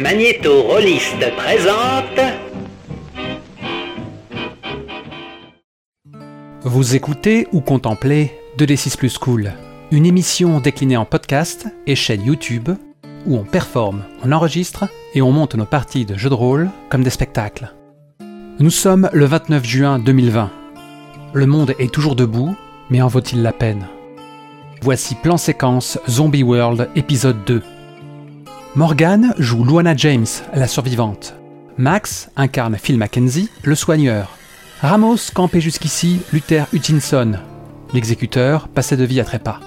Magnéto Rolliste présente. Vous écoutez ou contemplez 2D6 Plus Cool, une émission déclinée en podcast et chaîne YouTube où on performe, on enregistre et on monte nos parties de jeux de rôle comme des spectacles. Nous sommes le 29 juin 2020. Le monde est toujours debout, mais en vaut-il la peine? Voici plan séquence Zombie World épisode 2. Morgan joue Luana James, la survivante. Max incarne Phil Mackenzie, le soigneur. Ramos campait jusqu'ici Luther Hutchinson. L'exécuteur passait de vie à trépas.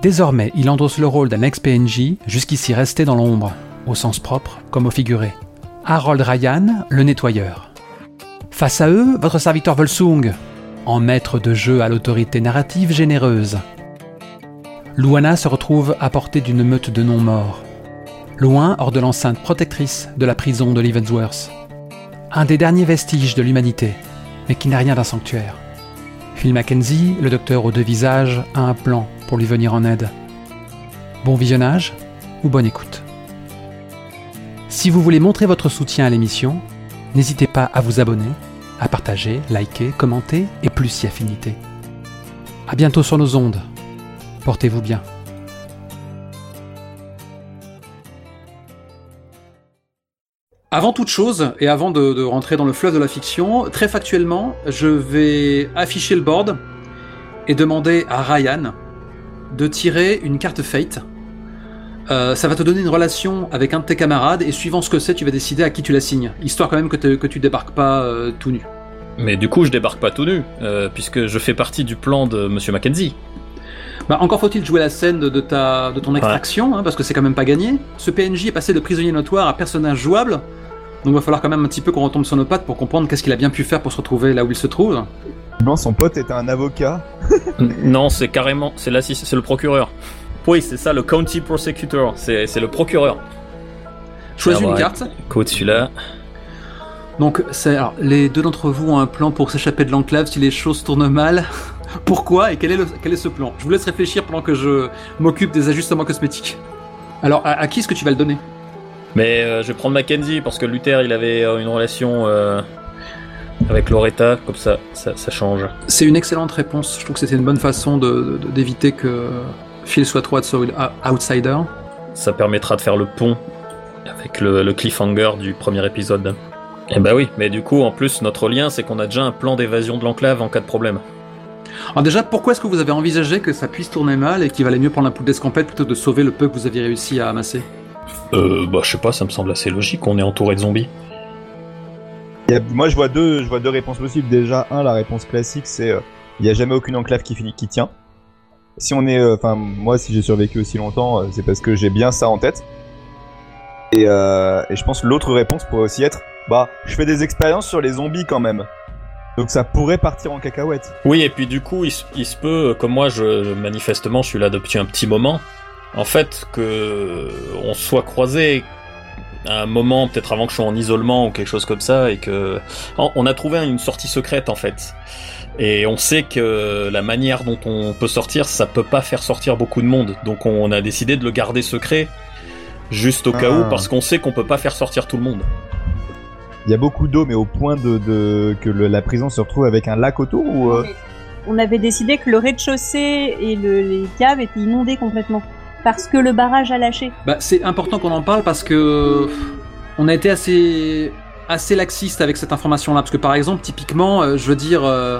Désormais, il endosse le rôle d'un ex-PNJ, jusqu'ici resté dans l'ombre, au sens propre comme au figuré. Harold Ryan, le nettoyeur. Face à eux, votre serviteur Volsung, en maître de jeu à l'autorité narrative généreuse. Luana se retrouve à portée d'une meute de non-morts, loin hors de l'enceinte protectrice de la prison de Leavenworth. Un des derniers vestiges de l'humanité, mais qui n'a rien d'un sanctuaire. Phil Mackenzie, le docteur aux deux visages, a un plan pour lui venir en aide. Bon visionnage ou bonne écoute. Si vous voulez montrer votre soutien à l'émission, n'hésitez pas à vous abonner, à partager, liker, commenter et plus si affinité. A bientôt sur nos ondes. Portez-vous bien. Avant toute chose, et avant de, de, rentrer dans le fleuve de la fiction, très factuellement, je vais afficher le board et demander à Ryan de tirer une carte Fate. Euh, ça va te donner une relation avec un de tes camarades, et suivant ce que c'est, tu vas décider à qui tu la signes, histoire quand même que, que tu débarques pas euh, tout nu. Mais du coup, je débarque pas tout nu, euh, puisque je fais partie du plan de Monsieur Mackenzie. Bah, encore faut-il jouer la scène de, de, ta, de ton extraction, ouais. hein, parce que c'est quand même pas gagné. Ce PNJ est passé de prisonnier notoire à personnage jouable, donc il va falloir quand même un petit peu qu'on retombe sur nos pattes pour comprendre qu'est-ce qu'il a bien pu faire pour se retrouver là où il se trouve. Non, son pote était un avocat. non, c'est carrément, c'est c'est le procureur. Oui, c'est ça, le county prosecutor, c'est le procureur. Choisis une carte. Écoute, celui-là. Donc, alors, les deux d'entre vous ont un plan pour s'échapper de l'enclave si les choses tournent mal. Pourquoi et quel est, le, quel est ce plan? Je vous laisse réfléchir pendant que je m'occupe des ajustements cosmétiques. Alors, à, à qui est-ce que tu vas le donner? Mais euh, je vais prendre Mackenzie parce que Luther, il avait euh, une relation euh, avec Loretta, comme ça, ça, ça change. C'est une excellente réponse. Je trouve que c'était une bonne façon d'éviter que Phil soit trop outsider. Ça permettra de faire le pont avec le, le cliffhanger du premier épisode. Eh bah oui, mais du coup, en plus, notre lien, c'est qu'on a déjà un plan d'évasion de l'enclave en cas de problème. Alors déjà, pourquoi est-ce que vous avez envisagé que ça puisse tourner mal et qu'il valait mieux prendre la poudre d'escampette plutôt que de sauver le peu que vous aviez réussi à amasser? Euh, bah je sais pas, ça me semble assez logique, on est entouré de zombies. A, moi, je vois deux, je vois deux réponses possibles. Déjà, un, la réponse classique, c'est il euh, n'y a jamais aucune enclave qui finit, qui tient. Si on est, enfin, euh, moi, si j'ai survécu aussi longtemps, euh, c'est parce que j'ai bien ça en tête. Et, euh, et je pense l'autre réponse pourrait aussi être, bah, je fais des expériences sur les zombies quand même. Donc ça pourrait partir en cacahuète. Oui, et puis du coup, il, il se peut, comme moi, je, manifestement, je suis là depuis un petit moment. En fait, que on soit croisé à un moment, peut-être avant que je sois en isolement ou quelque chose comme ça, et que on a trouvé une sortie secrète en fait. Et on sait que la manière dont on peut sortir, ça peut pas faire sortir beaucoup de monde. Donc on a décidé de le garder secret, juste au ah. cas où, parce qu'on sait qu'on peut pas faire sortir tout le monde. Il y a beaucoup d'eau, mais au point de, de que le, la prison se retrouve avec un lac autour ou euh... On avait décidé que le rez-de-chaussée et le, les caves étaient inondés complètement parce que le barrage a lâché. Bah, c'est important qu'on en parle parce que on a été assez assez laxiste avec cette information-là parce que par exemple, typiquement, euh, je veux dire, euh,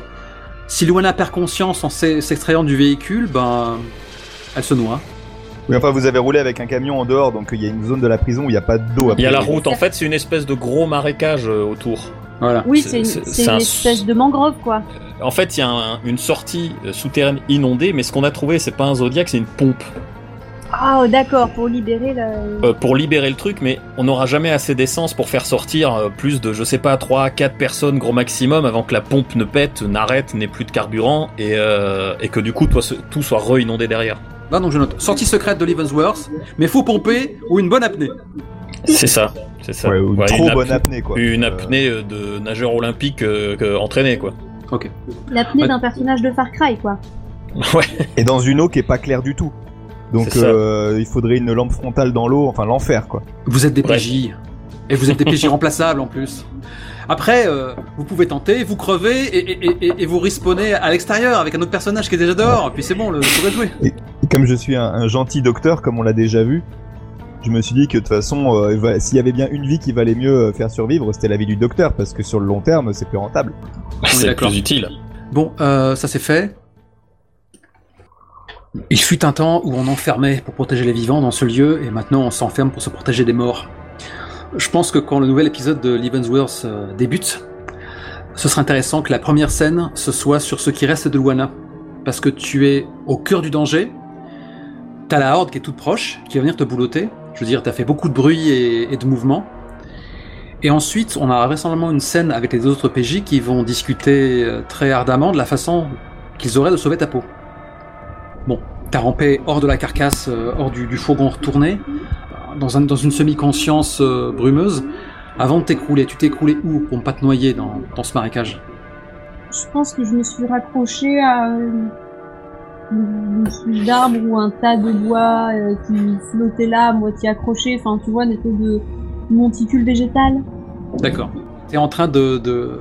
si Luana perd conscience en s'extrayant du véhicule, ben, elle se noie. Oui, enfin, vous avez roulé avec un camion en dehors, donc il y a une zone de la prison où il n'y a pas d'eau. Il y a la route, en fait, c'est une espèce de gros marécage euh, autour. Voilà. Oui, c'est une, une espèce de mangrove, quoi. En fait, il y a un, une sortie souterraine inondée, mais ce qu'on a trouvé, c'est pas un zodiac, c'est une pompe. Ah, oh, d'accord, pour libérer le... Euh, pour libérer le truc, mais on n'aura jamais assez d'essence pour faire sortir euh, plus de, je sais pas, 3 4 personnes gros maximum avant que la pompe ne pète, n'arrête, n'ait plus de carburant et, euh, et que du coup toi, tout soit re-inondé derrière. Là, donc je note sortie secrète de Leavenworth, mais faut pomper ou une bonne apnée. C'est ça, c'est ça. Ouais, ou Ouais, trop une bonne apnée, quoi. Une apnée euh, de nageur olympique euh, que- entraîné, quoi. Ok. L'apnée d'un personnage de Far Cry, quoi. Ouais. Et dans une eau qui est pas claire du tout. Donc euh, il faudrait une lampe frontale dans l'eau, enfin l'enfer quoi. Vous êtes des Ouais. PJ. Et vous êtes des PJ remplaçables en plus. Après, euh, vous pouvez tenter, vous crevez et, et, et, et vous respawnez à l'extérieur avec un autre personnage qui est déjà dehors. Et puis c'est bon, le tour est joué. Et comme je suis un, un gentil docteur, comme on l'a déjà vu, je me suis dit que de toute façon, euh, s'il y avait bien une vie qui valait mieux faire survivre, c'était la vie du docteur, parce que sur le long terme, c'est plus rentable. est C'est plus utile. Bon, euh, ça c'est fait. Il fut un temps où on enfermait pour protéger les vivants dans ce lieu, et maintenant on s'enferme pour se protéger des morts. Je pense que quand le nouvel épisode de Leavensworth euh, débute, ce serait intéressant que la première scène, ce soit sur ce qui reste de Luana. Parce que tu es au cœur du danger, t'as la horde qui est toute proche, qui va venir te boulotter. Je veux dire, t'as fait beaucoup de bruit et, de mouvements. Et ensuite, on a vraisemblablement une scène avec les autres PJ qui vont discuter euh, très ardemment de la façon qu'ils auraient de sauver ta peau. Bon, t'as rampé hors de la carcasse, euh, hors du, du fourgon retourné, dans, un, dans une semi-conscience euh, brumeuse, avant de t'écrouler. Tu t'es écroulé où pour ne pas te noyer dans, dans ce marécage? Je pense que je me suis raccrochée à une, une souche d'arbre ou un tas de bois euh, qui flottait là, à moitié accroché. Enfin, tu vois, des espèce de monticule végétal. D'accord. T'es en train de, de,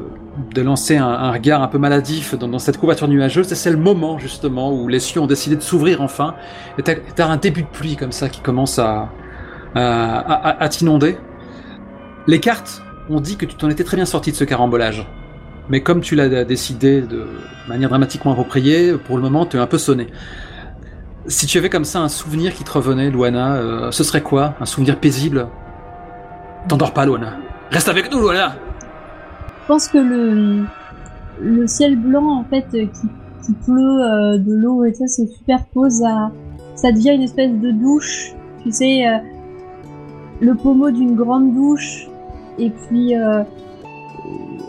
de lancer un, regard un peu maladif dans, cette couverture nuageuse, c'est le moment justement où les cieux ont décidé de s'ouvrir enfin, et t'as un début de pluie comme ça qui commence à, à, t'inonder. Les cartes ont dit que tu t'en étais très bien sorti de ce carambolage. Mais comme tu l'as décidé de manière dramatiquement appropriée, pour le moment, tu es un peu sonné. Si tu avais comme ça un souvenir qui te revenait, Luana, euh, ce serait quoi? Un souvenir paisible? T'endors pas, Luana. Reste avec nous, Luana pense que le, ciel blanc, en fait, euh, qui, pleut euh, de l'eau et ça se superpose à... Ça devient une espèce de douche, tu sais, euh, le pommeau d'une grande douche, et puis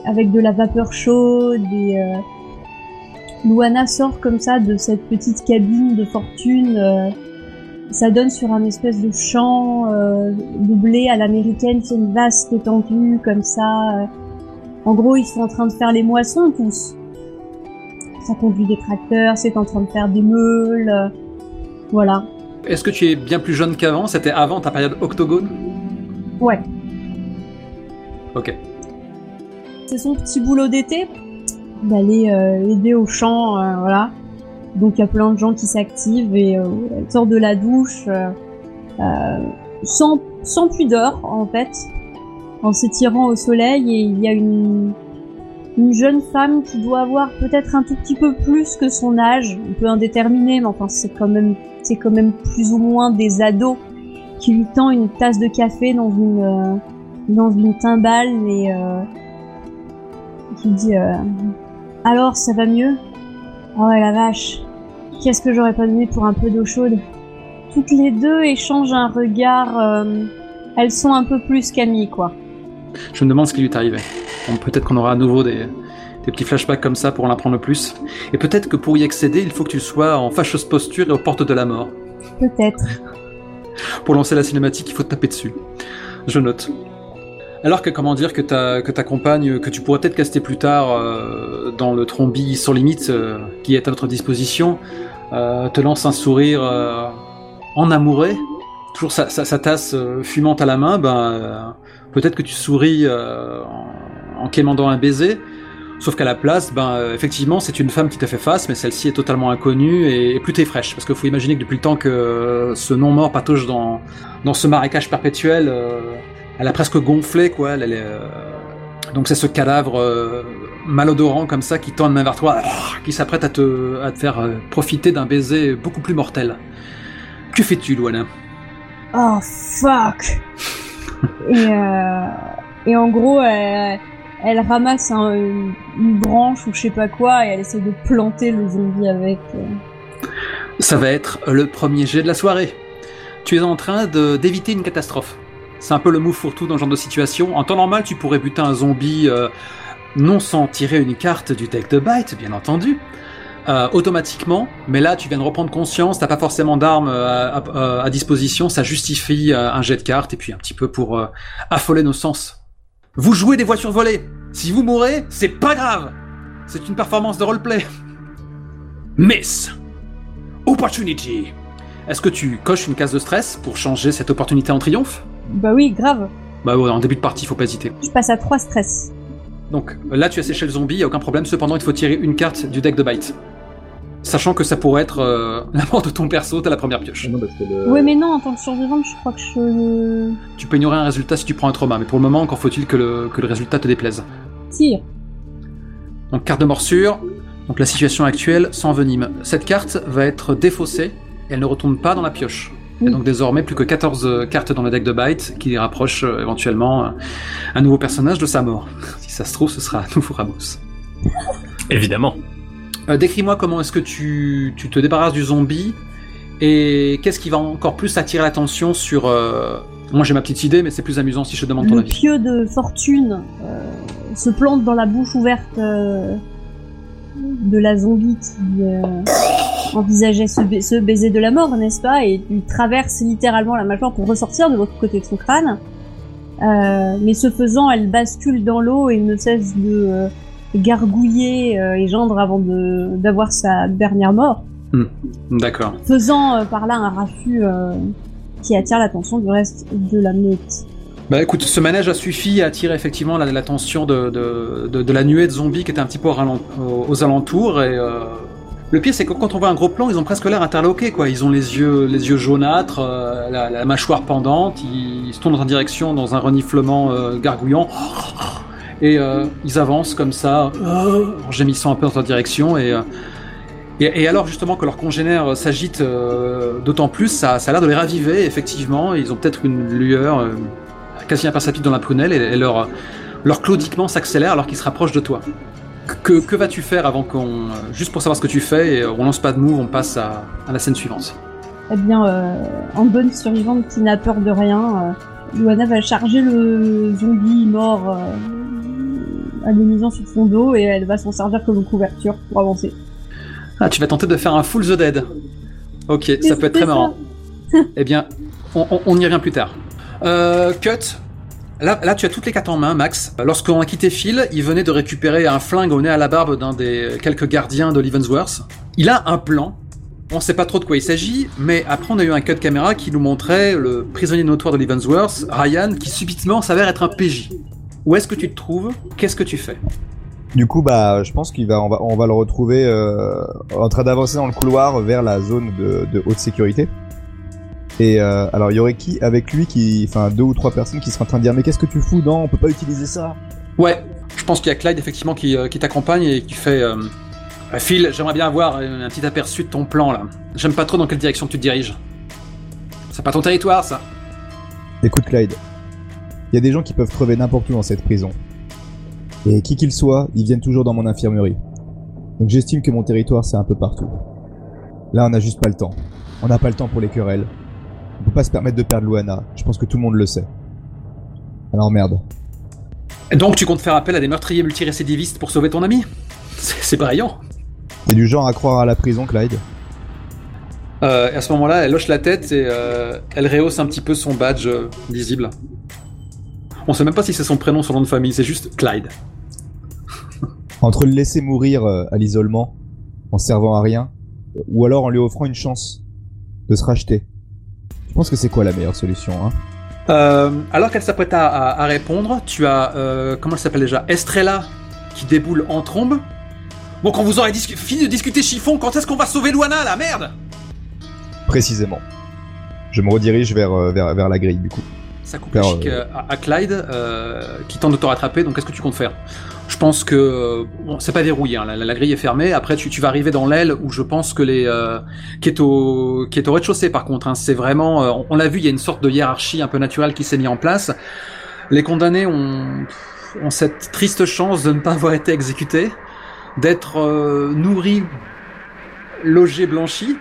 avec de la vapeur chaude, et Luana sort comme ça de cette petite cabine de fortune. ça donne sur un espèce de champ euh, de blé à l'américaine, c'est une vaste étendue comme ça. En gros, ils sont en train de faire les moissons tous. Ça conduit des tracteurs, c'est en train de faire des meules. euh, voilà. Est-ce que tu es bien plus jeune qu'avant? C'était avant ta période octogone? Ouais. Ok. C'est son petit boulot d'été d'aller euh, aider au champ, euh, voilà. Donc il y a plein de gens qui s'activent et euh, elle sort de la douche sans, sans pudeur en fait, en s'étirant au soleil et il y a une, une jeune femme qui doit avoir peut-être un tout petit peu plus que son âge, un peu indéterminé, mais enfin c'est quand même c'est quand même plus ou moins des ados qui lui tend une tasse de café dans une euh, dans une timbale et euh, qui dit euh, alors ça va mieux? Oh la vache! Qu'est-ce que j'aurais pas donné pour un peu d'eau chaude? Toutes les deux échangent un regard euh, elles sont un peu plus qu'amies quoi Je me demande ce qui lui est arrivé. Bon, peut-être qu'on aura à nouveau des, des petits flashbacks comme ça pour en apprendre plus. Et peut-être que pour y accéder, il faut que tu sois en fâcheuse posture et aux portes de la mort. peut-être Pour lancer la cinématique, il faut taper dessus. Je note. Alors que comment dire que ta que ta compagne que tu pourrais peut-être caster plus tard euh, dans le trombi sans limite euh, qui est à notre disposition euh, te lance un sourire en amouré, toujours sa, sa, sa tasse fumante à la main, ben peut-être que tu souris euh, en, en quémandant un baiser. Sauf qu'à la place, ben euh, effectivement, c'est une femme qui te fait face, mais celle-ci est totalement inconnue et, et plutôt fraîche, parce qu'il faut imaginer que depuis le temps que euh, ce non mort patauge dans dans ce marécage perpétuel, euh, elle a presque gonflé, quoi. Elle, est, euh, Donc c'est ce cadavre euh, malodorant comme ça qui tend une main vers toi, qui s'apprête à te, à te faire profiter d'un baiser beaucoup plus mortel. Que fais-tu, Luana? Oh fuck et euh, et en gros elle, ramasse un- une, branche ou je sais pas quoi et elle essaie de planter le zombie avec euh. Ça va être le premier jet de la soirée. Tu es en train d'éviter une catastrophe. C'est un peu le move fourre-tout dans ce genre de situation. En temps normal, tu pourrais buter un zombie euh, non sans tirer une carte du deck de bite, bien entendu. Euh, automatiquement, mais là tu viens de reprendre conscience, t'as pas forcément d'armes euh, à, à- à disposition, ça justifie euh, un jet de carte et puis un petit peu pour euh, affoler nos sens. Vous jouez des voitures volées. Si vous mourrez, c'est pas grave. C'est une performance de roleplay. Miss Opportunity. Est-ce que tu coches une case de stress pour changer cette opportunité en triomphe? Bah oui, grave. Bah ouais, en début de partie, faut pas hésiter. Je passe à 3 stress. Donc là, tu as séché le zombie, y a aucun problème. Cependant, il faut tirer une carte du deck de bite. Sachant que ça pourrait être euh, la mort de ton perso, t'as la première pioche. Non, parce que le- Ouais, mais non, en tant que survivante, je crois que je. Tu peux ignorer un résultat si tu prends un trauma, mais pour le moment, encore faut-il que le, que le résultat te déplaise. Tire. Donc carte de morsure, donc la situation actuelle s'envenime. Cette carte va être défaussée, et elle ne retourne pas dans la pioche. Il y a donc désormais plus que 14 cartes dans le deck de Byte qui rapprochent euh, éventuellement euh, un nouveau personnage de sa mort. Si ça se trouve, ce sera un nouveau Ramos. Évidemment. Euh, Décris-moi comment est-ce que tu, tu te débarrasses du zombie et qu'est-ce qui va encore plus attirer l'attention sur... euh, Moi j'ai ma petite idée, mais c'est plus amusant si je te demande ton Le avis. pieu de fortune euh, se plante dans la bouche ouverte euh, de la zombie qui euh, envisageait ce, ba- ce baiser de la mort, n'est-ce pas? Et il traverse littéralement la mâchoire pour ressortir de l'autre côté de son crâne. Euh, mais ce faisant, elle bascule dans l'eau et ne cesse de euh, gargouiller euh, et gendre avant de d'avoir sa dernière mort, D'accord. faisant par là un raffut qui attire l'attention du reste de la meute. Bah écoute, ce manège a suffi à attirer effectivement la- l'attention de, de, de, de la nuée de zombies qui était un petit peu aux, aux alentours et euh, le pire c'est que quand on voit un gros plan, ils ont presque l'air interloqués quoi. Ils ont les yeux les yeux jaunâtres, euh, la, mâchoire pendante, ils, se tournent dans une direction dans un reniflement euh, gargouillant et euh, ils avancent comme ça en gémissant un peu dans leur direction et alors justement que leurs congénères s'agitent d'autant plus, ça, ça a l'air de les raviver effectivement. Ils ont peut-être une lueur quasi imperceptible dans la prunelle et, et leur, leur claudiquement s'accélère alors qu'ils se rapprochent de toi. Que, que vas-tu faire avant qu'on... Juste pour savoir ce que tu fais, et on lance pas de move, on passe à, à la scène suivante. Eh bien, euh, en bonne survivante qui n'a peur de rien, euh, Luana va charger le zombie mort euh, agonisant sur son dos et elle va s'en servir comme couverture pour avancer. Ah, tu vas tenter de faire un full the dead. Ok, ça peut être très marrant. eh bien, on, on- on y revient plus tard. Euh, cut. Là, tu as toutes les cartes en main, Max. Lorsqu'on a quitté Phil, il venait de récupérer un flingue au nez à la barbe d'un des quelques gardiens de Leavenworth. Il a un plan. On sait pas trop de quoi il s'agit, mais après on a eu un cut caméra qui nous montrait le prisonnier notoire de Leavenworth, Ryan, qui subitement s'avère être un PJ. Où est-ce que tu te trouves? Qu'est-ce que tu fais? Du coup, bah, je pense qu'il va, on va, le retrouver euh, en train d'avancer dans le couloir vers la zone de, de haute sécurité. Et euh, alors, il y aurait qui avec lui, qui, enfin, deux ou trois personnes qui seraient en train de dire, mais qu'est-ce que tu fous? Non, on peut pas utiliser ça. Ouais, je pense qu'il y a Clyde effectivement qui, euh, qui t'accompagne et qui fait euh, Euh, Phil, j'aimerais bien avoir un petit aperçu de ton plan là. J'aime pas trop dans quelle direction tu te diriges. C'est pas ton territoire ça. Écoute, Clyde, il y a des gens qui peuvent crever n'importe où dans cette prison. Et qui qu'ils soient, ils viennent toujours dans mon infirmerie. Donc j'estime que mon territoire, c'est un peu partout. Là, on n'a juste pas le temps. On n'a pas le temps pour les querelles. On peut pas se permettre de perdre Luana. Je pense que tout le monde le sait. Alors merde. Donc tu comptes faire appel à des meurtriers multirécidivistes pour sauver ton ami? C'est c'est brillant. T'es du genre à croire à la prison, Clyde Euh, et à ce moment-là, elle hoche la tête et euh, elle rehausse un petit peu son badge euh, visible. On sait même pas si c'est son prénom, son nom de famille, c'est juste Clyde. Entre le laisser mourir euh, à l'isolement, en servant à rien, ou alors en lui offrant une chance de se racheter. Je pense que c'est quoi la meilleure solution, hein Euh, alors qu'elle s'apprête à, à- à répondre, tu as, euh, comment elle s'appelle déjà? Estrella qui déboule en trombe. Bon, quand vous aurez fini de discuter chiffon, quand est-ce qu'on va sauver Luana, la merde? Précisément. Je me redirige vers, euh, vers, vers la grille, du coup. Ça coupe Faire, le chic euh, euh, à, à Clyde, euh, qui tente de te rattraper, donc qu'est-ce que tu comptes faire? Je pense que... Bon, c'est pas verrouillé, hein, la, la- la grille est fermée, après tu, tu vas arriver dans l'aile où je pense que les... euh, qui est au, qui est au rez-de-chaussée par contre, hein, c'est vraiment... euh, on on l'a vu, il y a une sorte de hiérarchie un peu naturelle qui s'est mise en place. Les condamnés ont, ont cette triste chance de ne pas avoir été exécutés, d'être euh, nourris, logés, blanchis,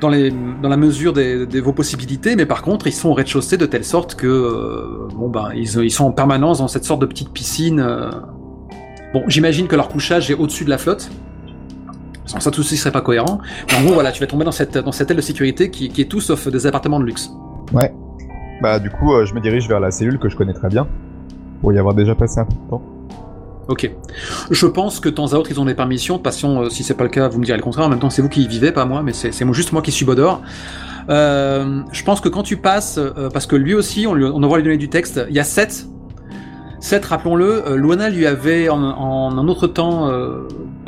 dans, la mesure des- vos possibilités, mais par contre, ils sont au rez-de-chaussée de telle sorte que, euh, bon ben, ils, sont en permanence dans cette sorte de petite piscine. euh. Bon, j'imagine que leur couchage est au-dessus de la flotte. Sans ça, tout ceci serait pas cohérent. Mais en gros, voilà, tu vas tomber dans cette, dans aile de sécurité qui, qui est tout sauf des appartements de luxe. Ouais. Bah, du coup, euh, je me dirige vers la cellule que je connais très bien. Pour y avoir déjà passé un peu de temps. Ok. Je pense que de temps à autre, ils ont des permissions. De passion, euh, si c'est pas le cas, vous me direz le contraire. En même temps, c'est vous qui y vivez, pas moi, mais c'est juste moi qui suis Bodor. Euh, je pense que quand tu passes, euh, parce que lui aussi, on, lui, envoie lui donner du texte, il y a 7. 7, rappelons-le, euh, Luana lui avait en, un autre temps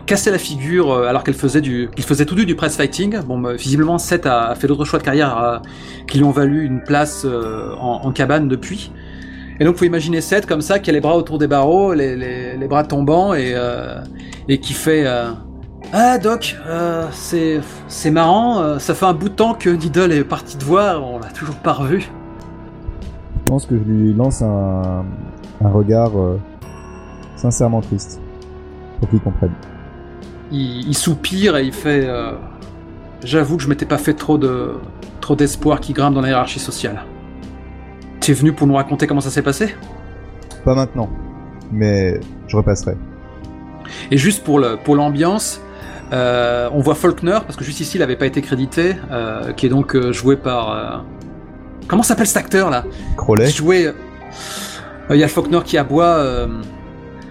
cassé la figure alors qu'elle faisait du, qu'il faisait tout du, press fighting. Bon, bah, visiblement, 7 a, fait d'autres choix de carrière qui lui ont valu une place en cabane depuis. Et donc, faut imaginer Seth comme ça, qui a les bras autour des barreaux, les, les, les bras tombants, et, euh, et qui fait euh, Ah, Doc, euh, c'est c'est marrant, ça fait un bout de temps que Needle est parti te voir, on l'a toujours pas revu. Je pense que je lui lance un, un regard sincèrement triste. Pour qu'il comprenne. Il, il soupire et il fait J'avoue que je m'étais pas fait trop de trop d'espoir qui grimpe dans la hiérarchie sociale. Tu es venu pour nous raconter comment ça s'est passé? Pas maintenant. Mais je repasserai. Et juste pour le pour l'ambiance, euh, on voit Faulkner parce que juste ici il avait pas été crédité, euh, qui est donc euh, joué par comment s'appelle cet acteur là? Crowley Joué. Il y a Faulkner qui aboie.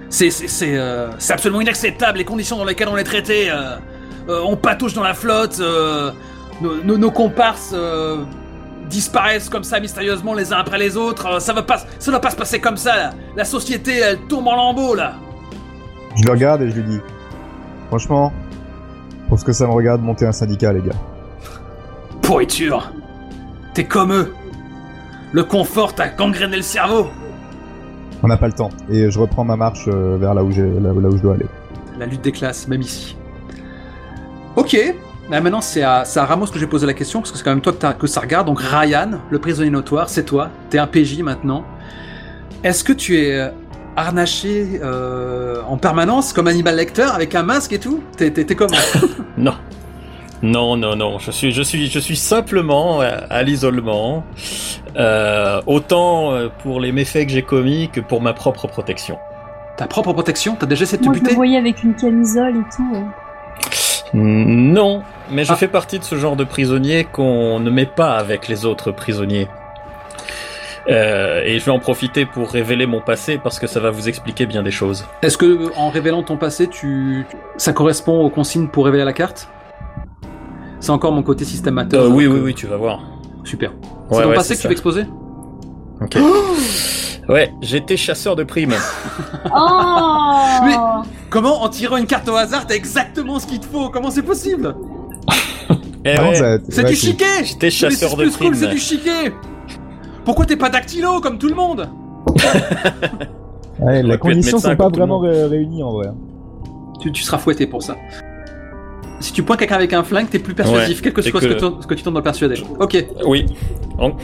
c'est absolument inacceptable les conditions dans lesquelles on est traité. on patouche dans la flotte. nos, nos- nos comparses. Disparaissent comme ça mystérieusement les uns après les autres, euh, ça va pas, ça va pas se passer comme ça. là. La société, elle tombe en lambeaux là. Je le regarde et je lui dis Franchement, pour ce que ça me regarde, monter un syndicat, les gars. Pourriture T'es comme eux Le confort t'a gangréné le cerveau On n'a pas le temps. Et je reprends ma marche euh, vers là où, là, où- là où je dois aller. La lutte des classes, même ici. Ok, Là, maintenant c'est à, à Ramos que j'ai posé la question, parce que c'est quand même toi que, ça regarde. Donc Ryan, le prisonnier notoire, c'est toi. T'es un PJ maintenant. Est-ce que tu es euh, harnaché euh, en permanence comme Hannibal Lecter avec un masque et tout? T'es, comment? Non. Non, non, non. Je suis, je suis, je suis simplement à, l'isolement, euh, autant pour les méfaits que j'ai commis que pour ma propre protection. Ta propre protection? T'as déjà essayé de te Moi, je le buter? voyais avec une camisole et tout. hein. Non, mais je Ah. fais partie de ce genre de prisonnier qu'on ne met pas avec les autres prisonniers. Euh, et je vais en profiter pour révéler mon passé parce que ça va vous expliquer bien des choses. Est-ce que en révélant ton passé, tu ça correspond aux consignes pour révéler la carte? C'est encore mon côté systémateur. Euh, oui, oui, euh, oui, tu vas voir. Super. Ouais, c'est ton ouais, passé que tu veux exposer? Ok. ouais, j'étais chasseur de primes. Oh Mais- Comment en tirant une carte au hasard, t'as exactement ce qu'il te faut? Comment c'est possible? Eh ouais, ça- C'est ouais, du chiquet J'étais chasseur de plus cool, primes. c'est du chiquet Pourquoi t'es pas dactylo comme tout le monde? Ouais, les conditions sont pas vraiment ré- réunies en vrai. tu, tu seras fouetté pour ça. Si tu pointes quelqu'un avec un flingue, t'es plus persuasif, Ouais, quel que soit ce, que- ce que tu tentes de le persuader. Ok. Oui,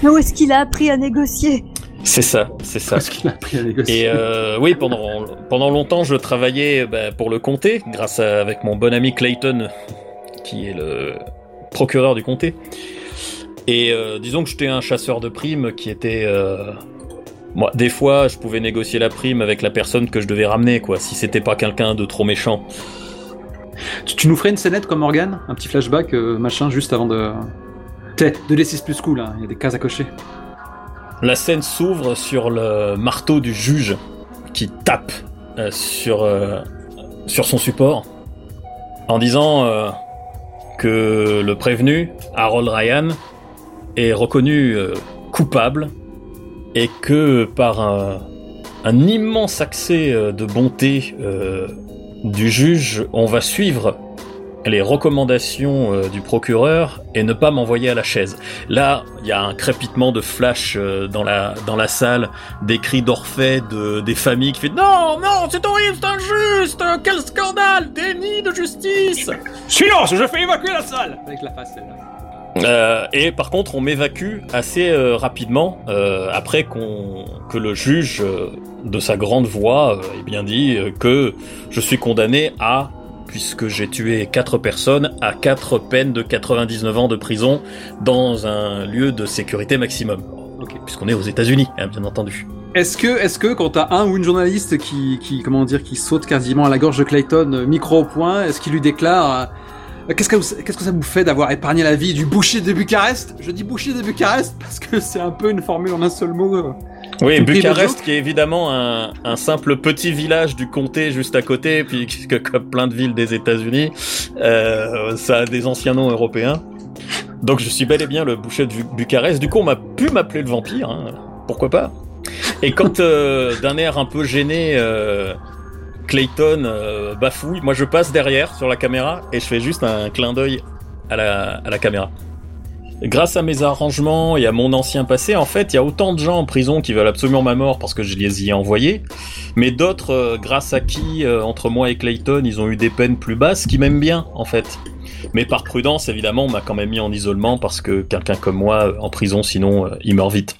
Mais où est-ce qu'il a appris à négocier? C'est ça, c'est ça. Parce qu'il a appris à négocier? Et euh, oui, pendant, pendant longtemps, je travaillais bah, pour le comté, grâce à avec mon bon ami Clayton, qui est le procureur du comté. Et euh, disons que j'étais un chasseur de primes qui était... euh, moi, des fois, je pouvais négocier la prime avec la personne que je devais ramener, quoi, si c'était pas quelqu'un de trop méchant. Tu, nous ferais une scénette comme Morgan Un petit flashback, euh, machin, juste avant de... T'es de D6 plus cool, hein, il y a des cases à cocher. La scène s'ouvre sur le marteau du juge qui tape euh, sur, euh, sur son support en disant que le prévenu, Harold Ryan, est reconnu coupable et que par un, immense accès de bonté du juge, on va suivre les recommandations euh, du procureur et ne pas m'envoyer à la chaise. Là, il y a un crépitement de flash euh, dans la dans la salle, des cris d'Orphée de des familles qui fait non non c'est horrible c'est injuste quel scandale déni de justice. Silence, je fais évacuer la salle Avec la face, celle-là. Euh, et par contre, on m'évacue assez euh, rapidement euh, après qu'on que le juge de sa grande voix ait bien dit que je suis condamné à puisque j'ai tué quatre personnes à quatre peines de 99 ans de prison dans un lieu de sécurité maximum. Puisqu'on est aux États-Unis, hein, bien entendu. Est-ce que, est-ce que quand t'as un ou une journaliste qui, qui, comment dire, qui saute quasiment à la gorge de Clayton, micro au point, est-ce qu'il lui déclare qu'est-ce que, vous- qu'est-ce que ça vous fait d'avoir épargné la vie du boucher de Bucarest? Je dis boucher de Bucarest parce que c'est un peu une formule en un seul mot. euh. Oui, Bucarest, qui est évidemment un, un simple petit village du comté juste à côté, puis que comme plein de villes des États-Unis, euh, ça a des anciens noms européens. Donc je suis bel et bien le boucher de Bu- Bucarest. Du coup, on m'a pu m'appeler le vampire, hein, pourquoi pas? Et quand euh, d'un air un peu gêné, euh, Clayton euh, bafouille, moi je passe derrière sur la caméra et je fais juste un clin d'œil à la, caméra. Grâce à mes arrangements et à mon ancien passé, en fait, il y a autant de gens en prison qui veulent absolument ma mort parce que je les y ai envoyés, mais d'autres, euh, grâce à qui, euh, entre moi et Clayton, ils ont eu des peines plus basses, qui m'aiment bien, en fait. Mais par prudence, évidemment, on m'a quand même mis en isolement parce que quelqu'un comme moi, en prison, sinon, il meurt vite.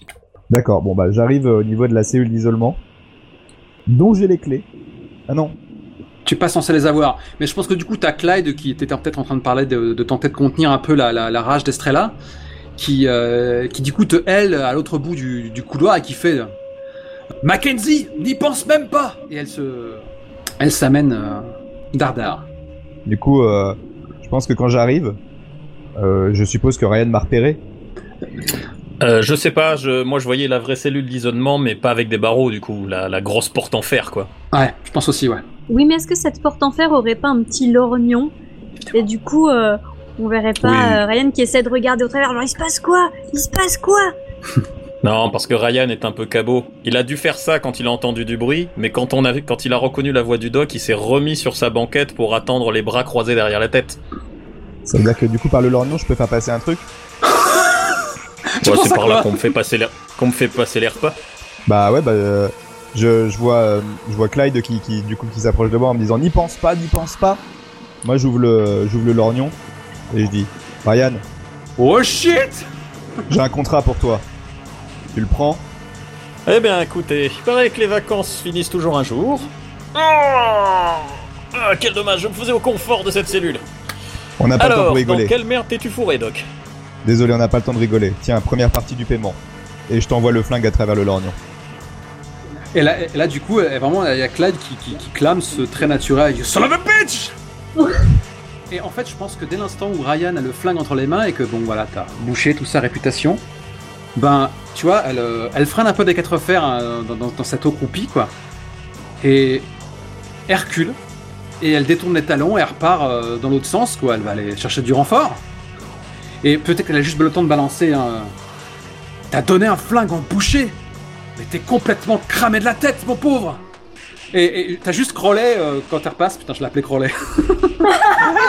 D'accord, bon bah j'arrive au niveau de la cellule d'isolement, dont j'ai les clés. Ah non, Tu es pas censé les avoir. Mais je pense que du coup, t'as Clyde qui était peut-être en train de parler de, de tenter de contenir un peu la, la, la rage d'Estrella, qui, euh, qui du coup te hèle à l'autre bout du, du couloir et qui fait Mackenzie, n'y pense même pas Et elle se. Elle s'amène euh, dardard. du coup, euh, je pense que quand j'arrive, euh, je suppose que Ryan m'a repéré. Euh, je sais pas, je, moi je voyais la vraie cellule d'isolement, mais pas avec des barreaux, du coup, la, la grosse porte en fer, quoi. Ouais, je pense aussi, ouais. Oui, mais est-ce que cette porte en fer aurait pas un petit lorgnon Et du coup, euh, on verrait pas Oui. euh, Ryan qui essaie de regarder au travers. Genre, il se passe quoi? Il se passe quoi? Non, parce que Ryan est un peu cabot. Il a dû faire ça quand il a entendu du bruit, mais quand, on a, quand il a reconnu la voix du doc, il s'est remis sur sa banquette pour attendre les bras croisés derrière la tête. Ça veut dire que du coup, par le lorgnon, je peux faire passer un truc? Ouais, c'est par là qu'on me fait passer les, qu'on me fait passer les repas. Bah ouais, bah euh, je, je vois euh, je vois Clyde qui, qui du coup qui s'approche de moi en me disant n'y pense pas, n'y pense pas. Moi j'ouvre le j'ouvre le lorgnon et je dis Ryan, Oh shit j'ai un contrat pour toi. Tu le prends Eh bien, écoutez, il paraît que les vacances finissent toujours un jour. Ah, Ah, quel dommage, je me faisais au confort de cette cellule. On n'a pas le temps Alors, pour dans rigoler. quelle merde t'es-tu fourré, Doc? Désolé, on n'a pas le temps de rigoler. Tiens, première partie du paiement. Et je t'envoie le flingue à travers le lorgnon. Et là, et là, du coup, euh, vraiment, il y a Clyde qui, qui, qui clame ce trait naturel. You son of a bitch Et en fait, je pense que dès l'instant où Ryan a le flingue entre les mains et que, bon, voilà, t'as bouché toute sa réputation, ben, tu vois, elle, euh, elle freine un peu des quatre fers hein, dans, dans- dans cette eau croupie, quoi. Et elle recule, et elle détourne les talons et elle repart euh, dans l'autre sens, quoi. Elle va aller chercher du renfort. Et peut-être qu'elle a juste le temps de balancer un. T'as donné un flingue en boucher Mais t'es complètement cramé de la tête, mon pauvre Et t'as juste Crowley, euh, quand elle repasse, putain, je l'appelais Crowley.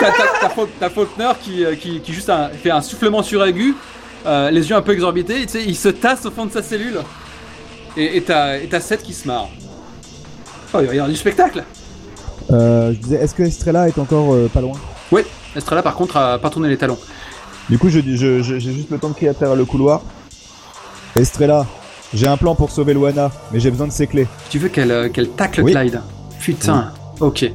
t'as, t'as, t'as Faul- t'as Faulkner qui, euh, qui, qui juste un- fait un soufflement suraigu, euh, les yeux un peu exorbités, il se tasse au fond de sa cellule. Et, t'as, et t'as Seth qui se marre. Oh, il va y avoir du spectacle Euh, je disais, est-ce que Estrella est encore pas loin? Ouais, Estrella par contre a pas tourné les talons. Du coup, je dis, je- je- j'ai juste le temps de crier à travers le couloir. Estrella, j'ai un plan pour sauver Luana, mais j'ai besoin de ses clés. Tu veux qu'elle euh, qu'elle tacle Oui. Clyde Putain, ok.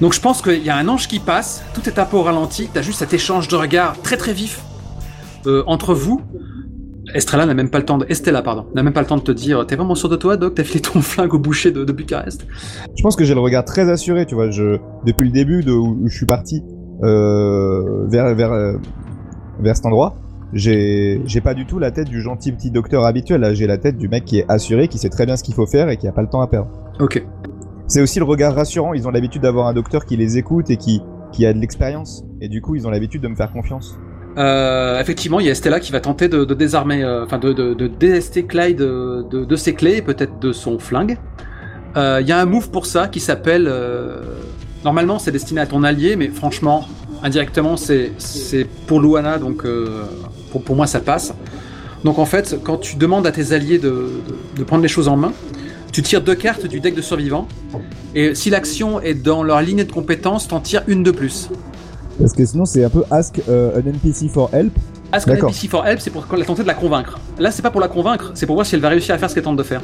Donc je pense qu'il y a un ange qui passe, tout est un peu au ralenti, t'as juste cet échange de regards très très vif euh, entre vous. Estrella n'a même pas le temps de... Estella, pardon, n'a même pas le temps de te dire T'es vraiment sûr de toi, Doc? T'as filé ton flingue au boucher de, de Bucarest Je pense que j'ai le regard très assuré, tu vois. Je, depuis le début de où, où je suis parti euh, vers vers euh, vers cet endroit, j'ai pas du tout la tête du gentil petit docteur habituel. Là, j'ai la tête du mec qui est assuré, qui sait très bien ce qu'il faut faire et qui a pas le temps à perdre. Ok. C'est aussi le regard rassurant. Ils ont l'habitude d'avoir un docteur qui les écoute et qui qui a de l'expérience. Et du coup, ils ont l'habitude de me faire confiance. Euh, effectivement, il y a Estella qui va tenter de, de désarmer, euh, enfin de, de, de délester Clyde de, de, ses clés et peut-être de son flingue. Euh, Il y a un move pour ça qui s'appelle. euh, Normalement, c'est destiné à ton allié, mais franchement, indirectement, c'est pour Luana, donc euh, pour, pour moi, ça passe. Donc en fait, quand tu demandes à tes alliés de, de, de prendre les choses en main, tu tires deux cartes du deck de survivants, et si l'action est dans leur lignée de compétences, t'en tires une de plus. Parce que sinon, c'est un peu ask euh, an NPC for help. Ask an. NPC for help, c'est pour la tenter de la convaincre. Là, c'est pas pour la convaincre, c'est pour voir si elle va réussir à faire ce qu'elle tente de faire.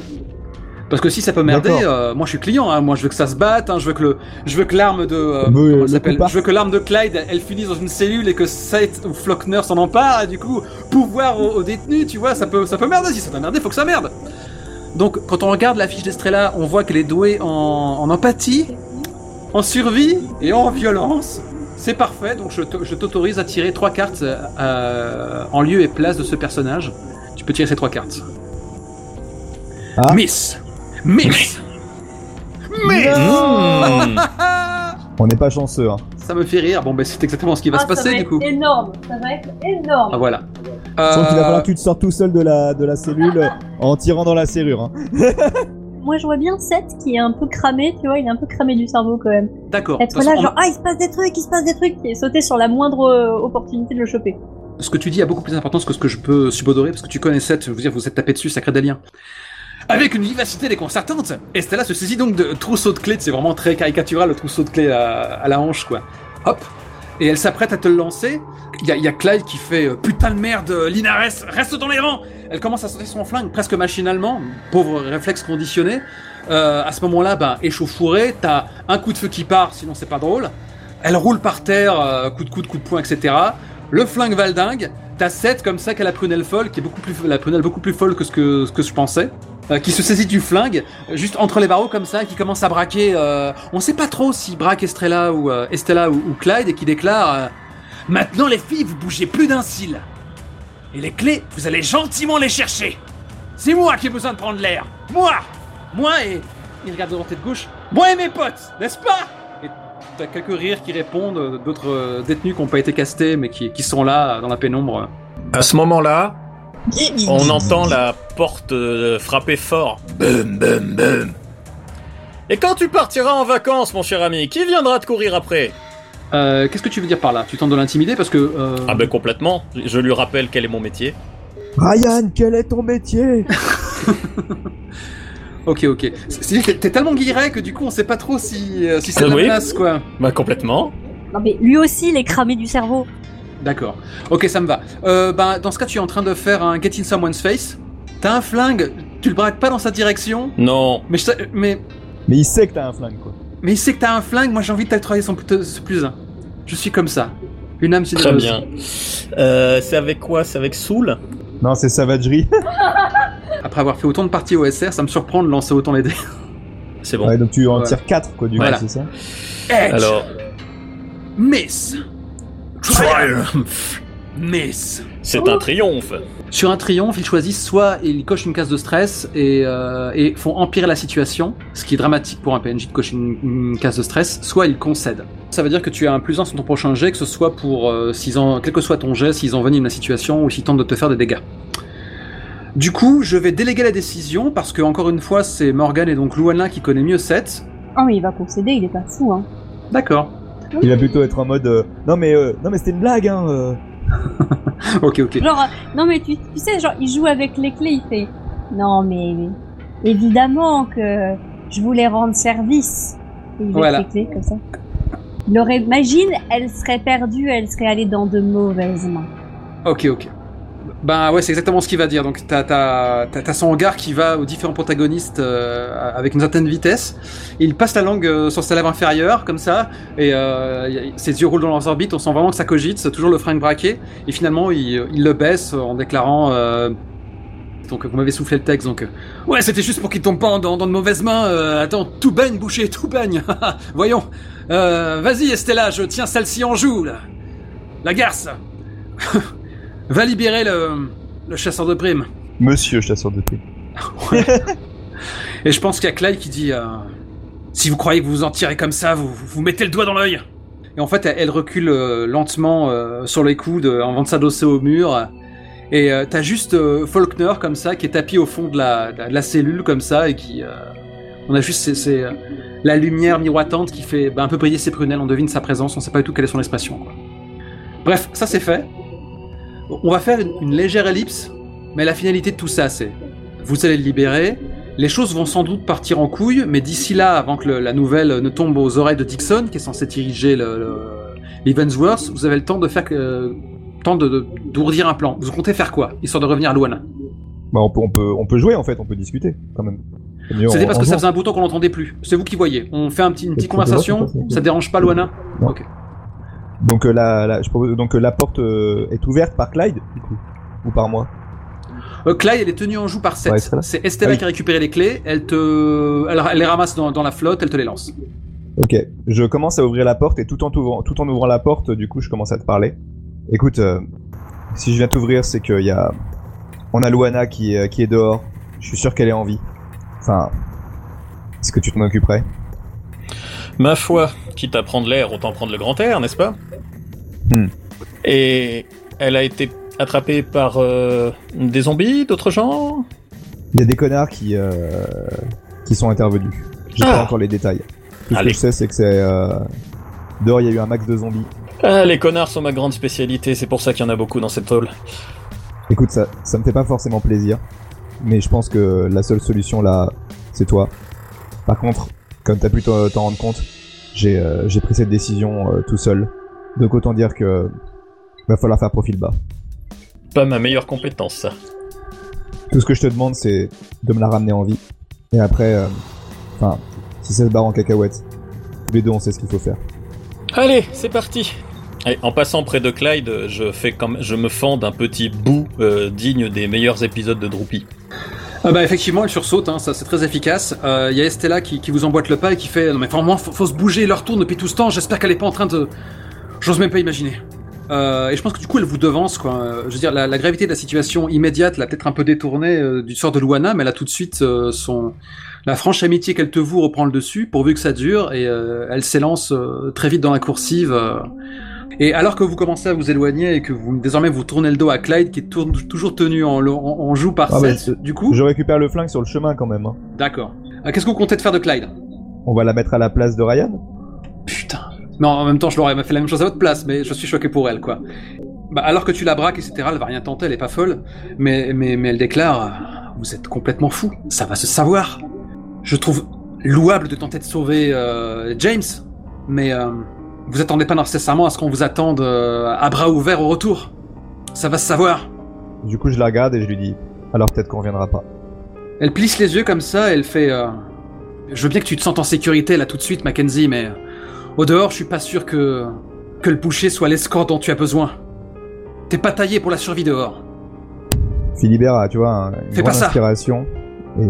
Parce que si ça peut merder, euh, moi je suis client, hein, moi je veux que ça se batte, hein, je veux que le, je veux que l'arme de, euh, comment s'appelle? je veux que l'arme de Clyde, elle, elle finisse dans une cellule et que Seth ou Flockner s'en empare, et du coup pouvoir aux, aux détenus, tu vois, ça peut, ça peut merder. Si ça peut merder, faut que ça merde. Donc quand on regarde la fiche d'Estrella, on voit qu'elle est douée en, en empathie, en survie et en violence. C'est parfait, donc je t'autorise à tirer trois cartes euh, en lieu et place de ce personnage. Tu peux tirer ces trois cartes. Ah. Miss Miss Miss Mmh. On n'est pas chanceux, hein. Ça me fait rire. Bon, ben c'est exactement ce qui va Ah, se passer ça va du être coup. énorme, ça va être énorme. Ah voilà. Je sens qu'il va Euh, falloir que tu te sortes tout seul de la, de la cellule euh, en tirant dans la serrure. Hein. Moi, je vois bien Seth qui est un peu cramé, tu vois, il est un peu cramé du cerveau quand même. D'accord. Être là, genre, ah, il se passe des trucs, il se passe des trucs, et sauter sur la moindre euh, opportunité de le choper. ce que tu dis a beaucoup plus d'importance que ce que je peux subodorer, parce que tu connais Seth, je veux dire, vous êtes tapé dessus, sacré d'alien. Avec une vivacité déconcertante, Estella se saisit donc de trousseau de clés, c'est vraiment très caricatural le trousseau de clés à, la hanche, quoi. Hop Et elle s'apprête à te le lancer. Il y a, Clyde qui fait euh, Putain de merde, euh, Linares, reste dans les rangs Elle commence à sortir son flingue presque machinalement, pauvre réflexe conditionné. Euh, à ce moment-là, ben, échauffouré, t'as un coup de feu qui part, sinon c'est pas drôle. Elle roule par terre, euh, coup de coude, coup de poing, etc. Le flingue valdingue. T'as 7 comme ça qu'elle a prunelle folle, qui est beaucoup plus, la prunelle beaucoup plus folle que, ce que je pensais. Euh, qui se saisit du flingue, euh, juste entre les barreaux comme ça, qui commence à braquer. euh, on sait pas trop si braque Estrella ou Estella ou, Clyde et qui déclare Maintenant les filles, vous bougez plus d'un cil. Et les clés, vous allez gentiment les chercher. C'est moi qui ai besoin de prendre l'air. Moi, moi et il regarde devant tête gauche. Moi et mes potes, n'est-ce pas? Et t'as quelques rires qui répondent, d'autres détenus qui n'ont pas été castés mais qui, sont là dans la pénombre. À ce moment-là, on entend la porte euh, frapper fort. Bum, bum, bum. Et quand tu partiras en vacances, mon cher ami, qui viendra te courir après Euh, Qu'est-ce que tu veux dire par là? Tu tentes de l'intimider parce que. euh, Ah ben complètement. Je lui rappelle quel est mon métier. Ryan, quel est ton métier? Ok, ok. C'est-à-dire que t'es tellement guilleret que du coup on sait pas trop si, euh, si c'est Ah la oui. place quoi. Bah complètement. Non, mais lui aussi, il est cramé du cerveau. D'accord. Ok, ça me va. Euh, bah, dans ce cas, tu es en train de faire un Get in Someone's Face. T'as un flingue, tu le braques pas dans sa direction, Non. mais, je mais, Mais il sait que t'as un flingue, quoi. mais il sait que t'as un flingue, moi j'ai envie de t'octroyer son plus, un. Je suis comme ça. Une âme Très bien. Euh, c'est avec quoi? C'est avec Soul? Non, c'est savagerie. Après avoir fait autant de parties OSR, ça me surprend de lancer autant les dés. C'est bon. Ouais, donc tu en tires 4, quoi, du Voilà. coup, c'est ça Edge, Alors, Miss, Triumph. Miss. C'est un triomphe. Sur un triomphe, ils choisissent soit ils cochent une case de stress et, euh, et font empirer la situation, ce qui est dramatique pour un PNJ de cocher une, une case de stress, soit ils concèdent. Ça veut dire que tu as un plus 1 sur ton prochain jet, que ce soit pour, euh, en, quel que soit ton jet, s'ils enveniment la situation ou s'ils tentent de te faire des dégâts. Du coup, je vais déléguer la décision parce que, encore une fois, c'est Morgan et donc Luana qui connaît mieux Seth. Oh, mais il va concéder, il est pas fou, hein. D'accord. Il va plutôt être en mode euh, Non, mais, euh, non, mais c'était une blague, hein. euh. ok, ok. Genre, euh, non, mais tu, tu sais, genre, il joue avec les clés, il fait. Non, mais évidemment que je voulais rendre service. Et il Voilà. les clés comme ça. Il aurait, imagine, elle serait perdue, elle serait allée dans de mauvaises mains. Ok, ok. Ben ouais, c'est exactement ce qu'il va dire. Donc t'as t'as son regard qui va aux différents protagonistes euh, avec une certaine vitesse. Il passe la langue euh, sur sa lèvre inférieure comme ça, et euh, ses yeux roulent dans leurs orbites. On sent vraiment que ça cogite, c'est toujours le fringue braqué. Et finalement, il, il le baisse en déclarant. euh, donc vous m'avez soufflé le texte, donc euh, ouais, c'était juste pour qu'il tombe pas dans, dans de mauvaises mains. euh, attends, tout baigne, boucher, tout baigne. Voyons. Vas-y, Estella, je tiens celle-ci en joue là. La garce. Va libérer le, le chasseur de primes. Monsieur chasseur de prix. Et je pense qu'il y a Clyde qui dit euh, Si vous croyez que vous vous en tirez comme ça, vous, vous mettez le doigt dans l'œil. Et en fait, elle, elle recule euh, lentement euh, sur les coudes avant de s'adosser au mur. Et t'as juste Faulkner comme ça qui est tapis au fond de la, de la cellule comme ça et qui. on a juste c'est, la lumière miroitante qui fait bah, un peu briller ses prunelles. On devine sa présence. On sait pas du tout quelle est son expression. quoi. Bref, ça c'est fait. On va faire une, une légère ellipse, mais la finalité de tout ça, c'est vous allez le libérer. Les choses vont sans doute partir en couille, mais d'ici là, avant que le- la nouvelle ne tombe aux oreilles de Dixon, qui est censé diriger le, le- l'Evansworth, vous avez le temps de faire que, temps de, de- d'ourdir un plan. Vous comptez faire quoi, histoire de revenir à Luana Bah, on peut, on peut, on peut jouer, en fait, on peut discuter, quand même. C'était parce que ça faisait un bouton qu'on n'entendait plus. C'est vous qui voyez. On fait un petit, une Et petite conversation. ça. Dérange pas, Luana? Non. Ok. Donc, euh, la, la, je propose, donc euh, la porte euh, est ouverte par Clyde, du coup Ou par moi Euh, Clyde, elle est tenue en joue par Seth. Ouais, c'est Estella Ah oui. qui a récupéré les clés. Elle te, elle, elle les ramasse dans, dans la flotte. Elle te les lance. Ok, je commence à ouvrir la porte et tout en ouvrant, tout en ouvrant la porte, du coup, je commence à te parler. Écoute, euh, si je viens t'ouvrir, c'est qu'il y a, on a Luana qui est, qui est dehors. Je suis sûr qu'elle est en vie. Enfin, est-ce que tu t'en occuperais? Ma foi, quitte à prendre l'air, autant prendre le grand air, n'est-ce pas Hmm. Et elle a été attrapée par euh, des zombies, d'autres gens Il y a des connards qui euh, qui sont intervenus. J'ai Ah. pas encore les détails. Tout ce que je sais, c'est que c'est euh, dehors, il y a eu un max de zombies. Ah, les connards sont ma grande spécialité, c'est pour ça qu'il y en a beaucoup dans cette hall. Écoute, ça, ça me fait pas forcément plaisir, mais je pense que la seule solution là, c'est toi. Par contre, comme t'as pu t'en rendre compte, j'ai euh, j'ai pris cette décision euh, tout seul. Donc autant dire que va falloir faire profil bas. Pas ma meilleure compétence, ça. Tout ce que je te demande, c'est de me la ramener en vie. Et après, euh, enfin, si ça se barre en cacahuète, tous les deux on sait ce qu'il faut faire. Allez, c'est parti Et en passant près de Clyde, je, fais comme, je me fends d'un petit bout euh, digne des meilleurs épisodes de Droopy. Ah bah effectivement, elle sursaute, hein, ça c'est très efficace. Il y a Estella qui, qui vous emboîte le pas et qui fait non mais vraiment faut, faut se bouger, leur tourne depuis tout ce temps. J'espère qu'elle est pas en train de, j'ose même pas imaginer. Euh, et je pense que du coup elle vous devance quoi. Euh, Je veux dire la, la gravité de la situation immédiate l'a peut-être un peu détournée euh, du sort de Luana, mais elle a tout de suite euh, son la franche amitié qu'elle te voue reprend le dessus pourvu que ça dure et euh, elle s'élance euh, très vite dans la coursive. Et alors que vous commencez à vous éloigner et que vous désormais vous tournez le dos à Clyde qui est tourne- toujours tenu en, en, en joue par Ah, mais Seth, c'est- du coup. Je récupère le flingue sur le chemin quand même. hein. D'accord. Euh, Qu'est-ce que vous comptez de faire de Clyde? On va la mettre à la place de Ryan? Putain. Non, en même temps, je l'aurais fait la même chose à votre place, mais je suis choqué pour elle, quoi. Bah, alors que tu la braques, etc., elle va rien tenter, elle est pas folle. Mais, mais, mais elle déclare Vous êtes complètement fou, ça va se savoir. Je trouve louable de tenter de sauver euh, James, mais euh, vous attendez pas nécessairement à ce qu'on vous attende euh, à bras ouverts au retour. Ça va se savoir. Du coup, je la regarde et je lui dis alors peut-être qu'on reviendra pas. Elle plisse les yeux comme ça, elle fait euh, Je veux bien que tu te sentes en sécurité là tout de suite, Mackenzie, mais euh, au dehors, je suis pas sûr que que le boucher soit l'escorte dont tu as besoin. T'es pas taillé pour la survie dehors. Philibert a, tu vois, un- une Fais grande pas ça. inspiration et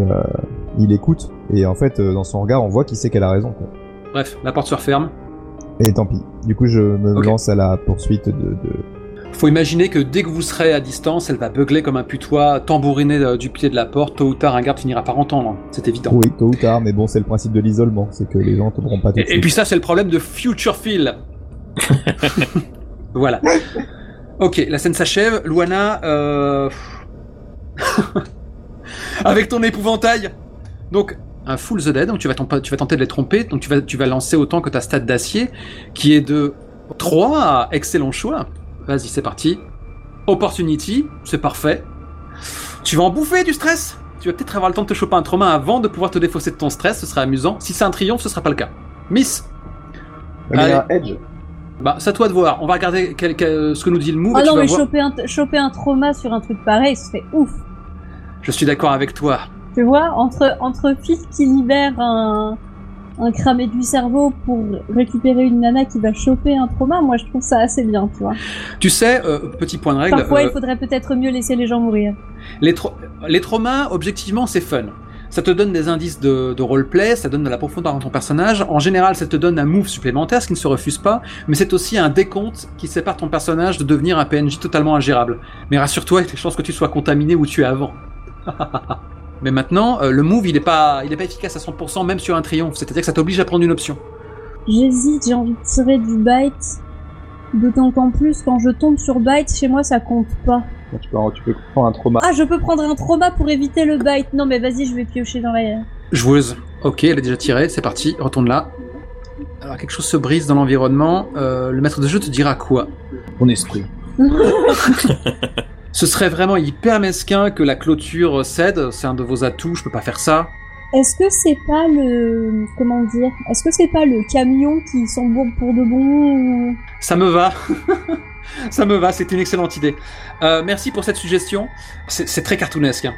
il écoute et en fait, dans son regard, on voit qu'il sait qu'elle a raison. Quoi. Bref, la porte se referme. Et tant pis. Du coup, je me lance à la poursuite de. de... Faut imaginer que dès que vous serez à distance, elle va beugler comme un putois, tambouriner euh, du pied de la porte. Tôt ou tard, un garde finira par entendre. C'est évident. Oui, tôt ou tard, mais bon, c'est le principe de l'isolement, c'est que les gens tomberont pas tout de Et, et puis ça, c'est le problème de Future Phil. voilà. Ok, la scène s'achève. Luana, euh... avec ton épouvantail. Donc, un full the dead, donc tu vas, ton- tu vas tenter de les tromper, donc tu vas, tu vas lancer autant que ta stat d'acier, qui est de 3, excellent choix. Vas-y, c'est parti. Opportunity, c'est parfait. Tu vas en bouffer du stress Tu vas peut-être avoir le temps de te choper un trauma avant de pouvoir te défausser de ton stress, ce sera amusant. Si c'est un triomphe, ce sera pas le cas. Miss, Mais il y a un Allez. edge. bah, c'est à toi de voir. On va regarder quel- quel- ce que nous dit le move. Ah non, mais choper un, choper un trauma sur un truc pareil, ce serait ouf. Je suis d'accord avec toi. Tu vois, entre, entre Phil qui libère un, un cramé du cerveau pour récupérer une nana qui va choper un trauma, moi je trouve ça assez bien, tu vois. Tu sais, euh, petit point de règle, Parfois, euh, il faudrait peut-être mieux laisser les gens mourir. les, tra- les traumas, objectivement, c'est fun. Ça te donne des indices de, de roleplay, ça donne de la profondeur dans ton personnage. En général, ça te donne un move supplémentaire, ce qui ne se refuse pas, mais c'est aussi un décompte qui sépare ton personnage de devenir un PNJ totalement ingérable. Mais rassure-toi, il y a des chances que tu sois contaminé ou tué avant. mais maintenant, euh, le move, il est pas, il est pas efficace à 100%, même sur un triomphe. C'est-à-dire que ça t'oblige à prendre une option. J'hésite, j'ai envie de tirer du bite. D'autant qu'en plus, quand je tombe sur bite, chez moi, ça compte pas. Tu peux, tu peux prendre un trauma. Ah, je peux prendre un trauma pour éviter le bite. Non, mais vas-y, je vais piocher dans la... Joueuse. Ok, elle a déjà tiré, c'est parti, retourne là. Alors quelque chose se brise dans l'environnement. Euh, le maître de jeu te dira quoi? Mon esprit. Ce serait vraiment hyper mesquin que la clôture cède. C'est un de vos atouts. Je peux pas faire ça. Est-ce que c'est pas le... Comment dire Est-ce que c'est pas le camion qui s'embourbe pour de bon ou... Ça me va. ça me va. C'est une excellente idée. Euh, merci pour cette suggestion. C'est c'est très cartoonesque. hein.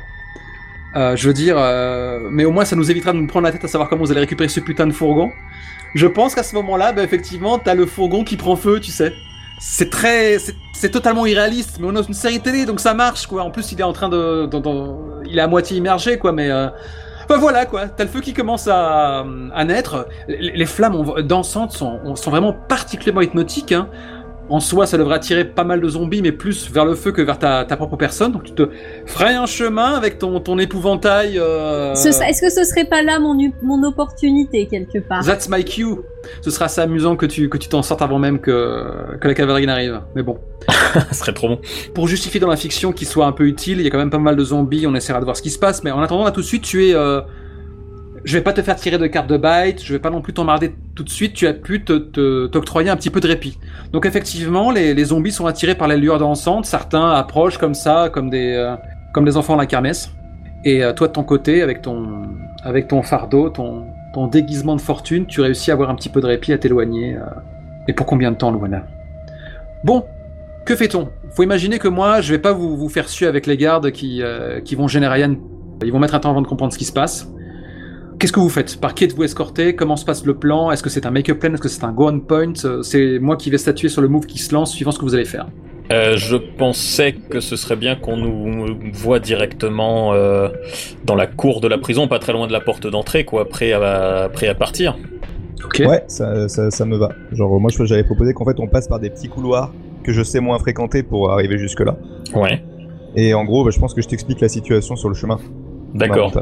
Euh, je veux dire, euh, mais au moins ça nous évitera de nous prendre la tête à savoir comment vous allez récupérer ce putain de fourgon. Je pense qu'à ce moment-là, bah, effectivement, t'as le fourgon qui prend feu, tu sais. C'est très, c'est- totalement irréaliste, mais on a une série télé, donc ça marche, quoi. En plus, il est en train de, de- il est à moitié immergé, quoi, mais. Euh... Enfin voilà quoi, t'as le feu qui commence à, à naître. Les, les flammes dansantes sont, sont vraiment particulièrement hypnotiques. Hein. En soi, ça devrait attirer pas mal de zombies, mais plus vers le feu que vers ta, ta propre personne. Donc tu te frayes un chemin avec ton, ton épouvantail. Euh... Ce- Est-ce que ce serait pas là mon, mon opportunité quelque part? That's my cue. Ce sera assez amusant que tu que tu t'en sortes avant même que, que la cavalerie n'arrive. Mais bon. Ça serait trop bon. Pour justifier dans la fiction qu'il soit un peu utile, il y a quand même pas mal de zombies, on essaiera de voir ce qui se passe, mais en attendant, là tout de suite, tu es... euh, Je vais pas te faire tirer de carte de bite, je vais pas non plus t'emmerder tout de suite, tu as pu t'octroyer un petit peu de répit. Donc effectivement, les, zombies sont attirés par les lueurs dansantes, certains approchent comme ça, comme des, euh, comme des enfants à la kermesse. Et euh, toi de ton côté, avec ton, avec ton fardeau, ton, déguisement de fortune, tu réussis à avoir un petit peu de répit, à t'éloigner. euh. Et pour combien de temps, Luana? Bon, que fait-on? Faut imaginer que moi, je vais pas vous, faire suer avec les gardes qui, qui vont Ryan. Ils vont mettre un temps avant de comprendre ce qui se passe. Qu'est-ce que vous faites Par qui êtes-vous escorté Comment se passe le plan Est-ce que c'est un make-up plan Est-ce que c'est un go on point Euh, C'est moi qui vais statuer sur le move qui se lance suivant ce que vous allez faire. Euh, je pensais que ce serait bien qu'on nous voit directement euh, dans la cour de la prison, pas très loin de la porte d'entrée, quoi, prêt à, prêt à partir. Ok. Ouais, ça, ça, ça me va. Genre, moi, j'avais proposé qu'en fait, on passe par des petits couloirs que je sais moins fréquenter pour arriver jusque-là. Ouais, Et en gros, bah, je pense que je t'explique la situation sur le chemin. d'accord.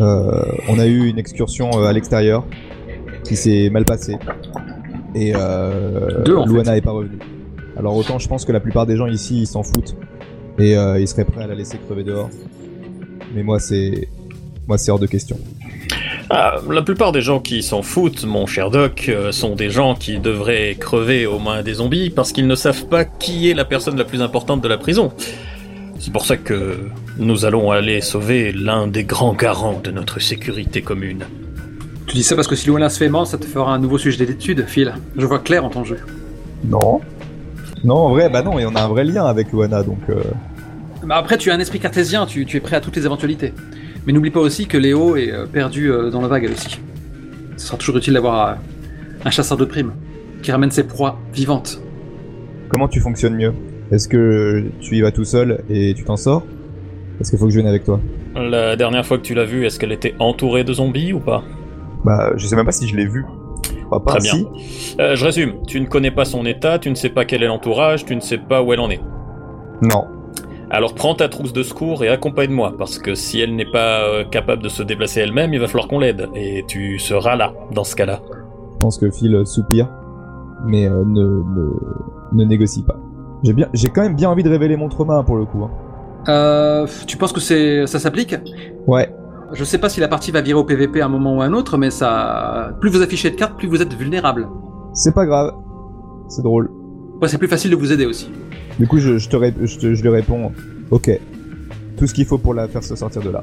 Euh, on a eu une excursion euh, à l'extérieur qui s'est mal passée. Et euh, Deux, en Luana est pas revenue. Alors autant je pense que la plupart des gens ici ils s'en foutent et ils seraient prêts à la laisser crever dehors. Mais moi c'est moi c'est hors de question. Ah, la plupart des gens qui s'en foutent, mon cher Doc, euh, sont des gens qui devraient crever aux mains des zombies parce qu'ils ne savent pas qui est la personne la plus importante de la prison. C'est pour ça que nous allons aller sauver l'un des grands garants de notre sécurité commune. Tu dis ça parce que si Luana se fait mort, ça te fera un nouveau sujet d'étude, Phil. Je vois clair en ton jeu. Non. Non en vrai bah non et on a un vrai lien avec Luana donc euh, Bah après, tu as un esprit cartésien, tu, tu es prêt à toutes les éventualités. Mais n'oublie pas aussi que Léo est euh, perdu euh, dans la vague elle aussi. Ce sera toujours utile d'avoir un chasseur de primes qui ramène ses proies vivantes. comment tu fonctionnes mieux? Est-ce que tu y vas tout seul et tu t'en sors? Est-ce qu'il faut que je vienne avec toi? La dernière fois que tu l'as vue, est-ce qu'elle était entourée de zombies ou pas? Bah je sais même pas si je l'ai vu. Je crois pas. Très bien. Si Euh, Je résume, tu ne connais pas son état, tu ne sais pas quel est l'entourage, tu ne sais pas où elle en est. Non. Alors prends ta trousse de secours et accompagne-moi, parce que si elle n'est pas euh, capable de se déplacer elle-même, il va falloir qu'on l'aide, et tu seras là, dans ce cas-là. Je pense que Phil soupire, mais euh, ne, ne, ne négocie pas. J'ai bien, j'ai quand même bien envie de révéler mon trauma pour le coup. hein. Euh, tu penses que c'est ça s'applique? Ouais. Je sais pas si la partie va virer au PVP à un moment ou à un autre, mais ça, plus vous affichez de cartes, plus vous êtes vulnérable. C'est pas grave. C'est drôle. Ouais, c'est plus facile de vous aider aussi. Du coup, je, je te, ré- je, te- je lui réponds, ok. Tout ce qu'il faut pour la faire se sortir de là.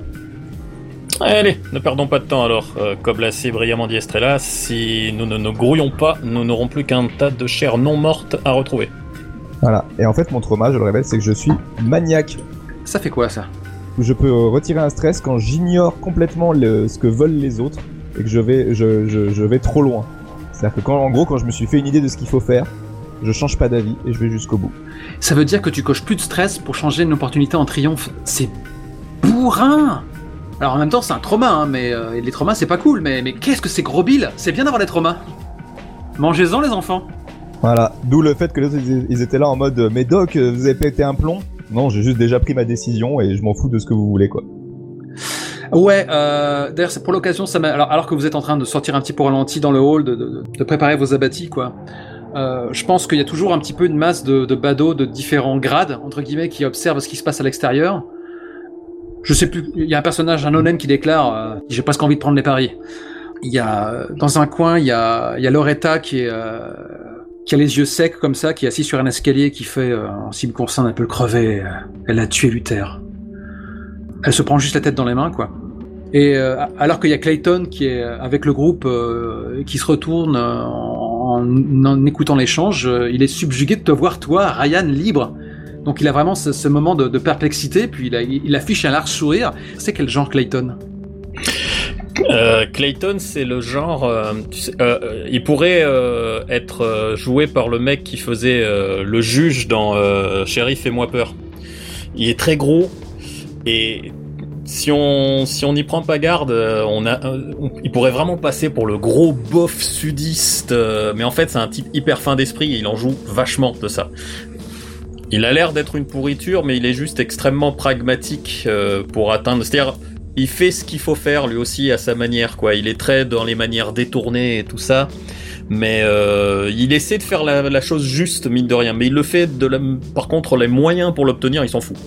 Allez, ne perdons pas de temps alors. Euh, comme l'a si brillamment dit Estrella, si nous ne nous grouillons pas, nous n'aurons plus qu'un tas de chair non morte à retrouver. Voilà. Et en fait, mon trauma, je le révèle, c'est que je suis maniaque. Ça fait quoi ça Je peux euh, retirer un stress quand j'ignore complètement le, ce que veulent les autres et que je vais, je, je, je vais trop loin. C'est-à-dire que quand, en gros, quand je me suis fait une idée de ce qu'il faut faire, je change pas d'avis et je vais jusqu'au bout. Ça veut dire que tu coches plus de stress pour changer une opportunité en triomphe. C'est bourrin Alors en même temps, c'est un trauma, hein, mais euh, les traumas, c'est pas cool, mais, mais qu'est-ce que c'est gros bill C'est bien d'avoir des traumas. Mangez-en, les enfants. Voilà, d'où le fait que les autres ils étaient là en mode mais Doc, euh, vous avez pété un plomb? Non, j'ai juste déjà pris ma décision et je m'en fous de ce que vous voulez quoi. Ouais, euh, d'ailleurs, c'est pour l'occasion, ça alors, alors que vous êtes en train de sortir un petit peu ralenti dans le hall, de, préparer vos abattis, quoi. Euh, je pense qu'il y a toujours un petit peu une masse de, badauds de différents grades, entre guillemets, qui observent ce qui se passe à l'extérieur. Je sais plus, il y a un personnage, un qui déclare euh, J'ai presque envie de prendre les paris. Il y a, dans un coin, il y a, il y a Loretta qui est, qui a les yeux secs comme ça, qui est assis sur un escalier, qui fait, euh, en ce qui me concerne, un peu le crever. euh, elle a tué Luther. Elle se prend juste la tête dans les mains, quoi. Et euh, alors qu'il y a Clayton qui est euh, avec le groupe, qui se retourne en, écoutant l'échange, il est subjugué de te voir, toi, Ryan, libre. Donc il a vraiment ce, moment de, perplexité, puis il, il affiche un large sourire. C'est quel genre Clayton? Euh, Clayton, c'est le genre. euh, euh, il pourrait être joué par le mec qui faisait le juge dans Sheriff et moi peur. Il est très gros et si on si on n'y prend pas garde, on a, il pourrait vraiment passer pour le gros bof sudiste. mais en fait, c'est un type hyper fin d'esprit et il en joue vachement de ça. Il a l'air d'être une pourriture, mais il est juste extrêmement pragmatique pour atteindre. C'est-à-dire, il fait ce qu'il faut faire lui aussi à sa manière, quoi. Il est très dans les manières détournées et tout ça. Mais euh, il essaie de faire la, la chose juste, mine de rien. Mais il le fait de la... Par contre, les moyens pour l'obtenir, il s'en fout.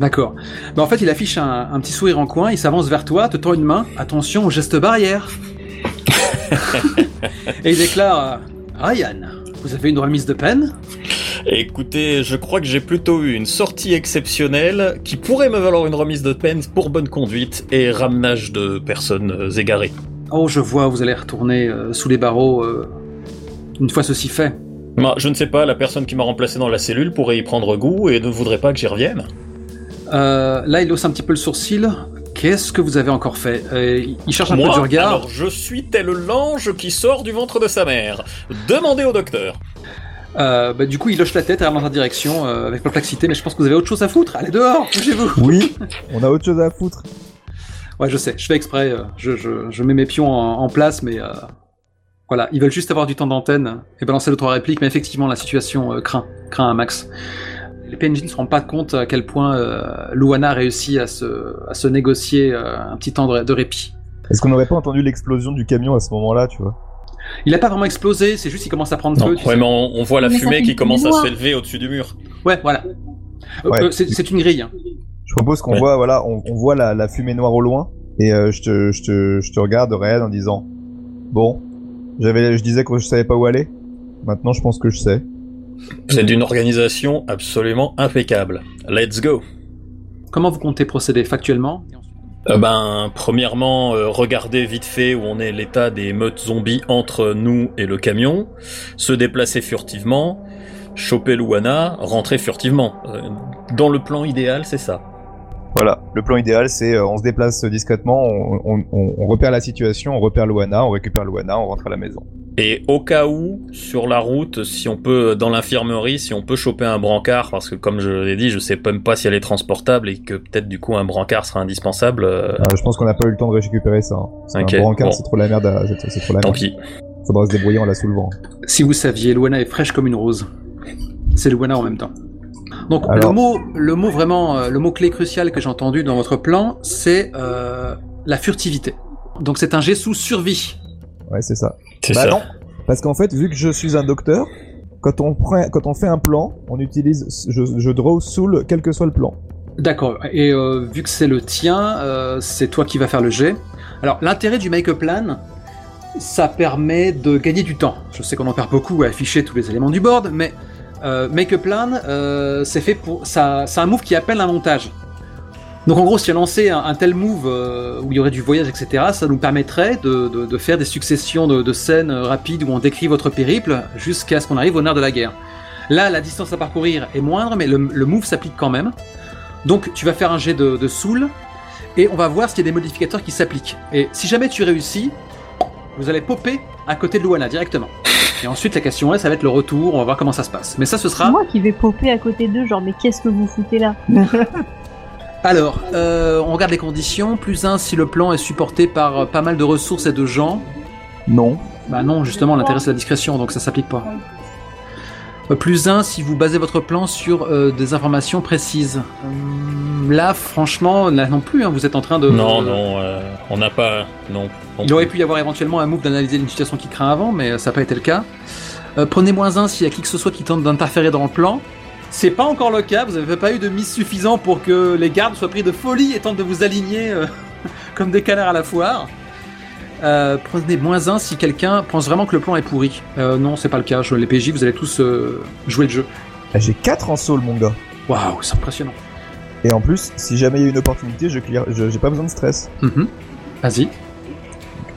D'accord. Mais en fait, il affiche un, un petit sourire en coin, il s'avance vers toi, te tend une main. Attention au geste barrière. Et il déclare euh, Ryan, vous avez une remise de peine? Écoutez, je crois que j'ai plutôt eu une sortie exceptionnelle qui pourrait me valoir une remise de peine pour bonne conduite et ramenage de personnes euh, égarées. Oh, je vois, vous allez retourner euh, sous les barreaux euh, une fois ceci fait. Moi, je ne sais pas, la personne qui m'a remplacé dans la cellule pourrait y prendre goût et ne voudrait pas que j'y revienne. Euh, là, il hausse un petit peu le sourcil. Qu'est-ce que vous avez encore fait? Euh, Il cherche un Moi, peu du regard. alors je suis tel l'ange qui sort du ventre de sa mère. Demandez au docteur. Euh, bah, du coup, il hoche la tête et dans ta direction euh, avec perplexité, mais je pense que vous avez autre chose à foutre. Allez dehors, bougez-vous. Oui, on a autre chose à foutre. Ouais, je sais, je fais exprès, euh, je, je, je mets mes pions en, en place, mais voilà, ils veulent juste avoir du temps d'antenne et balancer deux trois répliques, mais effectivement, la situation craint, craint un max. Les PNJ ne se rendent pas compte à quel point Luana a réussi à se, à se négocier un petit temps de, de répit. Est-ce qu'on n'aurait pas entendu l'explosion du camion à ce moment-là, tu vois? Il a pas vraiment explosé, c'est juste qu'il commence à prendre Non, feu. tu ouais, sais. mais on, on voit la Mais fumée qui commence à s'élever au-dessus du mur. Ouais, voilà. Euh, Ouais. euh, c'est une grille. hein. Je propose qu'on Ouais. voit, voilà, on, on voit la, la fumée noire au loin, et euh, je, te, je, te, je te regarde, Ryan, en disant Bon, j'avais, je disais que je savais pas où aller. Maintenant, je pense que je sais. C'est d'une organisation absolument impeccable. Let's go. Comment vous comptez procéder factuellement? Euh, ben, premièrement, euh, regardez vite fait où on est l'état des meutes zombies entre nous et le camion, se déplacer furtivement, choper Luana, rentrer furtivement. Euh, dans le plan idéal, c'est ça. Voilà, le plan idéal, c'est on se déplace discrètement, on, on repère la situation, on repère Luana, on récupère Luana, on rentre à la maison. Et au cas où, sur la route, si on peut, dans l'infirmerie, si on peut choper un brancard, parce que comme je l'ai dit, je sais même pas si elle est transportable et que peut-être du coup un brancard sera indispensable, euh, Euh, je pense qu'on n'a pas eu le temps de récupérer ça. hein. Un brancard, bon. c'est trop la merde, à- c'est trop la tant merde. pis. Faudra se débrouiller en la soulevant. Si vous saviez, Luana est fraîche comme une rose. C'est Luana en même temps. Donc Alors- le mot, le mot vraiment, euh, le mot clé crucial que j'ai entendu dans votre plan, c'est euh, la furtivité. Donc c'est un jet sous survie. Ouais, c'est ça. C'est Bah ça. non, parce qu'en fait, vu que je suis un docteur, quand on, prend, quand on fait un plan, on utilise, je, je draw soul, quel que soit le plan. D'accord. Et euh, vu que c'est le tien, euh, c'est toi qui vas faire le jet. Alors l'intérêt du make-up plan, ça permet de gagner du temps. Je sais qu'on en perd beaucoup à afficher tous les éléments du board, mais euh, make-up plan, euh, c'est fait pour, ça, c'est un move qui appelle un montage. Donc en gros, si on lançait un, un tel move euh, où il y aurait du voyage, etc., ça nous permettrait de, de- de faire des successions de, de scènes rapides où on décrit votre périple jusqu'à ce qu'on arrive au nerf de la guerre. Là, la distance à parcourir est moindre, mais le, le move s'applique quand même. Donc tu vas faire un jet de, de soul et on va voir s'il y a des modificateurs qui s'appliquent. Et si jamais tu réussis, vous allez popper à côté de Luana directement. Et ensuite la question est, ça va être le retour, on va voir comment ça se passe. Mais ça ce C'est sera... moi qui vais popper à côté d'eux, genre, mais qu'est-ce que vous foutez là? Alors, euh, on regarde les conditions. Plus un si le plan est supporté par euh, pas mal de ressources et de gens. Non. Bah non, justement, l'intérêt c'est la discrétion, donc ça s'applique pas. Euh, Plus un si vous basez votre plan sur euh, des informations précises. Hum, là, franchement, là non plus, hein, vous êtes en train de... Non, non, euh, on n'a pas. Non. non Il plus. aurait pu y avoir éventuellement un move d'analyser une situation qui craint avant, mais ça n'a pas été le cas. Euh, prenez moins un s'il y a qui que ce soit qui tente d'interférer dans le plan. C'est pas encore le cas, vous n'avez pas eu de mise suffisant pour que les gardes soient pris de folie et tentent de vous aligner euh, comme des canards à la foire. Euh, prenez moins un si quelqu'un pense vraiment que le plan est pourri. Euh, non, c'est pas le cas. Je, les PJ, vous allez tous euh, jouer le jeu. Ah, J'ai 4 en soul, mon gars. Waouh, c'est impressionnant. Et en plus, si jamais il y a une opportunité, je clear, j'ai pas besoin de stress. Mhm. Vas-y.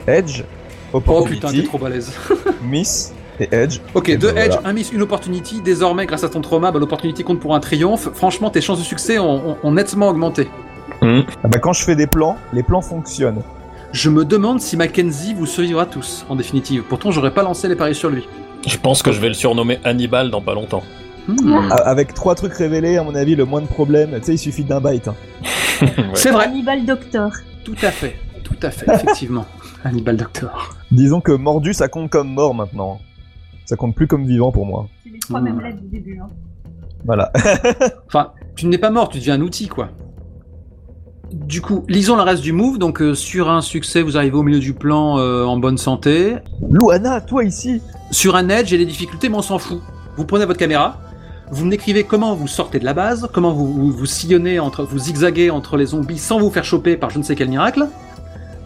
Edge, Oh putain, opportunity, t'es trop balèze. miss et edge. Ok, Et deux ben edge, voilà. un miss, une opportunity. Désormais, grâce à ton trauma, bah, l'opportunité compte pour un triomphe. Franchement, tes chances de succès ont, ont- ont nettement augmenté. Hmm. Ah bah quand je fais des plans, les plans fonctionnent. Je me demande si Mackenzie vous survivra tous, en définitive. Pourtant, j'aurais pas lancé les paris sur lui. Je pense que je vais le surnommer Hannibal dans pas longtemps. Hmm. Avec trois trucs révélés, à mon avis, le moins de problèmes, tu sais, il suffit d'un byte. hein. C'est vrai, Hannibal Doctor. tout à fait, tout à fait, effectivement. Hannibal Doctor. Disons que mordu, ça compte comme mort maintenant. Ça compte plus comme vivant pour moi. C'est les trois mêmes lettres du début. Hein. Voilà. Enfin, tu n'es pas mort, tu deviens un outil, quoi. Du coup, lisons le reste du move. Donc, euh, sur un succès, vous arrivez au milieu du plan euh, en bonne santé. Luana, toi ici Sur un edge, j'ai des difficultés, mais on s'en fout. Vous prenez votre caméra, vous m'écrivez comment vous sortez de la base, comment vous, vous, vous sillonnez, entre, vous zigzaguez entre les zombies sans vous faire choper par je ne sais quel miracle,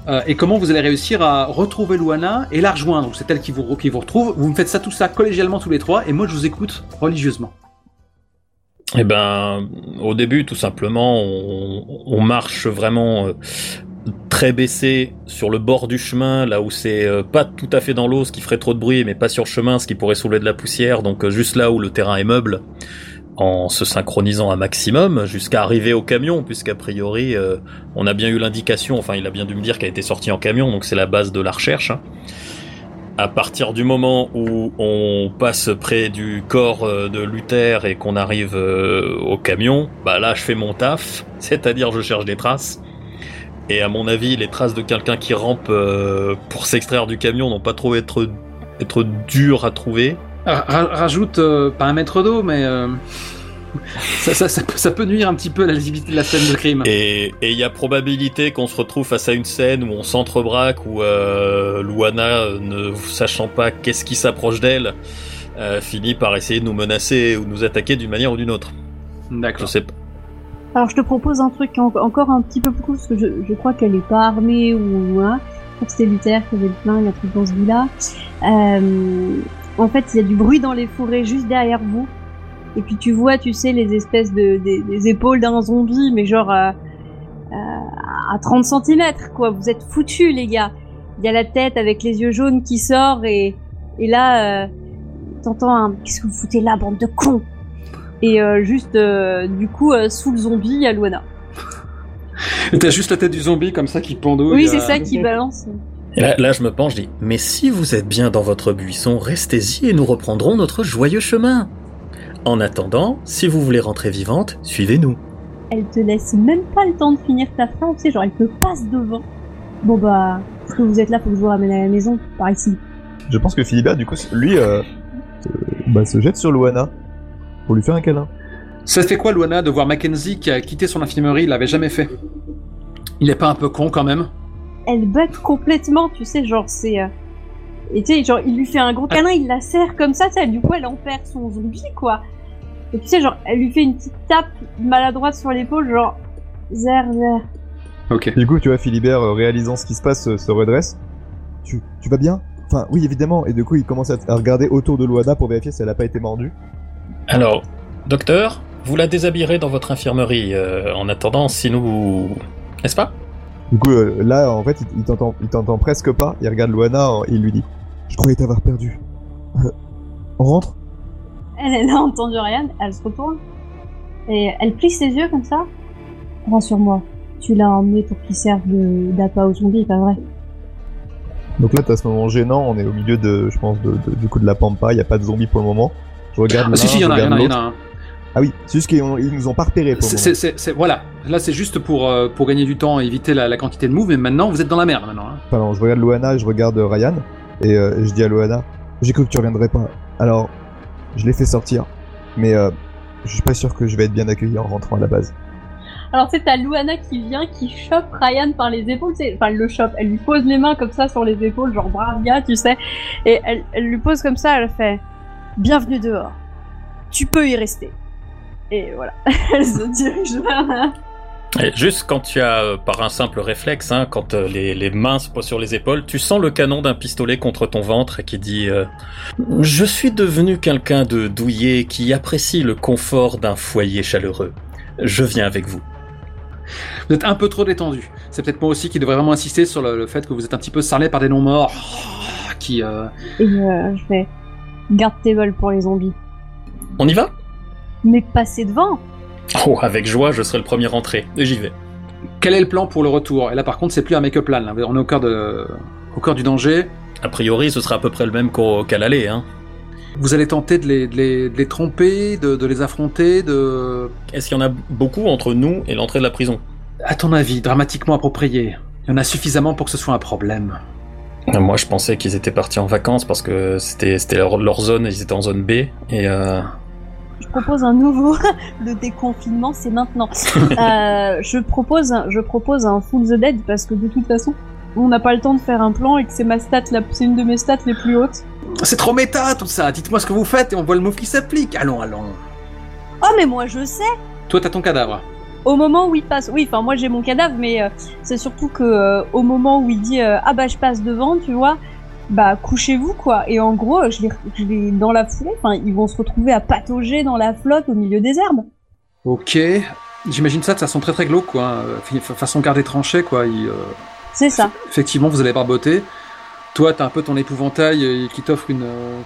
euh, et comment vous allez réussir à retrouver Luana et la rejoindre. C'est elle qui vous, qui vous retrouve. Vous me faites ça, tout ça collégialement tous les trois, et moi je vous écoute religieusement. Eh ben, au début, tout simplement, on, on marche vraiment euh, très baissé sur le bord du chemin, là où c'est euh, pas tout à fait dans l'eau, ce qui ferait trop de bruit, mais pas sur le chemin, ce qui pourrait soulever de la poussière, donc juste là où le terrain est meuble, en se synchronisant un maximum, jusqu'à arriver au camion, puisqu'a priori, euh, on a bien eu l'indication, enfin il a bien dû me dire qu'elle été sortie en camion, donc c'est la base de la recherche. hein. À partir du moment où on passe près du corps euh, de Luther et qu'on arrive euh, au camion, bah là je fais mon taf, c'est-à-dire je cherche des traces. Et à mon avis, les traces de quelqu'un qui rampe pour s'extraire du camion n'ont pas trop être être dures à trouver. Ra- ra- rajoute euh, pas un mètre d'eau, mais euh, ça, ça, ça, peut, ça peut nuire un petit peu à la lisibilité de la scène de crime. Et il y a probabilité qu'on se retrouve face à une scène où on s'entrebraque, où euh, Luana, euh, ne sachant pas qu'est-ce qui s'approche d'elle, euh, finit par essayer de nous menacer ou de nous attaquer d'une manière ou d'une autre. Je D'accord. sais pas. Alors je te propose un truc en- encore un petit peu plus cool, parce que je, je crois qu'elle est pas armée ou hein. Je crois que c'était Luther qui avait le plein, il y a un truc dans ce goût-là. Euh, en fait, il y a du bruit dans les forêts juste derrière vous. Et puis tu vois, tu sais, les espèces de des, des épaules d'un zombie, mais genre euh, euh, à 30 cm, quoi. Vous êtes foutus, les gars. Il y a la tête avec les yeux jaunes qui sort et, et là, euh, t'entends un « Qu'est-ce que vous foutez là, bande de cons ?» Et euh, juste, du coup, sous le zombie, il y a Luana. Et T'as juste la tête du zombie comme ça qui pendouille. Oui, c'est ça qui balance. Et là, là, je me penche, je dis, mais si vous êtes bien dans votre buisson, restez-y et nous reprendrons notre joyeux chemin. En attendant, si vous voulez rentrer vivante, suivez-nous. Elle te laisse même pas le temps de finir ta phrase, tu sais, genre elle te passe devant. Bon bah, parce que vous êtes là, faut que je vous ramène à la maison, par ici. Je pense que Philibert, du coup, lui, euh, euh, bah, se jette sur Luana pour lui faire un câlin. Ça fait quoi, Luana, de voir Mackenzie qui a quitté son infirmerie, il l'avait jamais fait? Il est pas un peu con quand même? Elle bug complètement, tu sais, genre c'est... euh, Et tu sais, genre il lui fait un gros câlin, il la serre comme ça, tu sais, du coup elle en perd son zombie, quoi. Et tu sais, genre, elle lui fait une petite tape maladroite sur l'épaule, genre... Zer, zer. Ok. Du coup, tu vois, Philibert, euh, réalisant ce qui se passe, euh, se redresse. Tu, tu vas bien? Enfin, oui, évidemment. Et du coup, il commence à, à regarder autour de Luana pour vérifier si elle a pas été mordue. Alors, docteur, vous la déshabillerez dans votre infirmerie. euh, en attendant, si nous... N'est-ce pas? Du coup, euh, là, en fait, il, il t'entend, il t'entend presque pas. Il regarde Luana et il lui dit Je croyais t'avoir perdu. Euh, on rentre? Elle, elle a entendu rien, elle se retourne. Et elle plisse ses yeux comme ça. Rassure-moi, tu l'as emmené pour qu'il serve de- d'appât aux zombies, pas vrai? Donc là, t'as ce moment gênant. On est au milieu de, je pense, de, de- du coup de la pampa. Il y a pas de zombies pour le moment. Je regarde Ah, si, si, il y en a, je il y en regarde a, il y en l'autre. a un. Ah oui, c'est juste qu'ils nous ont pas repérés C'est- c'est- c'est- c'est- voilà, là c'est juste pour, euh, pour gagner du temps et éviter la, la quantité de move, mais maintenant vous êtes dans la merde maintenant. hein. Pardon, je regarde Loana et je regarde euh, Ryan. Et euh, je dis à Loana, j'ai cru que tu reviendrais pas. Alors, je l'ai fait sortir. Mais euh, je suis pas sûr que je vais être bien accueilli en rentrant à la base. Alors tu sais, t'as Luana qui vient, qui chope Ryan par les épaules, enfin elle le chope, elle lui pose les mains comme ça sur les épaules, genre brave gars, tu sais, et elle, elle lui pose comme ça, elle fait « Bienvenue dehors, tu peux y rester ». Et voilà, elle se dirige vers la... Et Juste quand tu as, euh, par un simple réflexe, hein, quand euh, les, les mains se posent sur les épaules, tu sens le canon d'un pistolet contre ton ventre qui dit euh, Je suis devenu quelqu'un de douillet qui apprécie le confort d'un foyer chaleureux. Je viens avec vous. Vous êtes un peu trop détendu. C'est peut-être moi aussi qui devrais vraiment insister sur le, le fait que vous êtes un petit peu sarlé par des noms morts qui. euh, Et euh, je fais « Garde tes vols pour les zombies On y va ». Mais passez devant Oh, avec joie, je serai le premier rentré. Et j'y vais. Quel est le plan pour le retour? Et là par contre c'est plus un make-up plan, là. on est au cœur, de, au cœur du danger. A priori, ce sera à peu près le même qu'au- qu'à l'aller. Hein. Vous allez tenter de les, de les, de les tromper, de, de les affronter, de... Est-ce qu'il y en a beaucoup entre nous et l'entrée de la prison? À ton avis, dramatiquement approprié, il y en a suffisamment pour que ce soit un problème. Moi, je pensais qu'ils étaient partis en vacances parce que c'était c'était leur, leur zone, ils étaient en zone B. Et euh, Je propose un nouveau. Le déconfinement, c'est maintenant. Euh, je propose, un- je propose un full the dead parce que de toute façon, on n'a pas le temps de faire un plan et que c'est ma stat, c'est une de mes stats les plus hautes. C'est trop méta tout ça. Dites-moi ce que vous faites et on voit le move qui s'applique. Allons, allons. Oh mais moi je sais. Toi, t'as ton cadavre. Au moment où il passe, oui, enfin moi j'ai mon cadavre, mais euh, c'est surtout que euh, au moment où il dit euh, ah bah je passe devant, tu vois, bah couchez-vous quoi. Et en gros, je les, je les dans la foulée, enfin ils vont se retrouver à patauger dans la flotte au milieu des herbes. Ok. J'imagine ça de façon très très glauque, quoi. Fa- Façon garder tranchée, quoi. Il, euh, C'est ça. Effectivement, vous allez barboter. Toi, t'as un peu ton épouvantail euh, qui t'offre une. euh,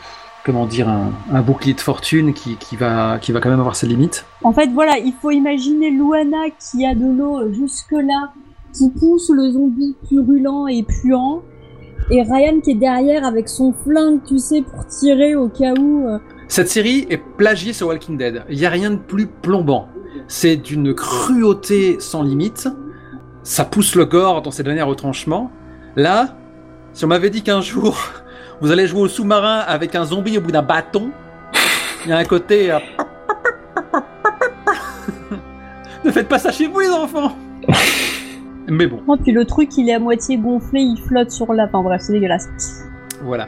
comment dire, un, un bouclier de fortune qui, qui, va, qui va quand même avoir ses limites. En fait, voilà, il faut imaginer Luana qui a de l'eau jusque-là, qui pousse le zombie purulent et puant, et Ryan qui est derrière avec son flingue, tu sais, pour tirer au cas où. euh. Cette série est plagiée sur Walking Dead. Il n'y a rien de plus plombant. C'est d'une cruauté sans limite. Ça pousse le gore dans ses derniers retranchements. Là, si on m'avait dit qu'un jour, vous allez jouer au sous-marin avec un zombie au bout d'un bâton, il y a un côté... euh, ne faites pas ça chez vous, les enfants Mais bon. Oh, puis le truc, il est à moitié gonflé, il flotte sur la... Enfin bref, c'est dégueulasse. Voilà.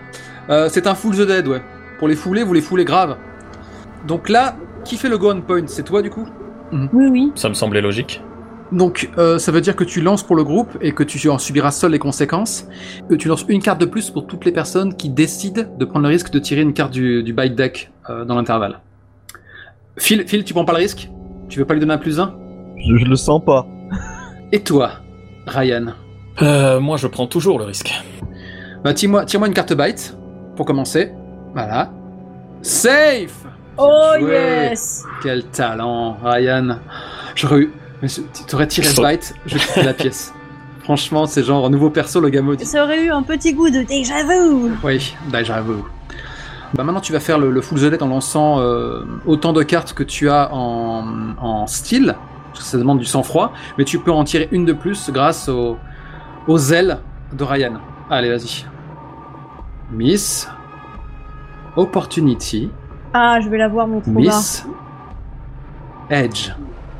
Euh, c'est un full the dead, ouais. Pour les fouler, vous les foulez grave. Donc là, qui fait le go on point? C'est toi, du coup? Oui, oui. ça me semblait logique. Donc, euh, ça veut dire que tu lances pour le groupe et que tu en subiras seul les conséquences. Euh, tu lances une carte de plus pour toutes les personnes qui décident de prendre le risque de tirer une carte du, du bite deck euh, dans l'intervalle. Phil, Phil, tu prends pas le risque? Tu veux pas lui donner un plus un? Je, je le sens pas. Et toi, Ryan Euh, moi, je prends toujours le risque. bah, Tire-moi tire une carte bite pour commencer. Voilà. Safe Oh joué. yes Quel talent, Ryan. J'aurais eu. mais je- T'aurais tiré le bite, je quittais la pièce. Franchement, c'est genre un nouveau perso, le gars maudit. Ça aurait eu un petit goût de déjà vu Oui, bah, j'avoue. Bah maintenant tu vas faire le, le full the dead en lançant euh, autant de cartes que tu as en, en style, parce que ça demande du sang-froid, mais tu peux en tirer une de plus grâce au- aux ailes de Ryan. Allez, vas-y. Miss. Opportunity. Ah, je vais la voir, mon trauma. Miss. Edge.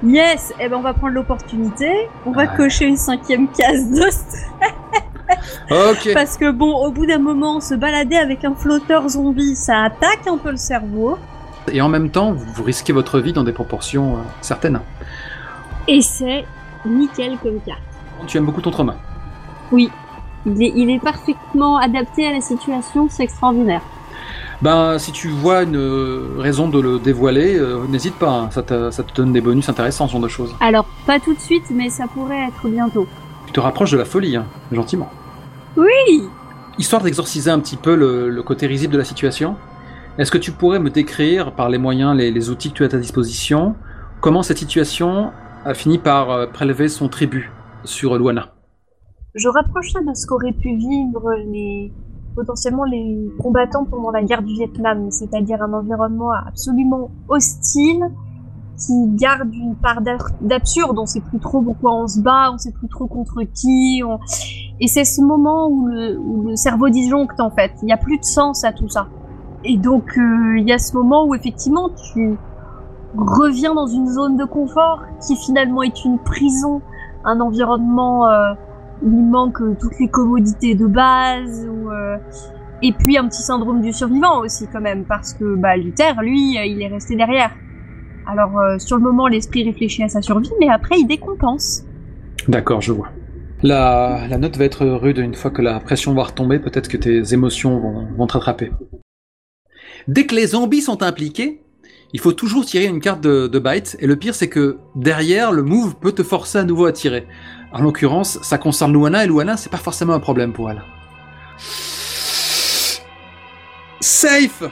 Yes Eh ben, on va prendre l'opportunité. On va Ouais. cocher une cinquième case de Ok. Parce que bon, au bout d'un moment, se balader avec un flotteur zombie, ça attaque un peu le cerveau. Et en même temps, vous, vous risquez votre vie dans des proportions euh, certaines. Et c'est nickel comme carte. Tu aimes beaucoup ton trauma. Oui. Il est, il est parfaitement adapté à la situation, c'est extraordinaire. Ben, si tu vois une euh, raison de le dévoiler, euh, n'hésite pas, hein, ça, te, ça te donne des bonus intéressants, ce genre de choses. Alors, pas tout de suite, mais ça pourrait être bientôt. Tu te rapproches de la folie, hein, gentiment. Oui Histoire d'exorciser un petit peu le, le côté risible de la situation, est-ce que tu pourrais me décrire par les moyens, les, les outils que tu as à ta disposition, comment cette situation a fini par euh, prélever son tribut sur Luana. Je rapproche ça de ce qu'auraient pu vivre les potentiellement les combattants pendant la guerre du Vietnam, c'est-à-dire un environnement absolument hostile qui garde une part d'ab- d'absurde, on sait plus trop pourquoi on se bat, on sait plus trop contre qui, et c'est ce moment où le, où le cerveau disjoncte en fait, il n'y a plus de sens à tout ça. Et donc euh, il y a ce moment où effectivement tu reviens dans une zone de confort qui finalement est une prison, un environnement euh, où il manque euh, toutes les commodités de base, euh, et puis un petit syndrome du survivant aussi quand même, parce que bah, Luther, lui, il est resté derrière. Alors euh, sur le moment, l'esprit réfléchit à sa survie, mais après il décompense. D'accord, je vois. La, la note va être rude une fois que la pression va retomber, peut-être que tes émotions vont, vont te rattraper. Dès que les zombies sont impliqués, il faut toujours tirer une carte de, de bite, et le pire c'est que derrière, le move peut te forcer à nouveau à tirer. En l'occurrence, ça concerne Luana, et Luana, c'est pas forcément un problème pour elle. Safe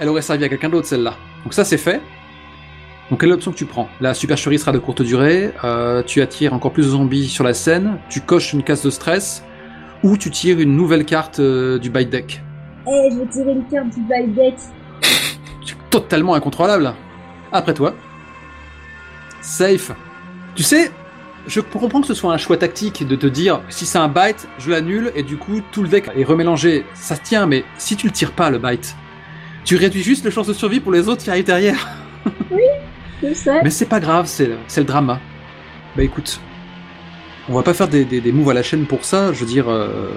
Elle aurait servi à quelqu'un d'autre celle-là. Donc ça c'est fait. Donc quelle est l'option que tu prends? La supercherie sera de courte durée, euh, tu attires encore plus de zombies sur la scène, tu coches une case de stress, ou tu tires une nouvelle carte euh, du bite deck. Eh, je vais tirer une carte du bite deck. Totalement incontrôlable. Après toi. Safe. Tu sais, je comprends que ce soit un choix tactique de te dire si c'est un bite, je l'annule et du coup tout le deck est remélangé. Ça se tient, mais si tu le tires pas le bite, tu réduis juste les chances de survie pour les autres qui arrivent derrière. Je sais. Mais c'est pas grave, c'est le, drama. Bah écoute, on va pas faire des, des, des moves à la chaîne pour ça. Je veux dire, euh,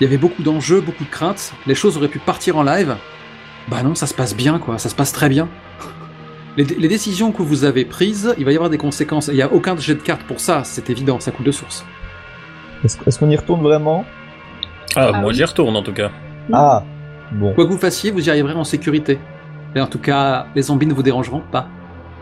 il y avait beaucoup d'enjeux, beaucoup de craintes. Les choses auraient pu partir en live. Bah non, ça se passe bien, quoi. Ça se passe très bien. Les, les décisions que vous avez prises, il va y avoir des conséquences. Il n'y a aucun jet de carte pour ça, c'est évident, ça coule de source. Est-ce qu'on y retourne vraiment? Ah, Ah moi oui. j'y retourne en tout cas. Ah Bon. Quoi que vous fassiez, vous y arriverez en sécurité. Et en tout cas, les zombies ne vous dérangeront pas.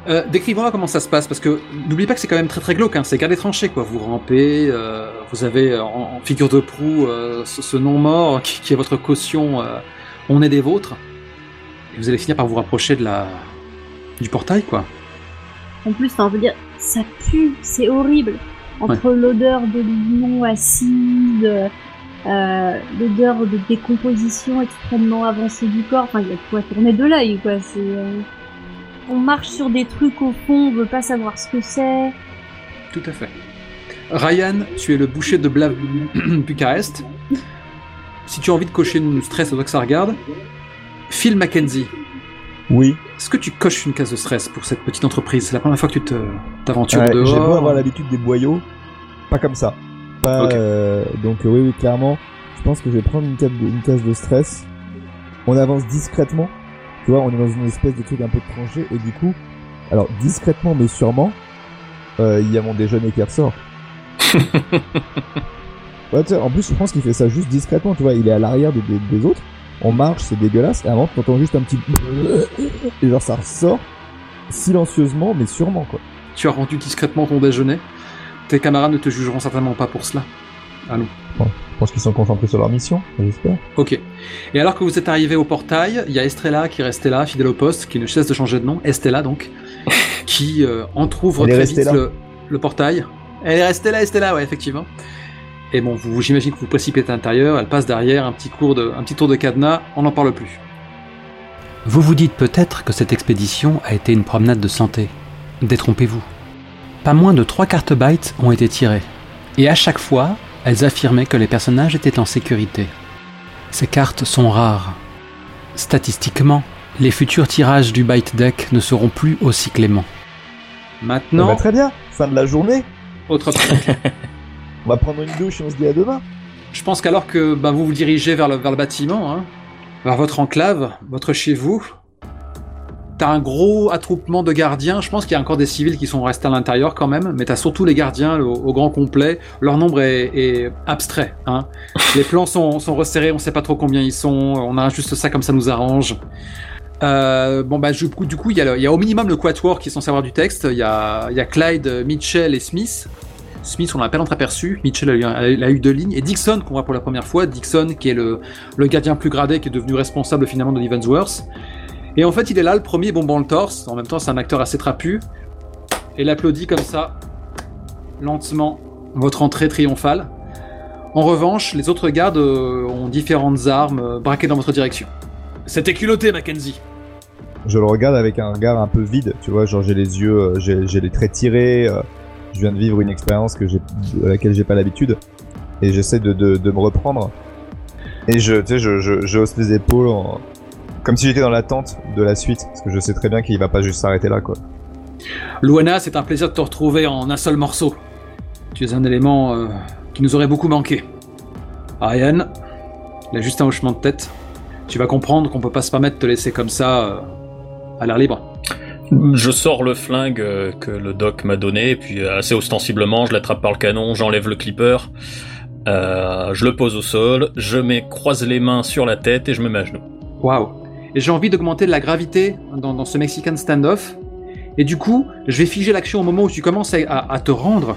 Euh, Décrivez-moi comment ça se passe, parce que n'oubliez pas que c'est quand même très très glauque, hein, c'est garder tranché quoi. Vous rampez, euh, vous avez en, en figure de proue euh, ce, ce non-mort qui, qui est votre caution, euh, on est des vôtres. Et vous allez finir par vous rapprocher de la du portail quoi. En plus, enfin, veut dire, ça pue, c'est horrible. Entre l'odeur de limon acide, euh, l'odeur de décomposition extrêmement avancée du corps, enfin, il y a de quoi tourner de l'œil, quoi. C'est, euh, On marche sur des trucs au fond, on veut pas savoir ce que c'est. Tout à fait. Ryan, tu es le boucher de Blav Bucarest. Si tu as envie de cocher une stress, toi que ça regarde. Phil Mackenzie, Oui. est-ce que tu coches une case de stress pour cette petite entreprise? C'est la première fois que tu t'aventures Ouais, J'ai beau dehors. avoir l'habitude des boyaux, pas comme ça. Pas, euh, donc oui, oui, clairement, je pense que je vais prendre une case, de, une case de stress. On avance discrètement. Tu vois, on est dans une espèce de truc un peu tranché et du coup, alors discrètement mais sûrement, euh, il y a mon déjeuner qui ressort. ouais, en plus, je pense qu'il fait ça juste discrètement. Tu vois, il est à l'arrière des, des- des autres. On marche, c'est dégueulasse. Et avant, tu entends juste un petit et genre ça ressort silencieusement mais sûrement quoi. Tu as rendu discrètement ton déjeuner. Tes camarades ne te jugeront certainement pas pour cela. Allons. Je pense qu'ils sont concentrés sur leur mission, j'espère. Ok. Et alors que vous êtes arrivé au portail, il y a Estrella qui est restée là, fidèle au poste, qui ne cesse de changer de nom, Estella donc, qui euh, entrouvre très vite le, le portail. Elle est restée là, Estella, ouais, effectivement. Et bon, vous, j'imagine que vous précipitez à l'intérieur, elle passe derrière, un petit, cours de, un petit tour de cadenas, on n'en parle plus. Vous vous dites peut-être que cette expédition a été une promenade de santé. Détrompez-vous. Pas moins de trois cartes bytes ont été tirées. Et à chaque fois, elles affirmaient que les personnages étaient en sécurité. Ces cartes sont rares. Statistiquement, les futurs tirages du byte deck ne seront plus aussi cléments. Eh Maintenant, ben, très bien, fin de la journée. autre obstacle. On va prendre une douche et on se dit à demain. Je pense qu'alors que bah, vous vous dirigez vers le, vers le bâtiment, hein, vers votre enclave, votre chez vous, t'as un gros attroupement de gardiens. Je pense qu'il y a encore des civils qui sont restés à l'intérieur quand même, mais t'as surtout les gardiens au, au grand complet. Leur nombre est, est abstrait. Hein. Les plans sont, sont resserrés, on sait pas trop combien ils sont. On a juste ça comme ça nous arrange. Euh, bon bah du coup, du coup il y, a le- il y a au minimum le quatuor qui est censé avoir du texte. Il y a, il y a Clyde, Mitchell et Smith. Smith, on l'a peine entreaperçu. Mitchell a eu, a eu deux lignes. Et Dixon, qu'on voit pour la première fois. Dixon, qui est le, le gardien plus gradé, qui est devenu responsable finalement de l'Evansworth. Et en fait, il est là, le premier, bombant le torse. En même temps, c'est un acteur assez trapu. Et il applaudit comme ça, lentement, votre entrée triomphale. En revanche, les autres gardes euh, ont différentes armes euh, braquées dans votre direction. C'était culotté, Mackenzie. Je le regarde avec un regard un peu vide, tu vois, genre j'ai les yeux, euh, j'ai j'ai les traits tirés, euh, je viens de vivre une expérience à laquelle j'ai pas l'habitude, et j'essaie de, me reprendre. Et je, tu sais, je, hausse les épaules, comme si j'étais dans l'attente de la suite, parce que je sais très bien qu'il va pas juste s'arrêter là, quoi. Luana, c'est un plaisir de te retrouver en un seul morceau. Tu es un élément euh, qui nous aurait beaucoup manqué. Ryan, il a juste un hochement de tête. Tu vas comprendre qu'on peut pas se permettre de te laisser comme ça euh, à l'air libre. Je sors le flingue euh, que le doc m'a donné, et puis euh, assez ostensiblement, je l'attrape par le canon, j'enlève le clipper, euh, je le pose au sol, je mets croise les mains sur la tête et je me mets à genoux. Waouh. Et j'ai envie d'augmenter la gravité dans, ce Mexican standoff. Et du coup, je vais figer l'action au moment où tu commences à, te rendre.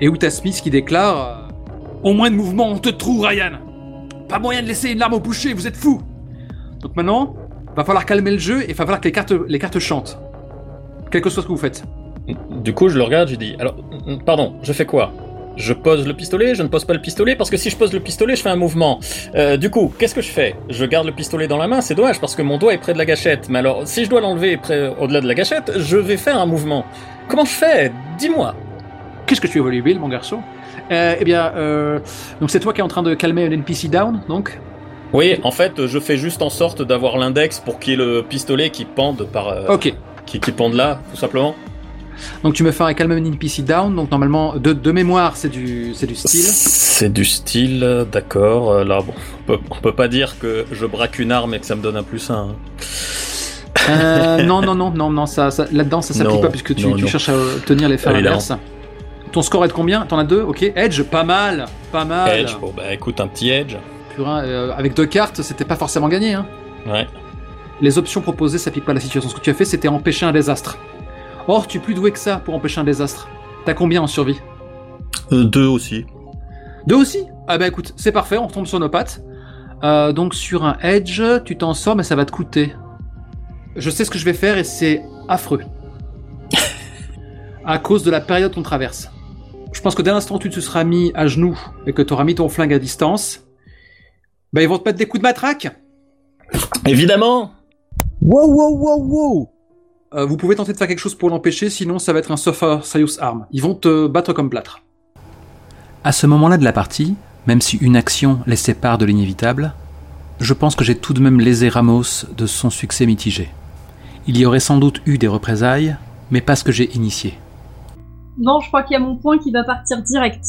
Et où t'as Smith qui déclare Au moins de mouvement, on te trouve, Ryan Pas moyen de laisser une larme au boucher, vous êtes fou Donc maintenant, va falloir calmer le jeu et va falloir que les cartes, les cartes chantent. Quel que soit ce que vous faites. Du coup, je le regarde, je dis, alors, pardon, je fais quoi? Je pose le pistolet, je ne pose pas le pistolet, parce que si je pose le pistolet, je fais un mouvement. Euh, du coup, qu'est-ce que je fais? Je garde le pistolet dans la main, c'est dommage, parce que mon doigt est près de la gâchette. Mais alors, si je dois l'enlever au-delà de la gâchette, je vais faire un mouvement. Comment je fais? Dis-moi Qu'est-ce que tu es volubile, mon garçon? Euh, Eh bien, euh, donc c'est toi qui es en train de calmer un NPC down, donc? Oui, en fait, je fais juste en sorte d'avoir l'index pour qu'il y ait le pistolet qui pende par, euh, Ok. qui, qui pende là, tout simplement. Donc tu me fais un calmer un NPC down, donc normalement, de, de mémoire, c'est du, c'est du style. C'est du style, d'accord. euh, Là, bon, on peut, on peut pas dire que je braque une arme et que ça me donne un plus un. hein. Euh, non, non, non, non, non, ça, ça- là-dedans, ça s'applique pas puisque tu, non, tu non. cherches à obtenir l'effet inverse. Ton score est de combien? T'en as deux? Ok. Edge, pas mal, pas mal. Edge, bon bah écoute, un petit edge. Purin, euh, avec deux cartes, c'était pas forcément gagné. Hein. Ouais. Les options proposées s'appliquent pas à la situation. Ce que tu as fait, c'était empêcher un désastre. Or, tu es plus doué que ça pour empêcher un désastre. T'as combien en survie? Euh, deux aussi. Deux aussi? Ah bah écoute, c'est parfait, on retombe sur nos pattes. Euh, donc sur un edge, tu t'en sors, mais ça va te coûter. Je sais ce que je vais faire et c'est affreux. à cause de la période qu'on traverse. Je pense que dès l'instant où tu te seras mis à genoux et que tu auras mis ton flingue à distance, bah ils vont te mettre des coups de matraque. Évidemment Wow, wow, wow, wow Euh, vous pouvez tenter de faire quelque chose pour l'empêcher, sinon ça va être un Suffer Serious Arm. Ils vont te battre comme plâtre. À ce moment-là de la partie, même si une action les sépare de l'inévitable, je pense que j'ai tout de même lésé Ramos de son succès mitigé. Il y aurait sans doute eu des représailles, mais pas ce que j'ai initié. Non, je crois qu'il y a mon point qui va partir direct.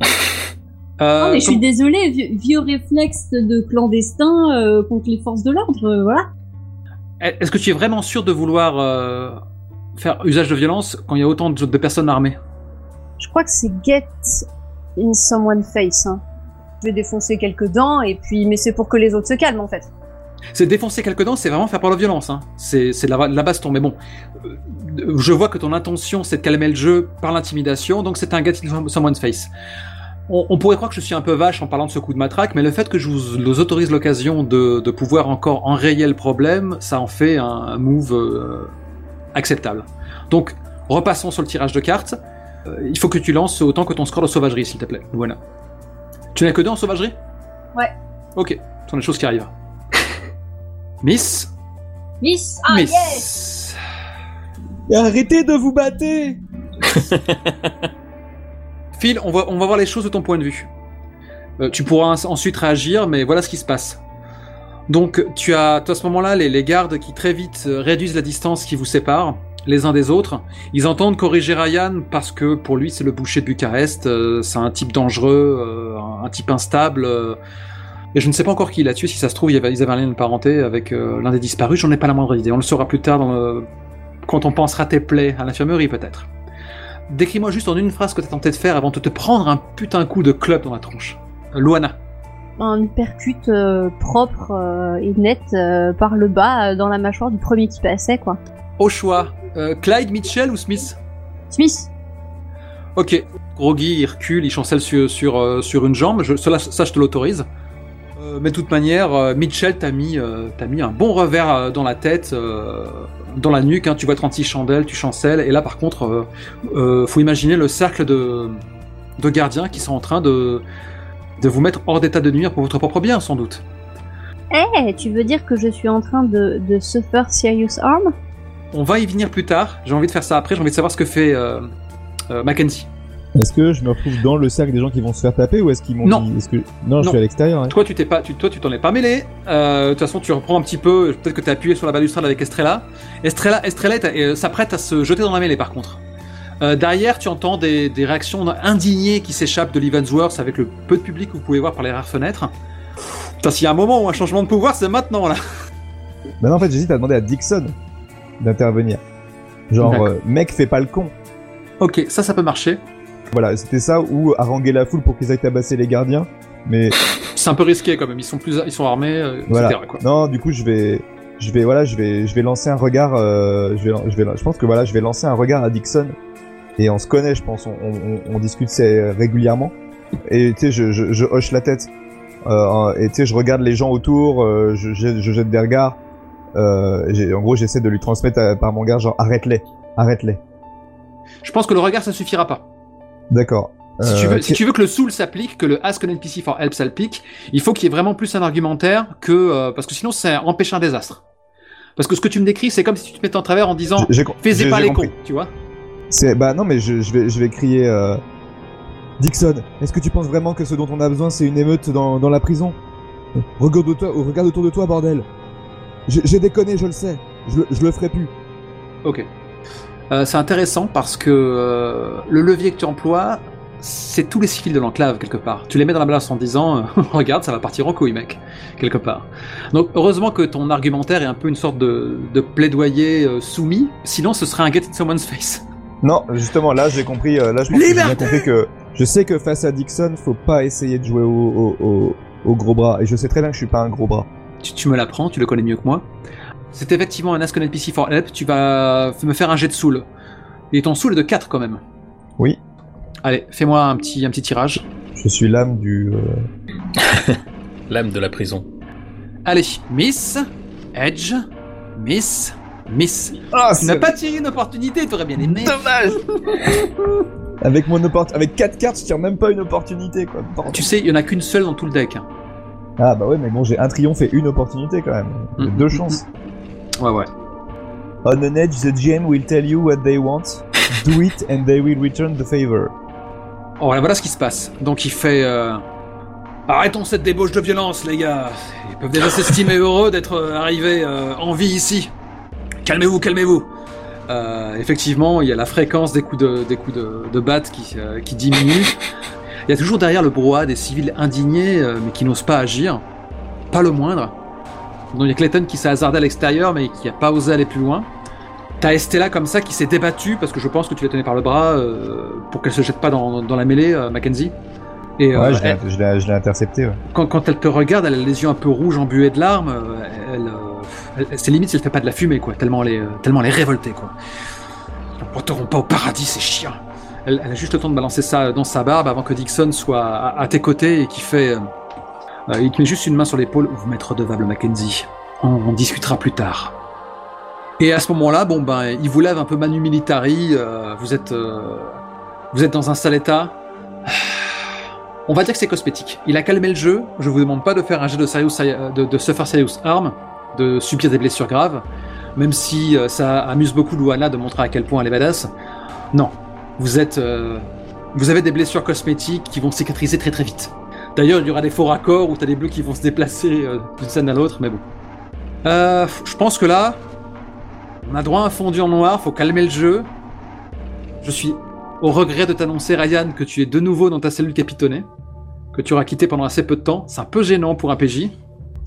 Euh, non, mais je suis désolée, vieux, vieux réflexe de clandestin euh, contre les forces de l'ordre, euh, voilà. Est-ce que tu es vraiment sûr de vouloir faire usage de violence quand il y a autant de, de personnes armées? Je crois que c'est get in someone face. Hein. Je vais défoncer quelques dents et puis, mais c'est pour que les autres se calment en fait. C'est défoncer quelques dents, c'est vraiment faire par la violence. Hein. C'est de la, de la baston. Mais bon, je vois que ton intention, c'est de calmer le jeu par l'intimidation, donc c'est un get in someone's face. On, on pourrait croire que je suis un peu vache en parlant de ce coup de matraque, mais le fait que je vous, vous autorise l'occasion de, de pouvoir encore enrayer le problème, ça en fait un, un move euh, acceptable. Donc, repassons sur le tirage de cartes. Euh, il faut que tu lances autant que ton score de sauvagerie, s'il te plaît. Voilà. Tu n'as que deux en sauvagerie? Ouais. Ok, ce sont des choses qui arrivent. Miss? Miss Ah Miss. yes Arrêtez de vous battre On va, voir les choses de ton point de vue. Euh, tu pourras ens- ensuite réagir, mais voilà ce qui se passe. Donc, tu as, à ce moment-là les, gardes qui très vite euh, réduisent la distance qui vous sépare les uns des autres. Ils entendent corriger Ryan parce que pour lui c'est le boucher de Bucarest, euh, c'est un type dangereux, un, type instable. et je ne sais pas encore qui l'a tué, si ça se trouve, ils avaient un lien de parenté avec l'un des disparus, j'en ai pas la moindre idée. On le saura plus tard quand on pensera tes plaies à l'infirmerie peut-être. Décris-moi juste en une phrase ce que t'as tenté de faire avant de te prendre un putain coup de club dans la tronche. Euh, Luana. Un uppercut euh, propre euh, et net euh, par le bas dans la mâchoire du premier qui passait quoi. Au choix, Clyde, Mitchell ou Smith? Smith Ok. Groggy, il recule, il chancelle sur, sur, sur une jambe, je, cela, ça je te l'autorise. Euh, mais de toute manière, euh, Mitchell t'a mis, euh, t'a mis un bon revers dans la tête, dans la nuque, hein, tu vois 36 chandelles, tu chancelles, et là par contre, faut imaginer le cercle de, de gardiens qui sont en train de, de vous mettre hors d'état de nuire pour votre propre bien, sans doute. Eh, tu veux dire que je suis en train de, de suffer serious harm On va y venir plus tard, j'ai envie de faire ça après, j'ai envie de savoir ce que fait euh, euh, Mackenzie. Est-ce que je me retrouve dans le cercle des gens qui vont se faire taper ou est-ce qu'ils m'ont Non. dit que non, je suis à l'extérieur. hein. Toi, tu t'es pas, tu, toi, tu t'en es pas mêlé. Euh, de toute façon, tu reprends un petit peu. Peut-être que t'as appuyé sur la balustrade avec Estrella. Estrella, Estrella est- euh, s'apprête à se jeter dans la mêlée, par contre. Euh, derrière, tu entends des, des réactions indignées qui s'échappent de l'Evansworth avec le peu de public que vous pouvez voir par les rares fenêtres. Putain, s'il y a un moment où un changement de pouvoir, c'est maintenant là. Bah non, en fait, j'hésite à demander à Dixon d'intervenir. Genre, euh, mec, fais pas le con. Ok, ça, ça peut marcher. Voilà, c'était ça ou haranguer la foule pour qu'ils aillent tabasser les gardiens. Mais C'est un peu risqué quand même. Ils sont plus, ils sont armés, euh, Voilà. etc. Quoi. non, du coup, je vais, je vais, voilà, je vais, je vais lancer un regard. euh, je vais, je vais, je pense que voilà, je vais lancer un regard à Dixon. Et on se connaît, je pense. On, on, on discute régulièrement. Et tu sais, je, je, je hoche la tête. Euh, et tu sais, je regarde les gens autour. je, je, je jette des regards. En gros, j'essaie de lui transmettre par mon regard, genre arrête-les, arrête-les. Je pense que le regard, ça suffira pas. D'accord. Si, tu Euh, veux, si tu veux que le soul s'applique, que le ask an NPC for help s'applique, il faut qu'il y ait vraiment plus un argumentaire que euh, parce que sinon c'est empêcher un désastre. Parce que ce que tu me décris, c'est comme si tu te mettais en travers en disant j'ai- pas les compris. cons, tu vois. C'est bah non mais je, je vais je vais crier euh... Dixon, est-ce que tu penses vraiment que ce dont on a besoin c'est une émeute dans, dans la prison? Regarde toi, regarde autour de toi bordel. J'ai déconné, je le sais. Je, je le ferai plus. Ok. Euh, c'est intéressant parce que euh, le levier que tu emploies, c'est tous les civils de l'enclave quelque part. Tu les mets dans la balance en disant, euh, regarde, ça va partir en couille, mec, quelque part. Donc heureusement que ton argumentaire est un peu une sorte de, de plaidoyer euh, soumis, sinon ce serait un get in someone's face. Non, justement là j'ai compris. là je pense que j'ai bien Liberté compris que je sais que face à Dixon faut pas essayer de jouer au, au, au, au gros bras et je sais très bien que je suis pas un gros bras. Tu, tu me l'apprends, tu le connais mieux que moi. C'est effectivement un Ask an NPC for Help, tu vas me faire un jet de soul. Et ton soul est de 4 quand même. Oui. Allez, fais-moi un petit, un petit tirage. Je suis l'âme du. euh, L'âme de la prison. Allez, Miss, Edge, Miss, Miss. Ah, Tu n'as pas tiré une opportunité, t'aurais bien aimé. dommage. avec mon opport... avec quatre cartes, je tire même pas une opportunité quoi. Tu sais, il y en a qu'une seule dans tout le deck. Ah bah ouais, mais bon, j'ai un triomphe et une opportunité quand même. Mm, deux mm, chances. Ouais, ouais. On an edge, the GM will tell you what they want. Do it and they will return the favor. Oh, voilà, voilà ce qui se passe. Donc il fait... euh, Arrêtons cette débauche de violence, les gars. Ils peuvent déjà s'estimer heureux d'être euh, arrivés euh, en vie ici. Calmez-vous, calmez-vous. Euh, effectivement, il y a la fréquence des coups de, des coups de, de batte qui, euh, qui diminue. Il y a toujours derrière le brouhaha des civils indignés, mais qui n'osent pas agir. Pas le moindre. Donc il y a Clayton qui s'est hasardé à l'extérieur, mais qui n'a pas osé aller plus loin. T'as Estella comme ça qui s'est débattue, parce que je pense que tu la tenais par le bras, euh, pour qu'elle se jette pas dans, dans la mêlée, euh, Mackenzie. Et euh, Ouais, elle- l'ai- je l'ai je l'ai intercepté. Ouais. quand, quand elle te regarde, elle a les yeux un peu rouges, embués de larmes. euh, Elle, euh, elle- c'est limite si elle fait pas de la fumée, quoi. Tellement elle est, euh, tellement elle est révoltée, quoi. Ils porteront pas au paradis, ces chiens. Elle, elle a juste le temps de balancer ça dans sa barbe avant que Dixon soit à, à tes côtés et qui fait, euh, il te met juste une main sur l'épaule. Vous m'êtes redevable, Mackenzie. On, on discutera plus tard. Et à ce moment-là, bon ben, il vous lève un peu manu militari. euh, vous êtes, euh, vous êtes dans un sale état. On va dire que c'est cosmétique. Il a calmé le jeu. Je vous demande pas de faire un jet de, serious, de, de suffer serious harm, de subir des blessures graves, même si ça amuse beaucoup Luana de montrer à quel point elle est badass. Non, vous êtes, vous avez des blessures cosmétiques qui vont cicatriser très très vite. D'ailleurs, il y aura des faux raccords où t'as des bleus qui vont se déplacer euh, d'une scène à l'autre, mais bon. Euh, je pense que là, on a droit à un fondu en noir. Faut calmer le jeu. Je suis au regret de t'annoncer, Ryan, que tu es de nouveau dans ta cellule capitonnée, que tu auras quitté pendant assez peu de temps. C'est un peu gênant pour un PJ.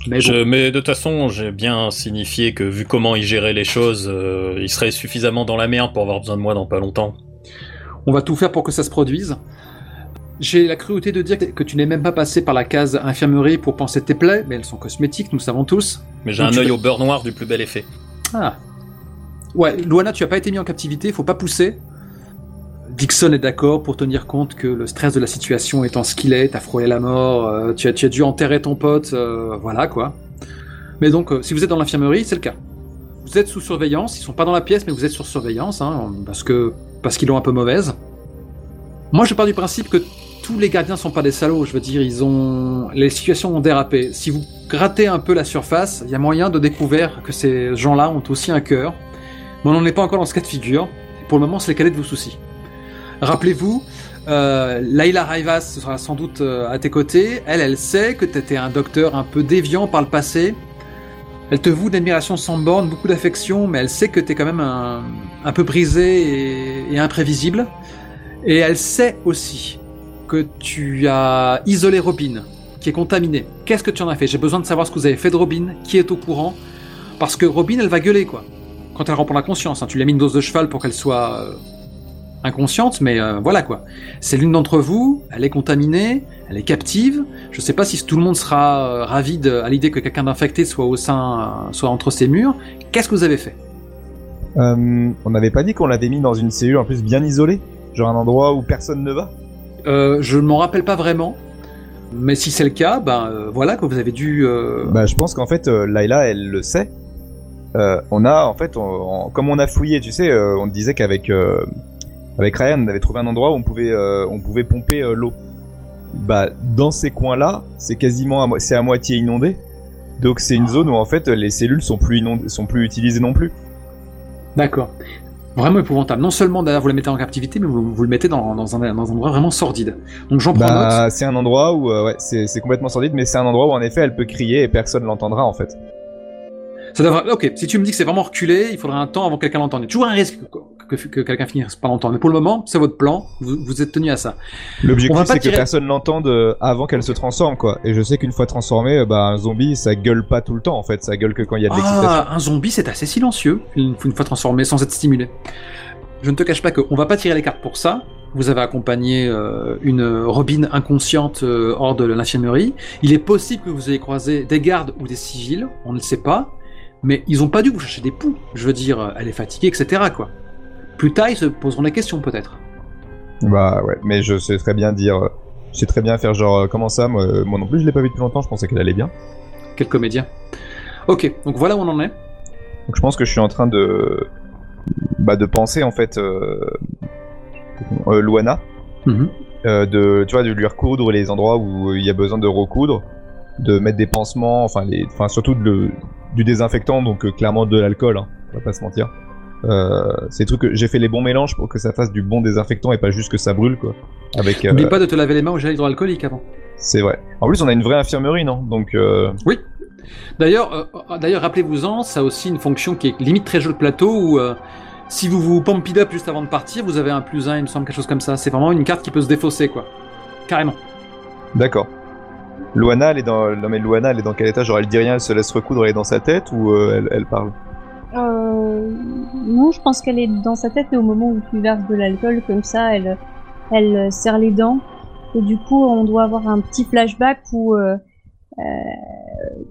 Mais bon. Je, mais de toute façon, j'ai bien signifié que vu comment il gérait les choses, euh, il serait suffisamment dans la merde pour avoir besoin de moi dans pas longtemps. On va tout faire pour que ça se produise. J'ai la cruauté de dire que tu n'es même pas passé par la case infirmerie pour penser tes plaies, mais elles sont cosmétiques, nous savons tous. Mais j'ai un œil au beurre noir du plus bel effet. Ah. Ouais, Luana, tu as pas été mis en captivité, faut pas pousser. Dixon est d'accord pour tenir compte que le stress de la situation étant ce qu'il est, t'as frôlé la mort, euh, tu, as, tu as dû enterrer ton pote, euh, voilà quoi. Mais donc, euh, si vous êtes dans l'infirmerie, c'est le cas. Vous êtes sous surveillance, ils sont pas dans la pièce, mais vous êtes sur surveillance, hein, parce que parce qu'ils l'ont un peu mauvaise. Moi, je pars du principe que tous les gardiens sont pas des salauds. Je veux dire, ils ont les situations ont dérapé. Si vous grattez un peu la surface, il y a moyen de découvrir que ces gens-là ont aussi un cœur. Mais on n'en est pas encore dans ce cas de figure. Pour le moment, c'est cadet de vos soucis. Rappelez-vous, euh, Laila Raivas sera sans doute euh, à tes côtés. Elle, elle sait que tu étais un docteur un peu déviant par le passé. Elle te voue d'admiration sans borne, beaucoup d'affection, mais elle sait que tu es quand même un, peu brisé et imprévisible. Et elle sait aussi que tu as isolé Robin, qui est contaminée. Qu'est-ce que tu en as fait? J'ai besoin de savoir ce que vous avez fait de Robin, qui est au courant? Parce que Robin, elle va gueuler, quoi. Quand elle reprend la conscience. hein. Tu lui as mis une dose de cheval pour qu'elle soit euh, inconsciente, mais euh, voilà, quoi. C'est l'une d'entre vous, elle est contaminée, elle est captive. Je sais pas si tout le monde sera euh, ravi de- à l'idée que quelqu'un d'infecté soit au sein, soit entre ces murs. Qu'est-ce que vous avez fait? On n'avait pas dit qu'on l'avait mis dans une cellule en plus bien isolée? Genre un endroit où personne ne va? Euh, Je ne m'en rappelle pas vraiment. Mais si c'est le cas, ben euh, voilà que vous avez dû. euh, Bah, je pense qu'en fait, euh, Layla, elle le sait. On a, en fait, on- on- comme on a fouillé, tu sais, on disait qu'avec avec Ryan, on avait trouvé un endroit où on pouvait, on pouvait pomper l'eau. Bah, dans ces coins-là, c'est quasiment, à, c'est à moitié inondé. Donc c'est une zone où en fait les cellules sont plus inondées, sont plus utilisées non plus. D'accord. Vraiment épouvantable. Non seulement d'ailleurs vous la mettez en captivité, mais vous, vous le mettez dans, dans, un, dans un endroit vraiment sordide. Donc j'en prends note. Bah, c'est un endroit où, euh, ouais, c'est c'est complètement sordide, mais c'est un endroit où en effet elle peut crier et personne l'entendra en fait. Ça devrait... Ok, si tu me dis que c'est vraiment reculé, il faudra un temps avant que quelqu'un l'entende. Il y a toujours un risque que, que, que quelqu'un finisse par l'entendre. Mais pour le moment, c'est votre plan, vous, vous êtes tenu à ça. L'objectif c'est que personne l'entende euh, avant qu'elle se transforme quoi. Et je sais qu'une fois transformé, euh, bah un zombie ça gueule pas tout le temps en fait, ça gueule que quand il y a de l'excitation. Ah, un zombie, c'est assez silencieux, une, une fois transformé, sans être stimulé. Je ne te cache pas qu'on va pas tirer les cartes pour ça. Vous avez accompagné euh, une Robin inconsciente euh, hors de l'infirmerie. Il est possible que vous ayez croisé des gardes ou des civils, on ne le sait pas. Mais ils ont pas dû vous chercher des poux. Je veux dire, elle est fatiguée, etc. quoi. Plus tard, ils se poseront des questions peut-être. Bah ouais, mais je sais très bien dire, euh, je sais très bien faire genre euh, comment ça, moi, euh, moi non plus je l'ai pas vu depuis longtemps, je pensais qu'elle allait bien. Quel comédien. Ok, donc voilà où on en est. Donc je pense que je suis en train de bah, de penser en fait euh, euh, Luana, Mhm. euh, de tu vois de lui recoudre les endroits où il y a besoin de recoudre, de mettre des pansements, enfin les, enfin surtout de le- du désinfectant donc clairement de l'alcool, hein, on va pas se mentir. Euh, c'est trucs que j'ai fait les bons mélanges pour que ça fasse du bon désinfectant et pas juste que ça brûle quoi. Avec euh, N'oublie pas de te laver les mains au gel hydroalcoolique avant. c'est vrai. En plus on a une vraie infirmerie non? Donc euh, D'ailleurs, euh, d'ailleurs, rappelez-vous-en, ça a aussi une fonction qui est limite très jeu de plateau où euh, si vous vous pump it up juste avant de partir, vous avez un plus un, il me semble, quelque chose comme ça. C'est vraiment une carte qui peut se défausser, quoi. Carrément. D'accord. Luana, elle est dans. Non mais Luana, elle est dans quel état? Genre elle dit rien, elle se laisse recoudre, elle est dans sa tête ou euh, elle, elle parle? Euh, non, je pense qu'elle est dans sa tête et au moment où tu verses de l'alcool comme ça, elle, elle euh, serre les dents. Et du coup, on doit avoir un petit flashback où, euh, euh,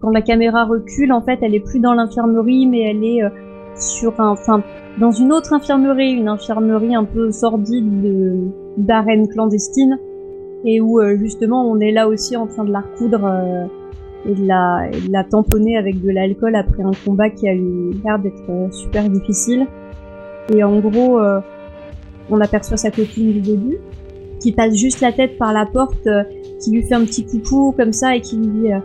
quand la caméra recule, en fait, elle est plus dans l'infirmerie, mais elle est euh, sur un, enfin, dans une autre infirmerie, une infirmerie un peu sordide de d'arène clandestine, et où euh, justement, on est là aussi en train de la recoudre. Et de la, et de la tamponner avec de l'alcool après un combat qui a eu l'air d'être euh, super difficile. Et en gros, euh, on aperçoit sa copine du début, qui passe juste la tête par la porte, euh, qui lui fait un petit coucou comme ça et qui lui dit euh,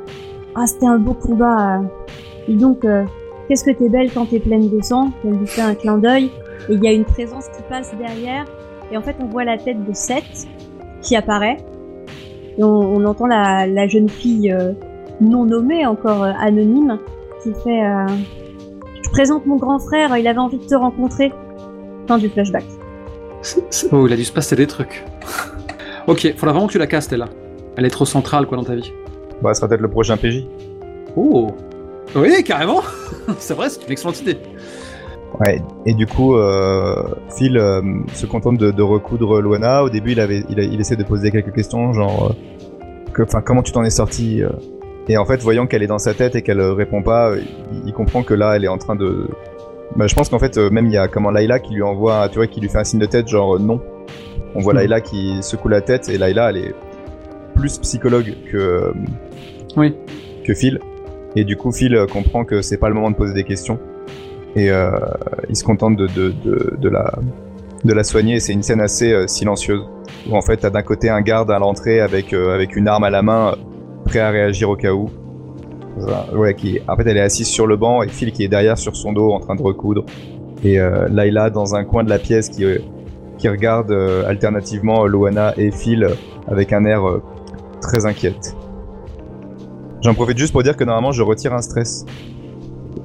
Ah, c'était un beau combat. euh. Et donc, euh, qu'est-ce que t'es belle quand t'es pleine de sang? Elle lui fait un clin d'œil et il y a une présence qui passe derrière. Et en fait, on voit la tête de Seth qui apparaît. Et on, on entend la, la jeune fille non nommée, encore euh, anonyme, qui fait euh, Je présente mon grand frère, il avait envie de te rencontrer. Fin du flashback. Oh, il a dû se passer des trucs. ok, faudra vraiment que tu la castes, elle. Elle est trop centrale, quoi, dans ta vie. Bah, ce sera peut-être le prochain PJ. Oh Oui, carrément C'est vrai, c'est une excellente idée. Ouais. Et du coup, euh, Phil euh, se contente de, de recoudre Luana. Au début, il avait, il, a- il essaie de poser quelques questions, genre, euh, que, enfin, comment tu t'en es sorti euh, Et en fait, voyant qu'elle est dans sa tête et qu'elle euh, répond pas, euh, il, il comprend que là, elle est en train de. Bah, je pense qu'en fait, euh, même il y a comment Layla qui lui envoie, tu vois, qui lui fait un signe de tête, genre non. On voit Mhm. Layla qui secoue la tête et Layla, elle est plus psychologue que Oui. que Phil. Et du coup, Phil comprend que c'est pas le moment de poser des questions. Et euh, il se contente de, de, de, de la, de la soigner. C'est une scène assez euh, silencieuse. Où en fait, t'as d'un côté un garde à l'entrée avec, euh, avec une arme à la main, prêt à réagir au cas où. Voilà, Ouais, qui, en fait, elle est assise sur le banc et Phil qui est derrière sur son dos en train de recoudre. Et euh, Layla dans un coin de la pièce qui, euh, qui regarde euh, alternativement Loana et Phil euh, avec un air euh, très inquiète. J'en profite juste pour dire que normalement je retire un stress.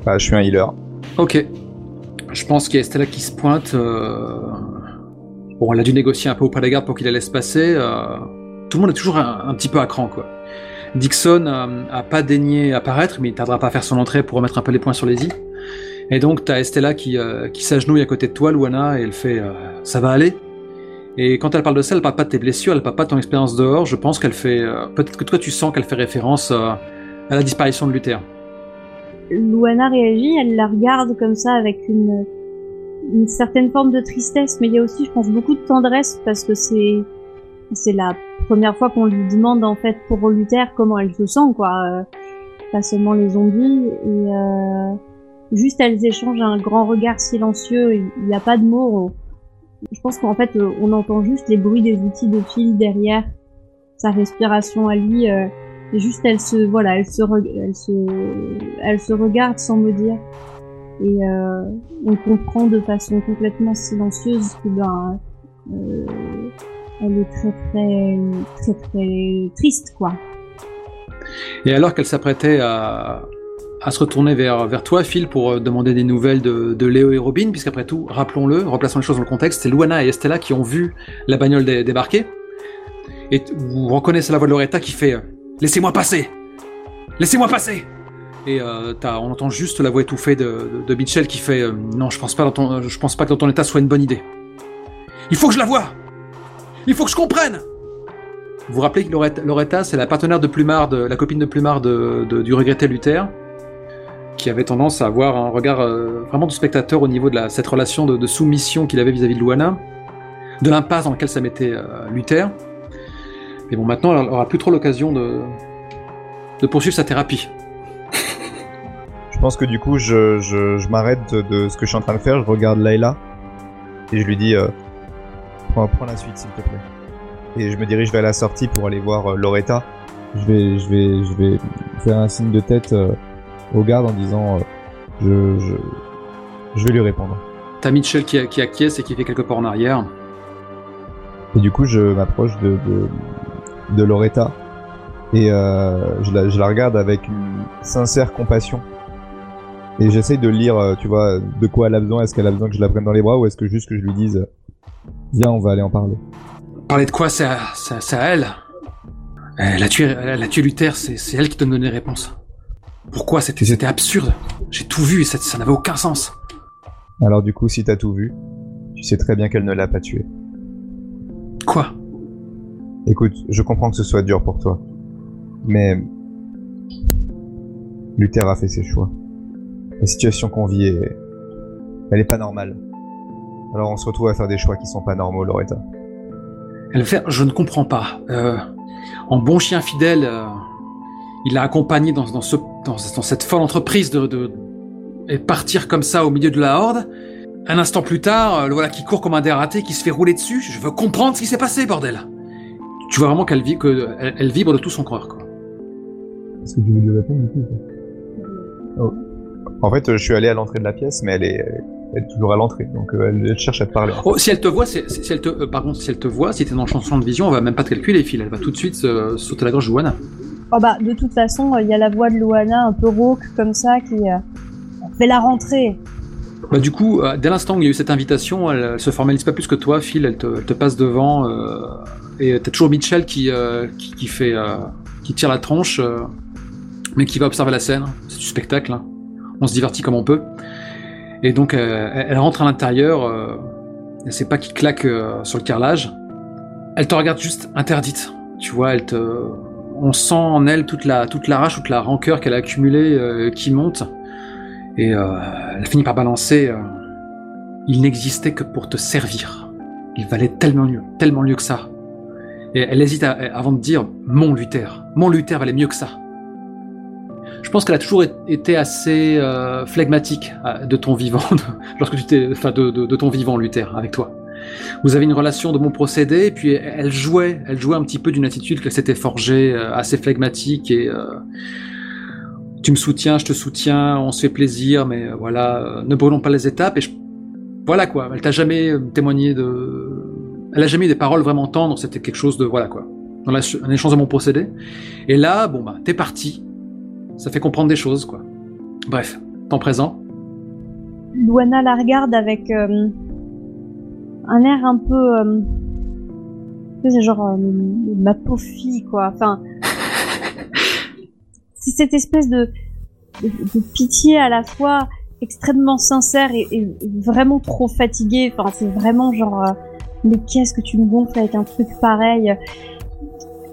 Je suis un healer. Ok. Je pense qu'il y a Stella qui se pointe. euh, Bon, elle a dû négocier un peu auprès des gardes pour qu'il la laisse passer. euh, Tout le monde est toujours un petit peu à cran, quoi. Dixon euh, a pas daigné apparaître, mais il tardera pas à faire son entrée pour remettre un peu les points sur les i. Et donc, t'as Estella qui, euh, qui s'agenouille à côté de toi, Luana, et elle fait euh, Ça va aller? Et quand elle parle de ça, elle parle pas de tes blessures, elle parle pas de ton expérience dehors. Je pense qu'elle fait. Peut-être que toi, tu sens qu'elle fait référence à la disparition de Luther. Luana réagit, elle la regarde comme ça avec une, une certaine forme de tristesse, mais il y a aussi, je pense, beaucoup de tendresse parce que c'est c'est la première fois qu'on lui demande en fait pour Luther comment elle se sent, quoi. euh, pas seulement les zombies et euh, juste elles échangent un grand regard silencieux. Il n'y a pas de mots. je pense qu'en fait, euh, on entend juste les bruits des outils de fil derrière sa respiration à lui. euh, et juste, elle se, voilà, elle se, elle se, elle se regarde sans me dire. Et euh, on comprend de façon complètement silencieuse que ben, elle est très très très très triste quoi. Et alors qu'elle s'apprêtait à, à se retourner vers, vers toi, Phil, pour euh, demander des nouvelles de, de Léo et Robin, puisqu'après tout, rappelons-le, replaçons les choses dans le contexte, c'est Luana et Estella qui ont vu la bagnole dé- débarquer. Et vous reconnaissez la voix de Loretta qui fait euh, Laissez-moi passer Laissez-moi passer Et euh, on entend juste la voix étouffée de, de, Mitchell qui fait euh, Non, je pense, pas je pense pas que dans ton état soit une bonne idée. Il faut que je la voie Il faut que je comprenne vous vous rappelez que Loretta, c'est la partenaire de Plumard, de, la copine de Plumard de, du regretté Luther, qui avait tendance à avoir un regard euh, vraiment de spectateur au niveau de cette relation de, soumission qu'il avait vis-à-vis de Luana, de l'impasse dans laquelle ça mettait euh, Luther. Mais bon, maintenant, elle aura plus trop l'occasion de, de poursuivre sa thérapie. Je pense que du coup, je, je, m'arrête de, de ce que je suis en train de faire, je regarde Layla et je lui dis euh, prends, prends la suite s'il te plaît. Et je me dirige vers la sortie pour aller voir euh, Loretta. Je vais, je vais, je vais faire un signe de tête euh, au garde en disant euh, je, je, je vais lui répondre. T'as Mitchell qui, qui acquiesce et qui fait quelques pas en arrière. Et du coup, je m'approche de, de, de Loretta et euh, je, la, je la regarde avec une sincère compassion. Et j'essaye de lire, tu vois, de quoi elle a besoin. Est-ce qu'elle a besoin que je la prenne dans les bras ou est-ce que juste que je lui dise, viens, on va aller en parler. Parler de quoi? C'est à, elle. Elle a tué, elle a tué Luther, c'est elle qui te donne les réponses. Pourquoi? C'était c'était absurde. J'ai tout vu et ça, ça n'avait aucun sens. Alors du coup, si t'as tout vu, tu sais très bien qu'elle ne l'a pas tué. Quoi? Écoute, je comprends que ce soit dur pour toi, mais Luther a fait ses choix. La situation qu'on vit est... Elle est pas normale. Alors on se retrouve à faire des choix qui sont pas normaux, Loretta. Elle fait, je ne comprends pas. Euh, en bon chien fidèle, euh, il l'a accompagné dans, dans, ce, dans, dans cette folle entreprise de, de et partir comme ça au milieu de la horde. Un instant plus tard, euh, le voilà qui court comme un dératé, qui se fait rouler dessus. Je veux comprendre ce qui s'est passé, bordel. Tu vois vraiment qu'elle vit, que elle, elle vibre de tout son corps. Quoi. Est-ce que tu veux lui répondre du coup oh. En fait, je suis allé à l'entrée de la pièce, mais elle est, elle est toujours à l'entrée, donc euh, elle, elle cherche à te parler. Oh, si elle te voit, c'est- si elle te, euh, par contre, si elle te voit, si t'es dans le champ de vision, on va même pas te calculer, fil. Elle va tout de suite euh, sauter la gorge de Wana. Oh bah, de toute façon, il y a la voix de Loana un peu rauque comme ça qui euh, fait la rentrée. Bah du coup, euh, dès l'instant où il y a eu cette invitation, elle, elle se formalise pas plus que toi, Phil. Elle te, elle te passe devant euh, et t'as toujours Mitchell qui, euh, qui, qui fait, euh, qui tire la tronche, euh, mais qui va observer la scène. C'est du spectacle. hein. On se divertit comme on peut. Et donc, euh, elle, rentre à l'intérieur. Euh, elle sait pas qui claque euh, sur le carrelage. Elle te regarde juste interdite. Tu vois, elle te, on sent en elle toute la, toute la rage, toute la rancœur qu'elle a accumulée euh, qui monte. Et euh, elle finit par balancer. euh, il n'existait que pour te servir. Il valait tellement mieux, tellement mieux que ça. Et elle hésite avant de dire mon Luther. Mon Luther valait mieux que ça. Je pense qu'elle a toujours été assez euh, flegmatique euh, de ton vivant, lorsque tu t'es, enfin de, ton vivant Luther avec toi. Vous avez une relation de bon procédé, et puis elle jouait, elle jouait un petit peu d'une attitude qu'elle s'était forgée, euh, assez flegmatique et euh, tu me soutiens, je te soutiens, on se fait plaisir, mais voilà, ne brûlons pas les étapes. Et voilà quoi, elle t'a jamais témoigné de, elle a jamais eu des paroles vraiment tendres. C'était quelque chose de voilà quoi, dans la, un échange de mon procédé. Et là, bon bah, t'es parti. Ça fait comprendre des choses quoi. Bref, temps présent. Luana la regarde avec euh, un air un peu... Euh, c'est genre euh, ma pauvre fille, quoi. Enfin, c'est cette espèce de, de, de pitié à la fois extrêmement sincère et, et vraiment trop fatiguée. Enfin, c'est vraiment genre... euh, mais qu'est-ce que tu me gonfles avec un truc pareil?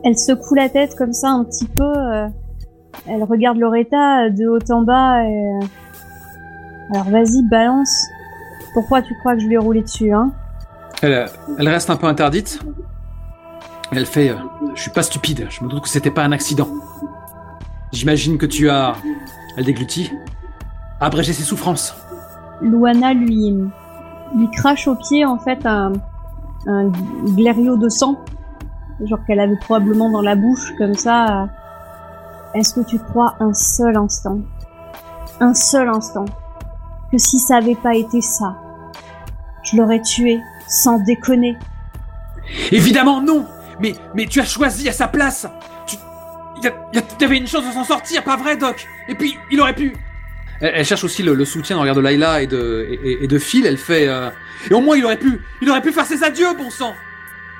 Elle secoue la tête comme ça un petit peu. Elle regarde Loretta de haut en bas et... alors vas-y, balance. Pourquoi tu crois que je lui ai roulé dessus, hein? Elle, elle reste un peu interdite. Elle fait euh, Je suis pas stupide, je me doute que c'était pas un accident. J'imagine que tu as. Elle déglutit. Abrégé ses souffrances. Luana lui, lui crache au pied en fait un, un glairio de sang, genre qu'elle avait probablement dans la bouche comme ça. Est-ce que tu crois un seul instant, un seul instant, que si ça avait pas été ça, je l'aurais tué, sans déconner? Évidemment non! Mais, tu as choisi à sa place! Tu... Il y, a- il y a- il y avait une chance de s'en sortir, pas vrai, Doc? Et puis, il aurait pu... Elle, cherche aussi le, soutien dans le regard de Layla et de, et, Phil, elle fait... euh, Et au moins, il aurait pu... Il aurait pu faire ses adieux, bon sang!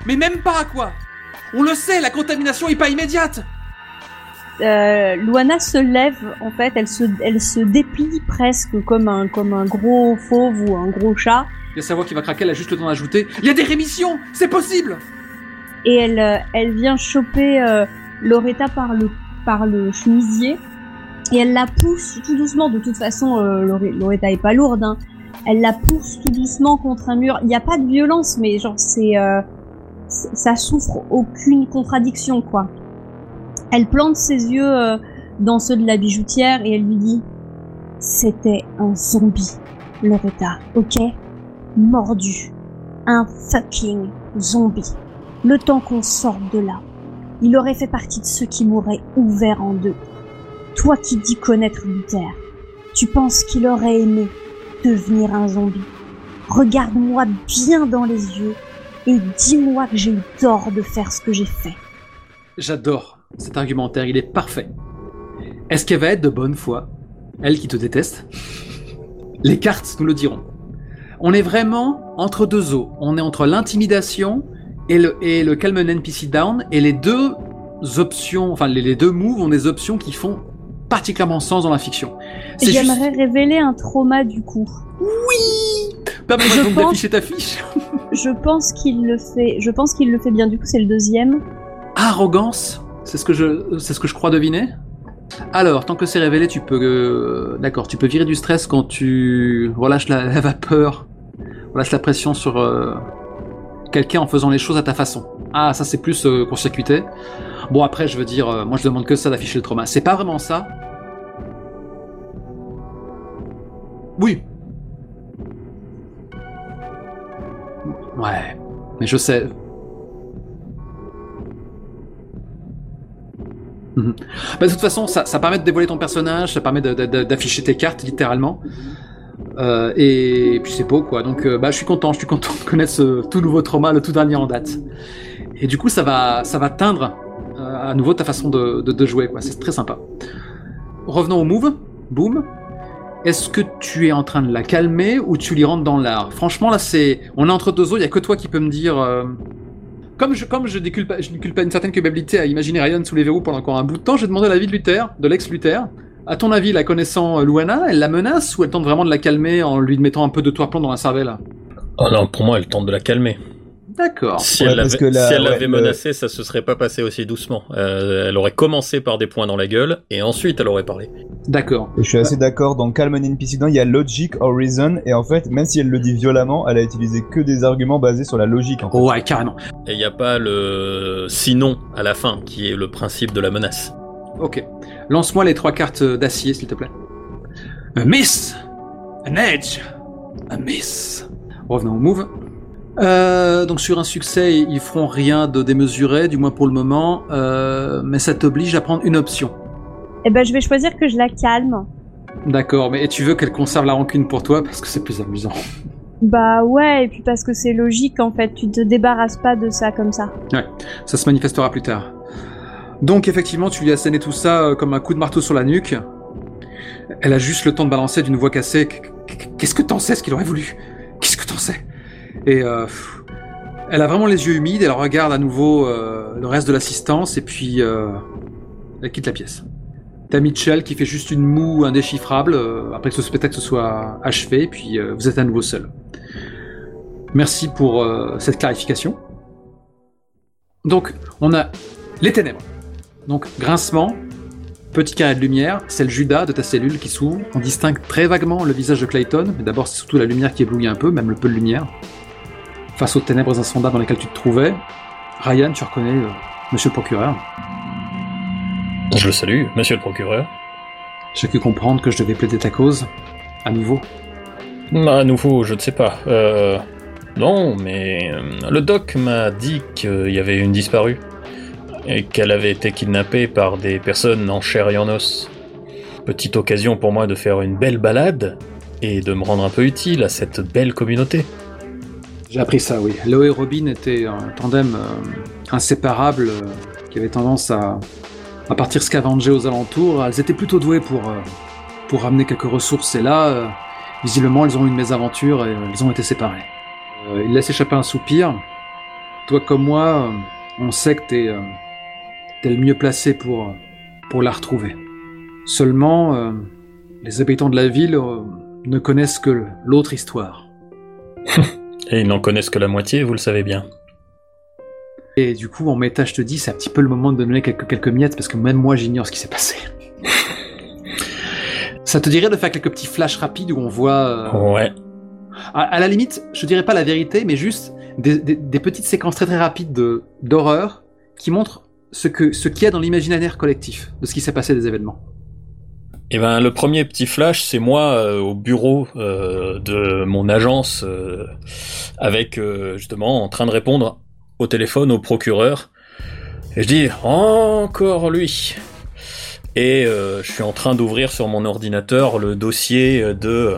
Mais même pas, quoi! On le sait, la contamination est pas immédiate Euh, Luana se lève, en fait, elle se, elle se déplie presque comme un, comme un gros fauve ou un gros chat, Il y a sa voix qui va craquer, elle a juste le temps d'ajouter... Il y a des rémissions C'est possible et elle, euh, elle vient choper euh, Loretta par le, par le chemisier, et elle la pousse tout doucement. De toute façon, euh, Lore- Loretta est pas lourde, hein. Elle la pousse tout doucement contre un mur. Il n'y a pas de violence, mais genre c'est, euh, ça souffre aucune contradiction, quoi. Elle plante ses yeux euh, dans ceux de la bijoutière et elle lui dit C'était un zombie, Loretta, ok? Mordu. Un fucking zombie. Le temps qu'on sorte de là, il aurait fait partie de ceux qui mourraient ouverts en deux. Toi qui dis connaître Luther, tu penses qu'il aurait aimé devenir un zombie? Regarde-moi bien dans les yeux et dis-moi que j'ai eu tort de faire ce que j'ai fait. J'adore cet argumentaire, il est parfait. Est-ce qu'elle va être de bonne foi? Elle qui te déteste? Les cartes nous le diront. On est vraiment entre deux eaux. On est entre l'intimidation et le, et le calm an NPC down. Et les deux options, enfin les, les deux moves ont des options qui font particulièrement sens dans la fiction. Juste- J'aimerais révéler un trauma du coup. Besoin Je donc pense- d'afficher ta fiche. Je pense qu'il le fait. Je pense qu'il le fait bien. Du coup, c'est le deuxième. Arrogance, c'est ce que je, c'est ce que je crois deviner. Alors, tant que c'est révélé, tu peux, euh, d'accord, tu peux virer du stress quand tu relâches la, vapeur, relâches la pression sur euh, quelqu'un en faisant les choses à ta façon. Ah, ça c'est plus euh, court-circuité. Bon après, je veux dire, euh, moi je demande que ça d'afficher le trauma. C'est pas vraiment ça. Oui. Ouais, mais je sais. Bah, de toute façon, ça, permet de dévoiler ton personnage, ça permet d'afficher tes cartes littéralement. Euh, et puis c'est beau quoi. Donc euh, bah, je suis content, je suis content de connaître ce tout nouveau trauma, le tout dernier en date. Et du coup, ça va, ça va teindre euh, à nouveau ta façon de, jouer quoi. C'est très sympa. Revenons au move. Boom. Est-ce que tu es en train de la calmer ou tu lui rentres dans l'art? Franchement là, c'est, on est entre deux eaux. Il y a que toi qui peux me dire. Comme je, comme je une certaine culpabilité à imaginer Ryan sous les verrous pendant encore un bout de temps, j'ai demandé l'avis de Luther, de l'ex-Luther. À ton avis, la connaissant euh, Luana, elle la menace ou elle tente vraiment de la calmer en lui mettant un peu de toit-plomb dans la cervelle? Oh non, pour moi, elle tente de la calmer. D'accord. Si Ouais, elle parce l'avait que là, si elle ouais, l'avait le- menacé, ça se serait pas passé aussi doucement. Euh, elle aurait commencé par des points dans la gueule et ensuite elle aurait parlé. D'accord. Je suis assez d'accord, dans Calm and NPC, il y a logic or reason, et en fait, même si elle le dit violemment, elle a utilisé que des arguments basés sur la logique, en fait. Ouais, carrément. Et il n'y a pas le sinon à la fin qui est le principe de la menace. Ok. Lance-moi les trois cartes d'acier, s'il te plaît. Un miss Un edge Un miss Revenons au move. Euh, donc sur un succès, ils feront rien de démesuré, du moins pour le moment, euh, mais ça t'oblige à prendre une option. Eh ben, je vais choisir que je la calme. D'accord, mais tu veux qu'elle conserve la rancune pour toi parce que c'est plus amusant. Bah ouais, et puis parce que c'est logique en fait, tu te débarrasses pas de ça comme ça. Ça se manifestera plus tard. Donc effectivement, tu lui as scéné tout ça euh, comme un coup de marteau sur la nuque. Elle a juste le temps de balancer d'une voix cassée. Qu- qu- Qu'est-ce que t'en sais ce qu'il aurait voulu? Qu'est-ce que t'en sais? Et euh, elle a vraiment les yeux humides. Elle regarde à nouveau euh, le reste de l'assistance et puis euh, elle quitte la pièce. T'as Mitchell qui fait juste une moue indéchiffrable après que ce spectacle se soit achevé. Puis vous êtes à nouveau seul. Merci pour cette clarification. Donc, on a les ténèbres. Donc, grincement, petit carré de lumière, c'est le Judas de ta cellule qui s'ouvre. On distingue très vaguement le visage de Clayton, mais d'abord, c'est surtout la lumière qui éblouit un peu, même le peu de lumière. Face aux ténèbres insondables dans lesquelles tu te trouvais, Ryan, tu reconnais euh, monsieur le procureur. Je le salue, monsieur le procureur. J'ai pu comprendre que je devais plaider ta cause, à nouveau. Bah, à nouveau, je ne sais pas. Euh, non, mais euh, le doc m'a dit qu'il y avait une disparue et qu'elle avait été kidnappée par des personnes en chair et en os. Petite occasion pour moi de faire une belle balade et de me rendre un peu utile à cette belle communauté. J'ai appris ça, oui. Léo et Robin étaient un tandem euh, inséparable euh, qui avait tendance à, à partir scavenger aux alentours. Elles étaient plutôt douées pour, euh, pour ramener quelques ressources et là, euh, visiblement, elles ont eu une mésaventure et euh, elles ont été séparées. Euh, il laisse échapper un soupir. Toi comme moi, on sait que t'es t'es le mieux placé pour, pour la retrouver. Seulement, les habitants de la ville ne connaissent que l'autre histoire. Et ils n'en connaissent que la moitié, vous le savez bien. Et du coup, en méta, je te dis, c'est un petit peu le moment de donner quelques, quelques miettes parce que même moi, j'ignore ce qui s'est passé. Ça te dirait de faire quelques petits flashs rapides où on voit. euh, Ouais. à, à la limite, je dirais pas la vérité, mais juste des, des- des petites séquences très très rapides de d'horreur qui montrent ce que ce qu'il y a dans l'imaginaire collectif de ce qui s'est passé des événements. Et ben le premier petit flash, c'est moi euh, au bureau euh, de mon agence, euh, avec justement en train de répondre au téléphone au procureur. Et je dis encore lui. Et je suis en train d'ouvrir sur mon ordinateur le dossier de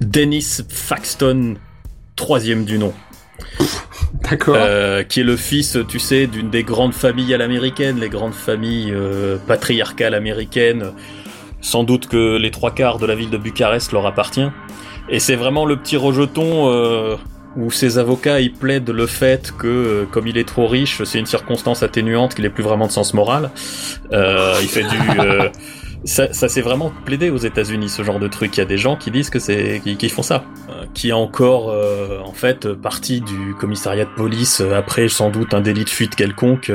Dennis Faxton, troisième du nom. D'accord. Euh, qui est le fils, tu sais, d'une des grandes familles à l'américaine, les grandes familles euh, patriarcales américaines. Sans doute que les trois quarts de la ville de Bucarest leur appartient. Et c'est vraiment le petit rejeton euh, où ses avocats ils plaident le fait que, euh, comme il est trop riche, c'est une circonstance atténuante qu'il n'ait plus vraiment de sens moral. Euh, il fait du... ça, ça s'est vraiment plaidé aux États-Unis, ce genre de truc. Il y a des gens qui disent que c'est, qui, font ça, Euh, qui est encore euh, en fait partie du commissariat de police euh, après sans doute un délit de fuite quelconque.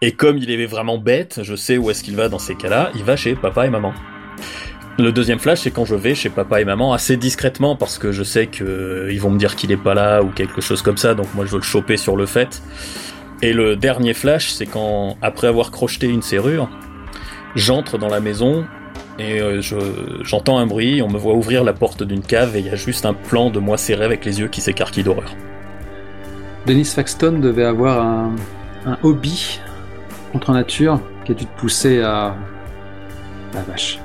et comme il est vraiment bête, je sais où est-ce qu'il va dans ces cas-là. Il va chez papa et maman. Le deuxième flash, c'est quand je vais chez papa et maman assez discrètement parce que je sais que ils vont me dire qu'il est pas là ou quelque chose comme ça. Donc moi je veux le choper sur le fait. Et le dernier flash, c'est quand après avoir crocheté une serrure, j'entre dans la maison et euh, je, j'entends un bruit, on me voit ouvrir la porte d'une cave et il y a juste un plan de moi serré avec les yeux qui s'écarquillent d'horreur. Dennis Faxton devait avoir un, un hobby contre nature qui a dû te pousser à la vache.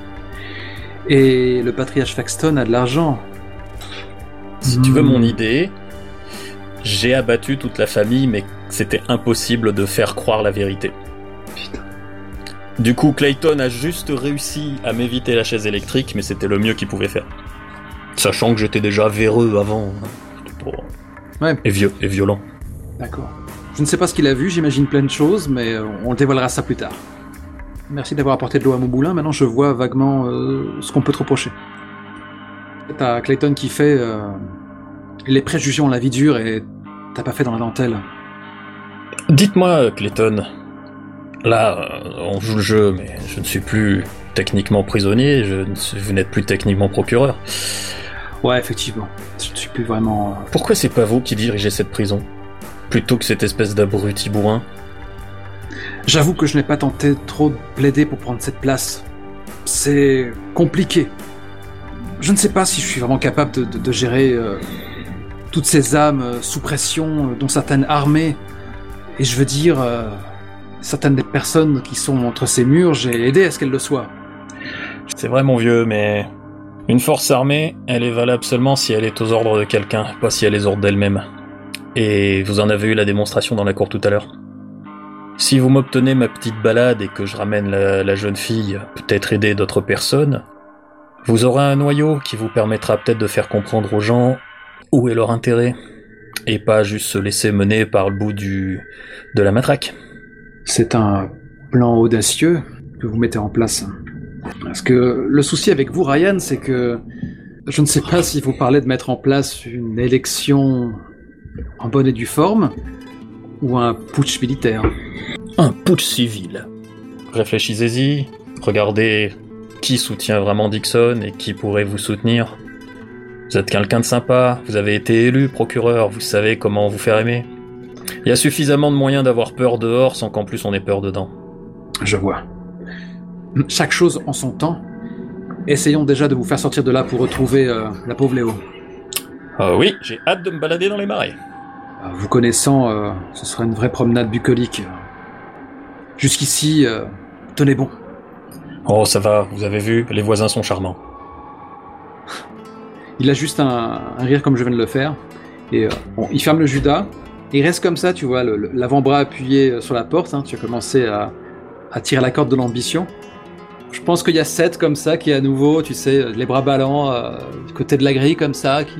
Et le patriarche Faxton a de l'argent. Si tu veux Hmm. mon idée, j'ai abattu toute la famille, mais c'était impossible de faire croire la vérité. Du coup, Clayton a juste réussi à m'éviter la chaise électrique, mais c'était le mieux qu'il pouvait faire. Sachant que j'étais déjà véreux avant. hein. Ouais. Et, vieux, et violent. D'accord. Je ne sais pas ce qu'il a vu, j'imagine plein de choses, mais euh, on le dévoilera ça plus tard. Merci d'avoir apporté de l'eau à mon moulin, maintenant je vois vaguement euh, ce qu'on peut te reprocher. T'as Clayton qui fait euh, les préjugés ont la vie dure et t'as pas fait dans la dentelle. Dites-moi, Clayton. Là, on joue le jeu, mais je ne suis plus techniquement prisonnier, je ne suis- vous n'êtes plus techniquement procureur. Ouais, effectivement. Je ne suis plus vraiment... euh, Pourquoi c'est pas vous qui dirigez cette prison Plutôt que cette espèce d'abruti bourrin? J'avoue que je n'ai pas tenté trop de plaider pour prendre cette place. C'est compliqué. Je ne sais pas si je suis vraiment capable de, de- de gérer euh, toutes ces âmes euh, sous pression, dont certaines armées. Et je veux dire, euh, certaines des personnes qui sont entre ces murs, j'ai aidé à ce qu'elles le soient. C'est vrai mon vieux, mais une force armée, elle est valable seulement si elle est aux ordres de quelqu'un, pas si elle est aux ordres d'elle-même. Et vous en avez eu la démonstration dans la cour tout à l'heure. Si vous m'obtenez ma petite balade et que je ramène la, jeune fille, peut-être aider d'autres personnes, vous aurez un noyau qui vous permettra peut-être de faire comprendre aux gens où est leur intérêt, et pas juste se laisser mener par le bout du de la matraque. C'est un plan audacieux que vous mettez en place. Parce que le souci avec vous, Ryan, c'est que je ne sais pas si vous parlez de mettre en place une élection en bonne et due forme ou un putsch militaire. Un putsch civil. Réfléchissez-y, regardez qui soutient vraiment Dixon et qui pourrait vous soutenir. Vous êtes quelqu'un de sympa, vous avez été élu procureur, vous savez comment vous faire aimer. Il y a suffisamment de moyens d'avoir peur dehors sans qu'en plus on ait peur dedans. Je vois. Chaque chose en son temps. Essayons déjà de vous faire sortir de là pour retrouver euh, la pauvre Léo. Ah oui, j'ai hâte de me balader dans les marais. Euh, Vous connaissant, euh, ce sera une vraie promenade bucolique. Jusqu'ici, euh, tenez bon. Oh ça va, vous avez vu, les voisins sont charmants. Il a juste un, un rire comme je viens de le faire. Et bon, il ferme le Judas. Il reste comme ça, tu vois, l'avant-bras appuyé euh, sur la porte. hein. tu as commencé à, tirer la corde de l'ambition. Je pense qu'il y a Seth comme ça qui est à nouveau, tu sais, les bras ballants euh, du côté de la grille comme ça, qui,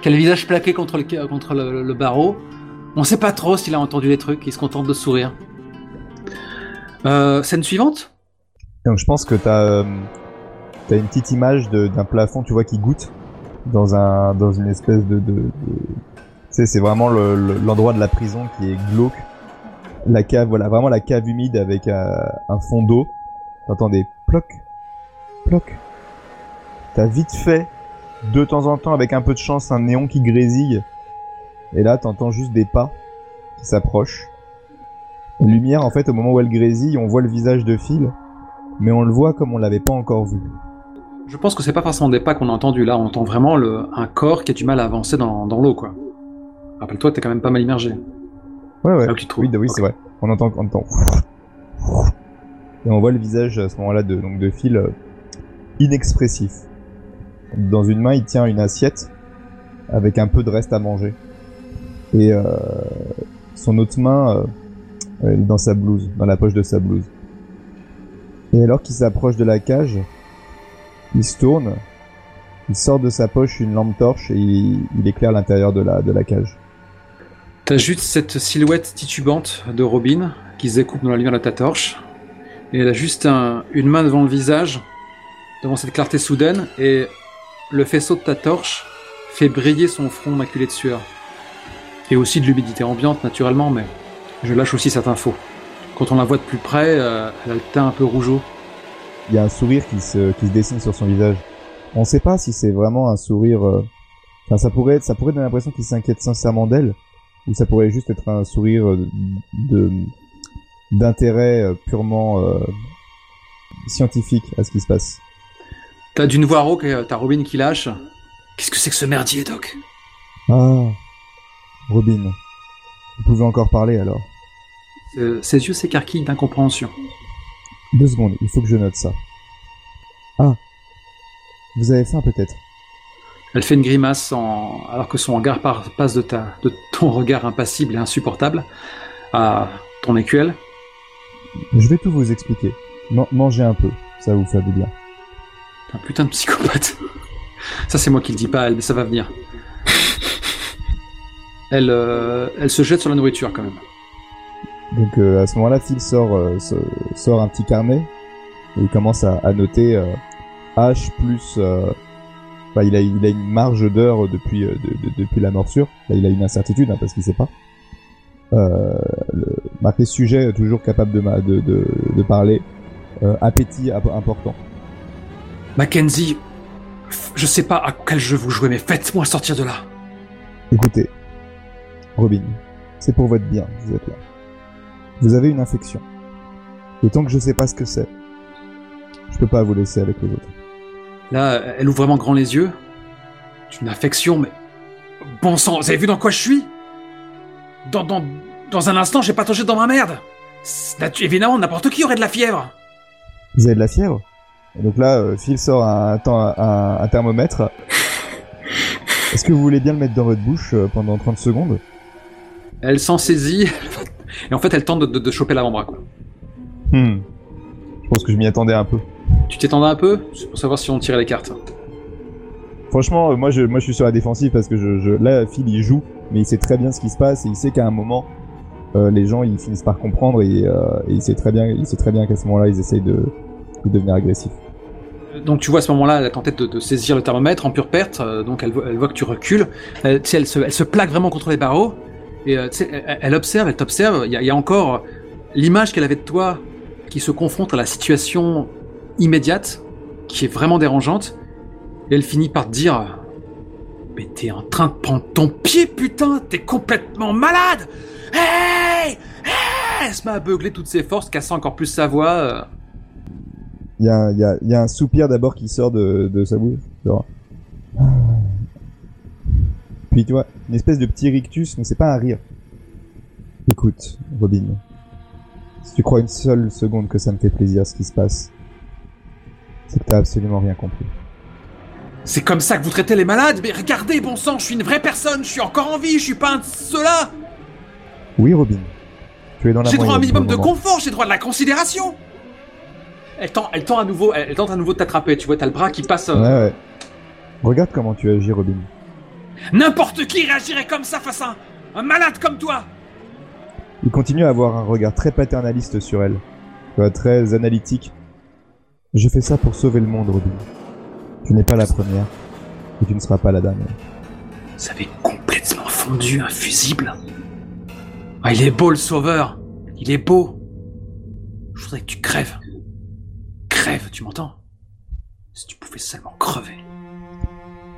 qui a le visage plaqué contre le, barreau. On sait pas trop s'il a entendu les trucs, il se contente de sourire. Euh, scène suivante Donc je pense que euh, t'as une petite image d'un plafond, tu vois, qui goûte dans un dans une espèce de, tu c'est vraiment le- le- l'endroit de la prison qui est glauque. La cave, voilà, vraiment la cave humide avec euh, un fond d'eau. T'entends des ploc, ploc. T'as vite fait, de temps en temps, avec un peu de chance, un néon qui grésille. Et là, t'entends juste des pas qui s'approchent. Lumière, en fait, au moment où elle grésille, on voit le visage de Phil mais on le voit comme on l'avait pas encore vu. Je pense que c'est pas forcément des pas qu'on a entendus là, on entend vraiment un corps qui a du mal à avancer dans, dans l'eau, quoi. Rappelle-toi, t'es quand même pas mal immergé. Ouais, ouais. Tu te. Oui, oui, c'est vrai. On entend, on entend. Et on voit le visage à ce moment-là de, donc de Phil euh, inexpressif. Dans une main, il tient une assiette avec un peu de reste à manger. Et euh, son autre main, euh, dans sa blouse, dans la poche de sa blouse. Et alors qu'il s'approche de la cage, il se tourne, il sort de sa poche une lampe torche et il, il éclaire l'intérieur de la, de la cage. T'as juste cette silhouette titubante de Robin qui se découpe dans la lumière de ta torche. Et elle a juste un- une main devant le visage, devant cette clarté soudaine, et le faisceau de ta torche fait briller son front maculé de sueur. Et aussi de l'humidité ambiante, naturellement, mais je lâche aussi certains faux. Quand on la voit de plus près, euh, elle a le teint un peu rougeau. il y a un sourire qui se, qui se dessine sur son visage. On sait pas si c'est vraiment un sourire. euh, Enfin, ça pourrait, ça pourrait donner l'impression qu'il s'inquiète sincèrement d'elle, ou ça pourrait juste être un sourire de d'intérêt euh, purement euh, scientifique à ce qui se passe. T'as d'une voix rauque, euh, t'as Robin qui lâche. Qu'est-ce que c'est que ce merdier, Doc? Ah, Robin, vous pouvez encore parler alors. Euh, Ses yeux s'écarquillent d'incompréhension. Deux secondes, il faut que je note ça. Ah, vous avez faim peut-être? Elle fait une grimace en... alors que son regard passe de, ta... de ton regard impassible et insupportable à ton écuelle. Je vais tout vous expliquer. Man- mangez un peu, ça vous faire du bien. Un putain de psychopathe. Ça, c'est moi qui le dis pas elle, mais ça va venir. Elle, euh, elle se jette sur la nourriture quand même. Donc euh, à ce moment-là, Phil sort, euh, so- sort un petit carnet et il commence à, à noter H plus. Enfin, il, a, il a une marge d'heures depuis, euh, de- de- depuis la morsure. Là, il a une incertitude hein, parce qu'il sait pas. Euh, le, marqué sujet, toujours capable de, ma- de, de, de parler. Euh, appétit ap- important. Mackenzie, je sais pas à quel jeu vous jouez, mais faites-moi sortir de là. Écoutez, Robin, c'est pour votre bien, vous êtes là. Vous avez une infection. Et tant que je sais pas ce que c'est, je peux pas vous laisser avec les autres. Là, elle ouvre vraiment grand les yeux. C'est une affection, mais. Bon sang, vous avez vu dans quoi je suis? Dans, dans, dans un instant, j'ai pas touché dans ma merde. Évidemment, n'importe qui aurait de la fièvre. Vous avez de la fièvre? Et Donc là, euh, Phil sort un, temps- un, un thermomètre. Est-ce que vous voulez bien le mettre dans votre bouche euh, pendant 30 secondes? Elle s'en saisit. Et en fait, elle tente de, de- de choper l'avant-bras. quoi. Hmm. Je pense que je m'y attendais un peu. Tu t'étendais un peu C'est pour savoir si on tirait les cartes. Franchement, euh, moi je, moi je suis sur la défensive parce que je, je, là, Phil il joue, mais il sait très bien ce qui se passe et il sait qu'à un moment, euh, les gens ils finissent par comprendre et, euh, et il sait très bien, il sait très bien qu'à ce moment-là ils essayent de, de devenir agressifs. Donc tu vois à ce moment-là, elle tenté de, de saisir le thermomètre en pure perte, euh, donc elle, voit- elle voit que tu recules, tu sais, elle, se, elle se plaque vraiment contre les barreaux, et elle, elle observe, elle t'observe, il y, a- il y a encore l'image qu'elle avait de toi qui se confronte à la situation immédiate, qui est vraiment dérangeante, et elle finit par dire « Mais t'es en train de prendre ton pied, putain T'es complètement malade Hey Hey !» Elle se met toutes ses forces, cassant encore plus sa voix. euh. Il y a, un soupir d'abord qui sort de, sa bouche. Puis tu vois, une espèce de petit rictus, mais c'est pas un rire. Écoute, Robin, si tu crois une seule seconde que ça me fait plaisir ce qui se passe, t'as absolument rien compris. C'est comme ça que vous traitez les malades Mais regardez, bon sang, je suis une vraie personne, je suis encore en vie, je suis pas un de ceux-là Oui, Robin. Tu es dans la J'ai droit à un minimum de confort, j'ai droit à de la considération elle tend, elle tend à nouveau, elle, elle tente à nouveau de t'attraper, tu vois, t'as le bras qui passe... euh, Ouais, ouais. Regarde comment tu agis, Robin. N'importe qui réagirait comme ça face à un, un malade comme toi Il continue à avoir un regard très paternaliste sur elle. Très analytique. Je fais ça pour sauver le monde, Robin. Tu n'es pas la première. Et tu ne seras pas la dernière. Vous avez complètement fondu un fusible Ah, il est beau le sauveur Il est beau Je voudrais que tu crèves. Crève, tu m'entends? Si tu pouvais seulement crever.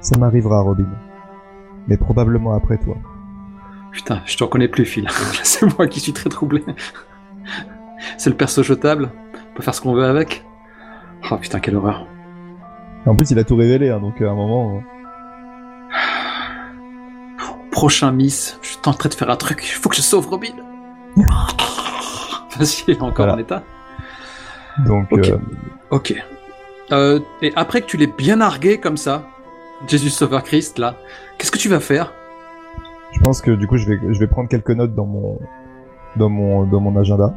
Ça m'arrivera, Robin. Mais probablement après toi. Putain, je te reconnais plus, Phil. C'est moi qui suis très troublé. C'est le perso jetable. On peut faire ce qu'on veut avec. Oh putain, quelle horreur. En plus, il a tout révélé, hein, donc à un moment... euh, Prochain Miss, je tenterai de faire un truc. Il faut que je sauve Robin. Vas-y, il est encore Voilà. en état. Donc, Ok. euh, Ok. Euh, et après que tu l'aies bien nargué comme ça, Jésus Sauveur Christ, là, qu'est-ce que tu vas faire? je pense que du coup, je vais, je vais prendre quelques notes dans mon, dans mon, dans mon agenda.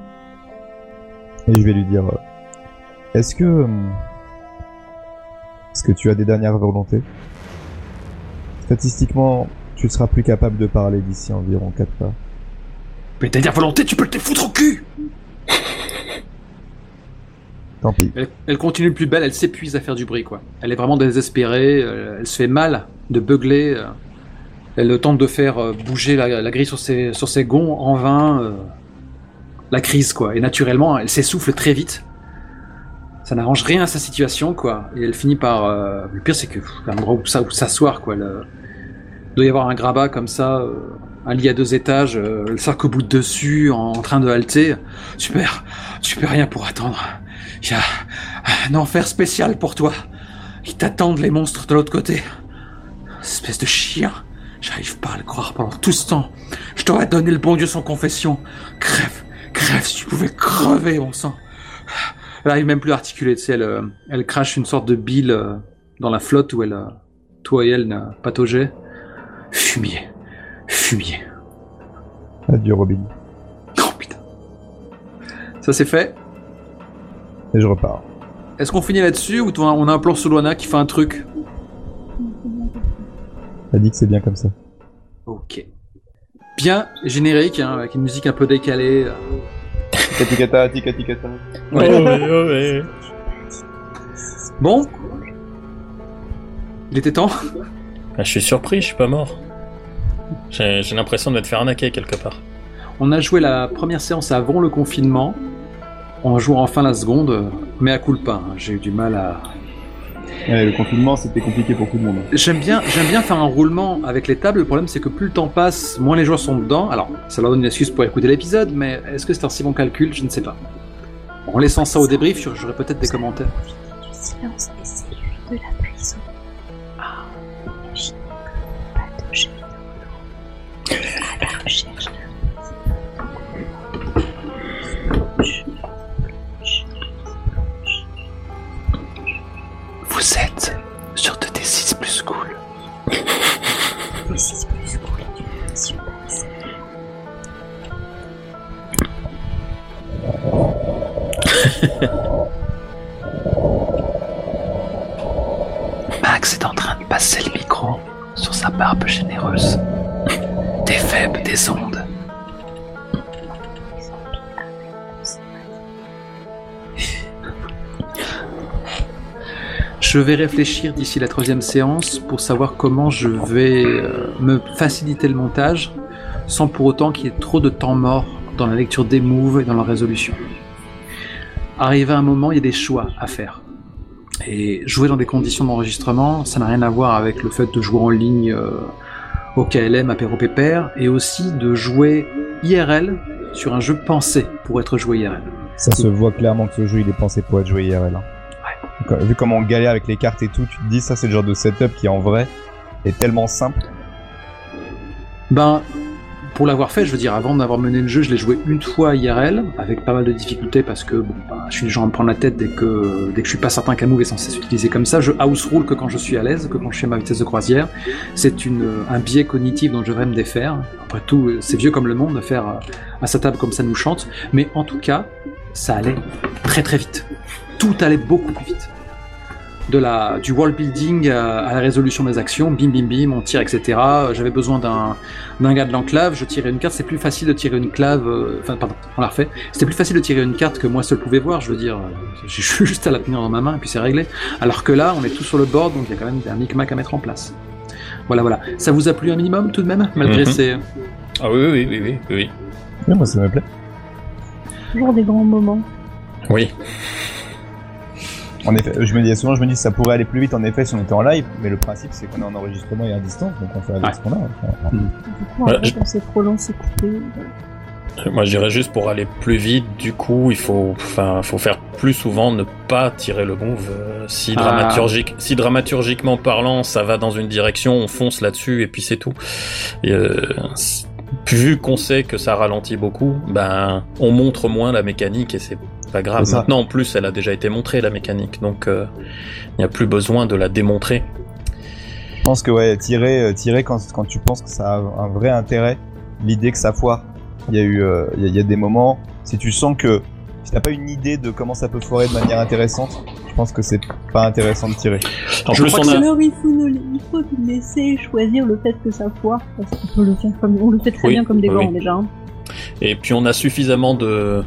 Et je vais lui dire, euh, est-ce que, euh, est-ce que tu as des dernières volontés? Statistiquement, tu seras plus capable de parler d'ici environ 4 heures. Mais dernière volonté, tu peux te foutre au cul Tant pis. elle, elle continue plus belle, elle s'épuise à faire du bruit, quoi. Elle est vraiment désespérée, euh, elle se fait mal de beugler. euh, elle tente de faire euh, bouger la, la grille sur ses, sur ses gonds en vain. euh, la crise, quoi. Et naturellement, elle s'essouffle très vite. Ça n'arrange rien à sa situation, quoi. Et elle finit par... euh, le pire, c'est que pff, un endroit où ça- où s'asseoir, quoi. Le- Il doit y avoir un grabat comme ça, euh, un lit à deux étages, euh, le sac au bout de dessus, en, train de halter. Super, tu peux rien pour attendre. Il y a un enfer spécial pour toi. Ils t'attendent les monstres de l'autre côté. Espèce de chien. J'arrive pas à le croire pendant tout ce temps. Je t'aurais donné le bon Dieu sans confession. Crève, crève si tu pouvais crever, bon sang. Elle arrive même plus à articuler, tu sais, elle, euh, elle crache une sorte de bile euh, dans la flotte où elle, euh, toi et elle, n'a pataugeait. Fumier, fumier. Adieu, Robin. Oh putain. Ça c'est fait. Et je repars. Est-ce qu'on finit là-dessus ou on a un plan sous Luana qui fait un truc? Elle dit que c'est bien comme ça. Ok. Bien générique, hein, avec une musique un peu décalée. Tikata, tika, tikata. Ouais, ouais, ouais. Bon Il était temps Ah, je suis surpris, je suis pas mort. J'ai l'impression de m'être fait arnaquer quelque part. On a joué la première séance avant le confinement. On joue enfin la seconde, mais à coup pas. hein. J'ai eu du mal à. Ouais, le confinement, c'était compliqué pour tout le monde. J'aime bien, j'aime bien faire un roulement avec les tables. Le problème, c'est que plus le temps passe, moins les joueurs sont dedans. Alors, ça leur donne une excuse pour écouter l'épisode, mais est-ce que c'est un si bon calcul? Je ne sais pas. En laissant ça au débrief, j'aurai peut-être des commentaires. Silence de la Je vais réfléchir d'ici la troisième séance pour savoir comment je vais euh, me faciliter le montage sans pour autant qu'il y ait trop de temps mort dans la lecture des moves et dans la résolution. Arrivé à un moment, il y a des choix à faire. Et jouer dans des conditions d'enregistrement, ça n'a rien à voir avec le fait de jouer en ligne euh, au KLM, apéro pépère, et aussi de jouer IRL sur un jeu pensé pour être joué IRL. Ça se voit clairement que ce jeu il est pensé pour être joué IRL. Hein. Vu comment on galère avec les cartes et tout, tu te dis ça c'est le genre de setup qui en vrai est tellement simple. Ben, pour l'avoir fait, je veux dire, avant d'avoir mené le jeu, je l'ai joué une fois IRL, avec pas mal de difficultés parce que bah, je suis le genre à me prendre la tête dès que, dès que je suis pas certain qu'un move est censé s'utiliser comme ça. Je house rule que quand je suis à l'aise, que quand je fais ma vitesse de croisière. C'est une, un biais cognitif dont je devrais me défaire. Après tout, c'est vieux comme le monde de faire euh, à sa table comme ça nous chante. Mais en tout cas, ça allait très très vite. Tout allait beaucoup plus vite de la, du world building à, à la résolution des actions, bim bim bim, on tire, etc. J'avais besoin d'un d'un gars de l'enclave, je tirais une carte, c'est plus facile de tirer une clave, euh, enfin pardon, on la refait, c'était plus facile de tirer une carte que moi seul pouvais voir, je veux dire, euh, j'ai juste à la tenir dans ma main et puis c'est réglé. Alors que là, on est tous sur le board, donc il y a quand même un micmac à mettre en place. Voilà, voilà. Ça vous a plu un minimum tout de même, malgré Mhm. ces... Ah oui, oui, oui, oui, oui, moi, ça me plaît. Toujours des grands moments. Oui. En effet, je me dis souvent, je me dis que ça pourrait aller plus vite en effet si on était en live, mais le principe c'est qu'on est en enregistrement et à distance, donc on fait avec Ouais. ce qu'on a. Enfin, Du coup, en Ouais, fait, je- c'est trop long, c'est coupé. Moi, je dirais juste pour aller plus vite, du coup, il faut, enfin, faut faire plus souvent ne pas tirer le move. Euh, Si, Ah. dramaturgique, si dramaturgiquement parlant, ça va dans une direction, on fonce là-dessus et puis c'est tout. Et, euh, vu qu'on sait que ça ralentit beaucoup, ben, on montre moins la mécanique et c'est pas grave. Maintenant, en plus, elle a déjà été montrée la mécanique, donc euh, il n'y a plus besoin de la démontrer. Je pense que ouais, tirer, euh, tirer quand, quand tu penses que ça a un vrai intérêt, l'idée que ça foire. Il y a eu, euh, y, il y a des moments, si tu sens que si t'as pas une idée de comment ça peut foirer de manière intéressante, je pense que c'est pas intéressant de tirer. En Je plus, crois on que a, Alors il faut, nous- il faut nous laisser choisir le fait que ça foire, parce qu'on peut le faire comme on le fait très Oui, bien comme des gants oui. déjà. hein. Et puis on a suffisamment de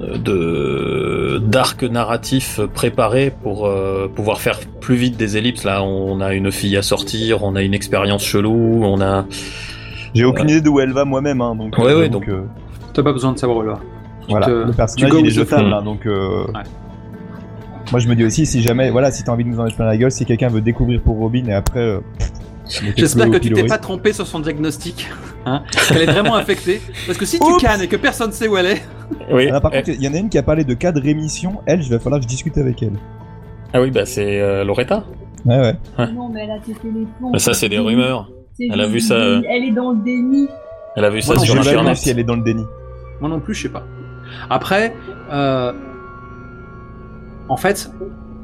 de d'arcs narratifs préparés pour euh, pouvoir faire plus vite des ellipses. Là, on a une fille à sortir, on a une expérience chelou, on a. J'ai aucune idée d'où elle va moi-même, hein, donc. Ouais, euh, ouais, donc, donc- euh, T'as pas besoin de savoir où elle va. Tu voilà, te- le personnage il est jetable, hein, donc. euh, Ouais. Moi je me dis aussi si jamais, voilà, si t'as envie de nous en mettre plein la gueule, si quelqu'un veut découvrir pour Robin et après. euh, J'espère que tu t'es pas trompé sur son diagnostic, hein, qu'elle est vraiment infectée. Parce que si tu cannes et que personne sait où elle est, Oui. Ah, par contre, il y en a une qui a parlé de cas de rémission. Elle, je vais falloir que je discute avec elle. ah oui, bah c'est euh, Loretta. Ouais, ouais. Ouais. Non, mais elle a les plombs. Mais ça, c'est des rumeurs. Elle a vu ça, euh, Elle est dans le déni. Elle a vu ça Moi, non, sur internet. si elle est dans le déni. moi non plus, je sais pas. Après, euh, en fait,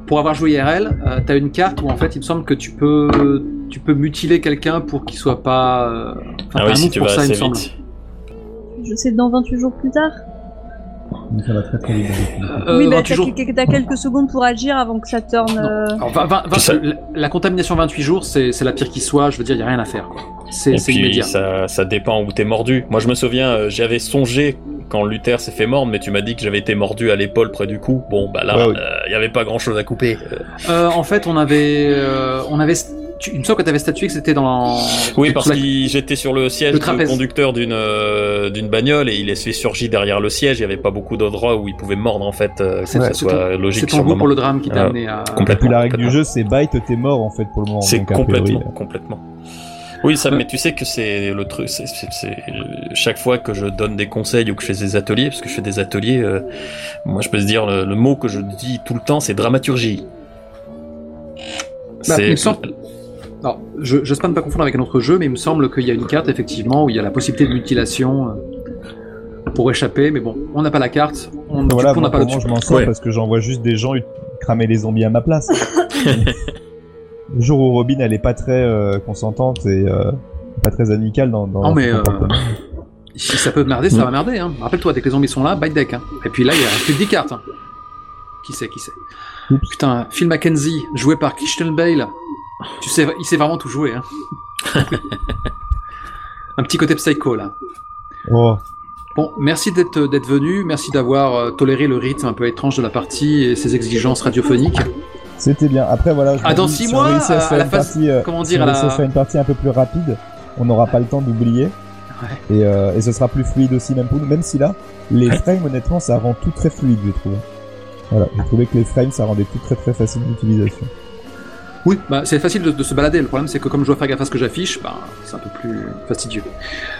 pour avoir joué IRL, euh, t'as une carte où en fait, il me semble que tu peux, tu peux mutiler quelqu'un pour qu'il soit pas. euh, enfin, Ah oui, si tu pour vas ça, assez semble. vite. Je sais dans 28 jours plus tard. Donc ça va très très vite. Euh, oui, bah 28 t'as jours. quelques secondes pour agir avant que ça tourne. euh, Alors, Ça- la, la contamination 28 jours, c'est la pire qui soit. Je veux dire, il y a rien à faire. C'est Et c'est puis immédiat. ça, ça dépend où t'es mordu. Moi je me souviens, j'avais songé quand Luther s'est fait mordre, mais tu m'as dit que j'avais été mordu à l'épaule près du cou. Bon bah là, il Ouais, oui. y avait pas grand chose à couper. Euh, Euh, en fait, on avait, euh, on avait, tu, il me semble que t'avais statué que c'était dans. Oui, parce la- que j'étais sur le siège Le du conducteur d'une euh, d'une bagnole et il est surgi derrière le siège. Il y avait pas beaucoup d'endroits où il pouvait mordre en fait. euh, que C'est- ça c'est soit C'est logique ton sur le goût pour le drame qui t'a Euh, amené à. Et puis complètement. la règle du complètement. jeu, c'est bite, t'es mort en fait pour le moment. C'est complètement, euh, complètement. Oui, ça, mais tu sais que c'est le truc. c'est c'est- c'est- chaque fois que je donne des conseils ou que je fais des ateliers, parce que je fais des ateliers, euh, moi je peux se dire le, le mot que je dis tout le temps, c'est dramaturgie. Bah, il me semble- Alors, je j'espère ne pas confondre avec un autre jeu, mais il me semble qu'il y a une carte effectivement où il y a la possibilité de mutilation euh, pour échapper, mais bon, on n'a pas la carte, on du Voilà, coup, on moi, n'a pas le je m'en sors Ouais. parce que j'envoie juste des gens cramer les zombies à ma place. le jour où Robin, elle est pas très euh, consentante et euh, pas très amicale dans, dans Non, mais, son euh. Si ça peut merder, ça va merder. Hein. Rappelle-toi, dès que les zombies sont là, bite deck. Hein. Et puis là, il y a plus que 10 cartes. hein. Qui sait, qui sait Oups. Putain, Phil Mackenzie, joué par Christian Bale. Tu sais, il sait vraiment tout jouer. Hein. un petit côté psycho là. Oh, Bon, merci d'être d'être venu, merci d'avoir euh, toléré le rythme un peu étrange de la partie et ses exigences radiophoniques. C'était bien. Après, voilà. je Ah, dans dis, six si on mois, réussit à, à la une phase- partie, Comment si dire on à réussit à la faire une partie un peu plus rapide, on n'aura pas le temps d'oublier. Ouais. Et, euh, et ce sera plus fluide aussi, même pour nous. Même si là, les Ouais. frames, honnêtement, ça rend tout très fluide, j'ai trouvé. Voilà, j'ai trouvé que les frames, ça rendait tout très très facile d'utilisation. Oui, bah, c'est facile de, de se balader. Le problème, c'est que comme je dois faire gaffe à ce que j'affiche, bah, c'est un peu plus fastidieux.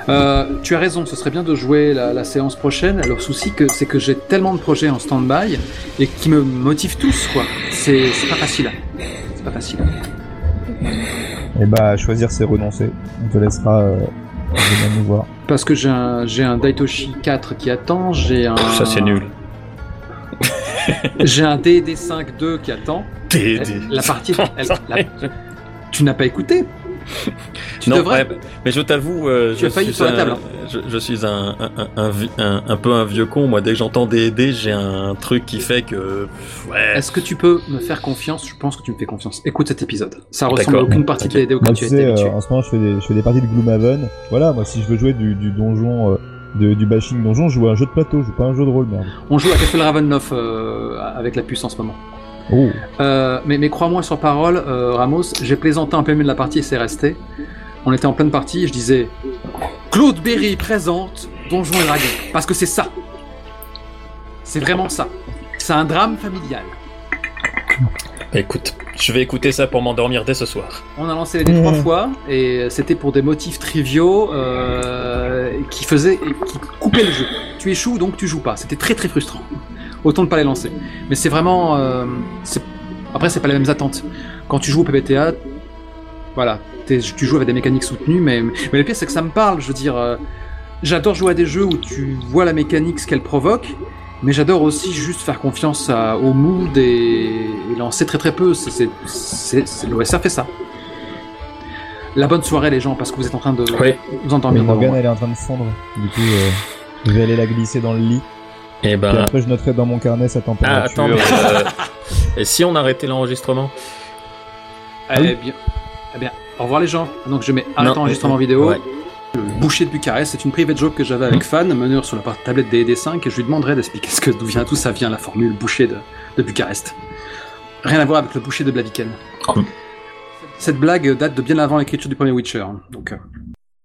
Euh, tu as raison, ce serait bien de jouer la, la séance prochaine. Le souci, que, c'est que j'ai tellement de projets en stand-by et qui me motivent tous, quoi. C'est, c'est pas facile. C'est pas facile. Et bah, choisir, c'est renoncer. On te laissera euh, venir nous voir. Parce que j'ai un, j'ai un Daitoshi 4 qui attend, j'ai un. Ça c'est nul. J'ai un DD5 2 qui attend. Elle- la partie. elle- la- tu n'as pas écouté Tu non, devrais. ouais, mais je t'avoue, euh, Tu je, as failli suis sur la un, table, hein. je, je suis un, un, un, un vi- un- un peu un vieux con. Moi, dès que j'entends D&D, j'ai un truc qui fait que ouais. Est-ce que tu peux me faire confiance? Je pense que tu me fais confiance. Écoute cet épisode. Ça ressemble à aucune partie de Ok. DD auquel tu sais, été euh, habitué. en ce moment, je fais des, je fais des parties de Gloomhaven. Voilà, moi, si je veux jouer du, du donjon, euh, de- du bashing donjon, je joue à un jeu de plateau, je joue pas à un jeu de rôle, merde. On joue à Castle Ravenloft euh, avec la puce en ce moment. Oh. Euh, mais mais crois-moi sur parole, euh, Ramos, j'ai plaisanté en plein milieu de la partie et c'est resté. On était en pleine partie et je disais Claude Berry présente Donjons et Dragons. Parce que c'est ça. C'est vraiment ça. C'est un drame familial. Écoute, je vais écouter ça pour m'endormir dès ce soir. On a lancé les dés trois fois et c'était pour des motifs triviaux euh, qui faisaient qui coupaient le jeu. Tu échoues donc tu joues pas. C'était très très frustrant. Autant ne pas les lancer. Mais c'est vraiment euh, après c'est pas les mêmes attentes. Quand tu joues au PBTA, voilà, tu joues avec des mécaniques soutenues, mais mais le pire c'est que ça me parle. Je veux dire, euh, j'adore jouer à des jeux où tu vois la mécanique ce qu'elle provoque. Mais j'adore aussi juste faire confiance à- au mood et, et lancer très très peu. L'OSR fait ça. La bonne soirée les gens parce que vous êtes en train de Oui. vous endormir. Morgane, moi. elle est en train de fondre. Du coup, euh, je vais aller la glisser dans le lit. Et Puis ben, après, je noterai dans mon carnet sa ah température. attends, mais, euh, et si on arrêtait l'enregistrement? Eh bien, eh bien, au revoir les gens. Donc je mets arrête Non, enregistrement vidéo. ouais. Le boucher de Bucarest, c'est une private joke que j'avais avec Fan, meneur sur la tablette des D5, et je lui demanderai d'expliquer ce que d'où vient tout ça vient la formule boucher de, de Bucarest. Rien à voir avec le boucher de Blaviken. Cool. Cette blague date de bien avant l'écriture du premier Witcher. hein. Donc, euh,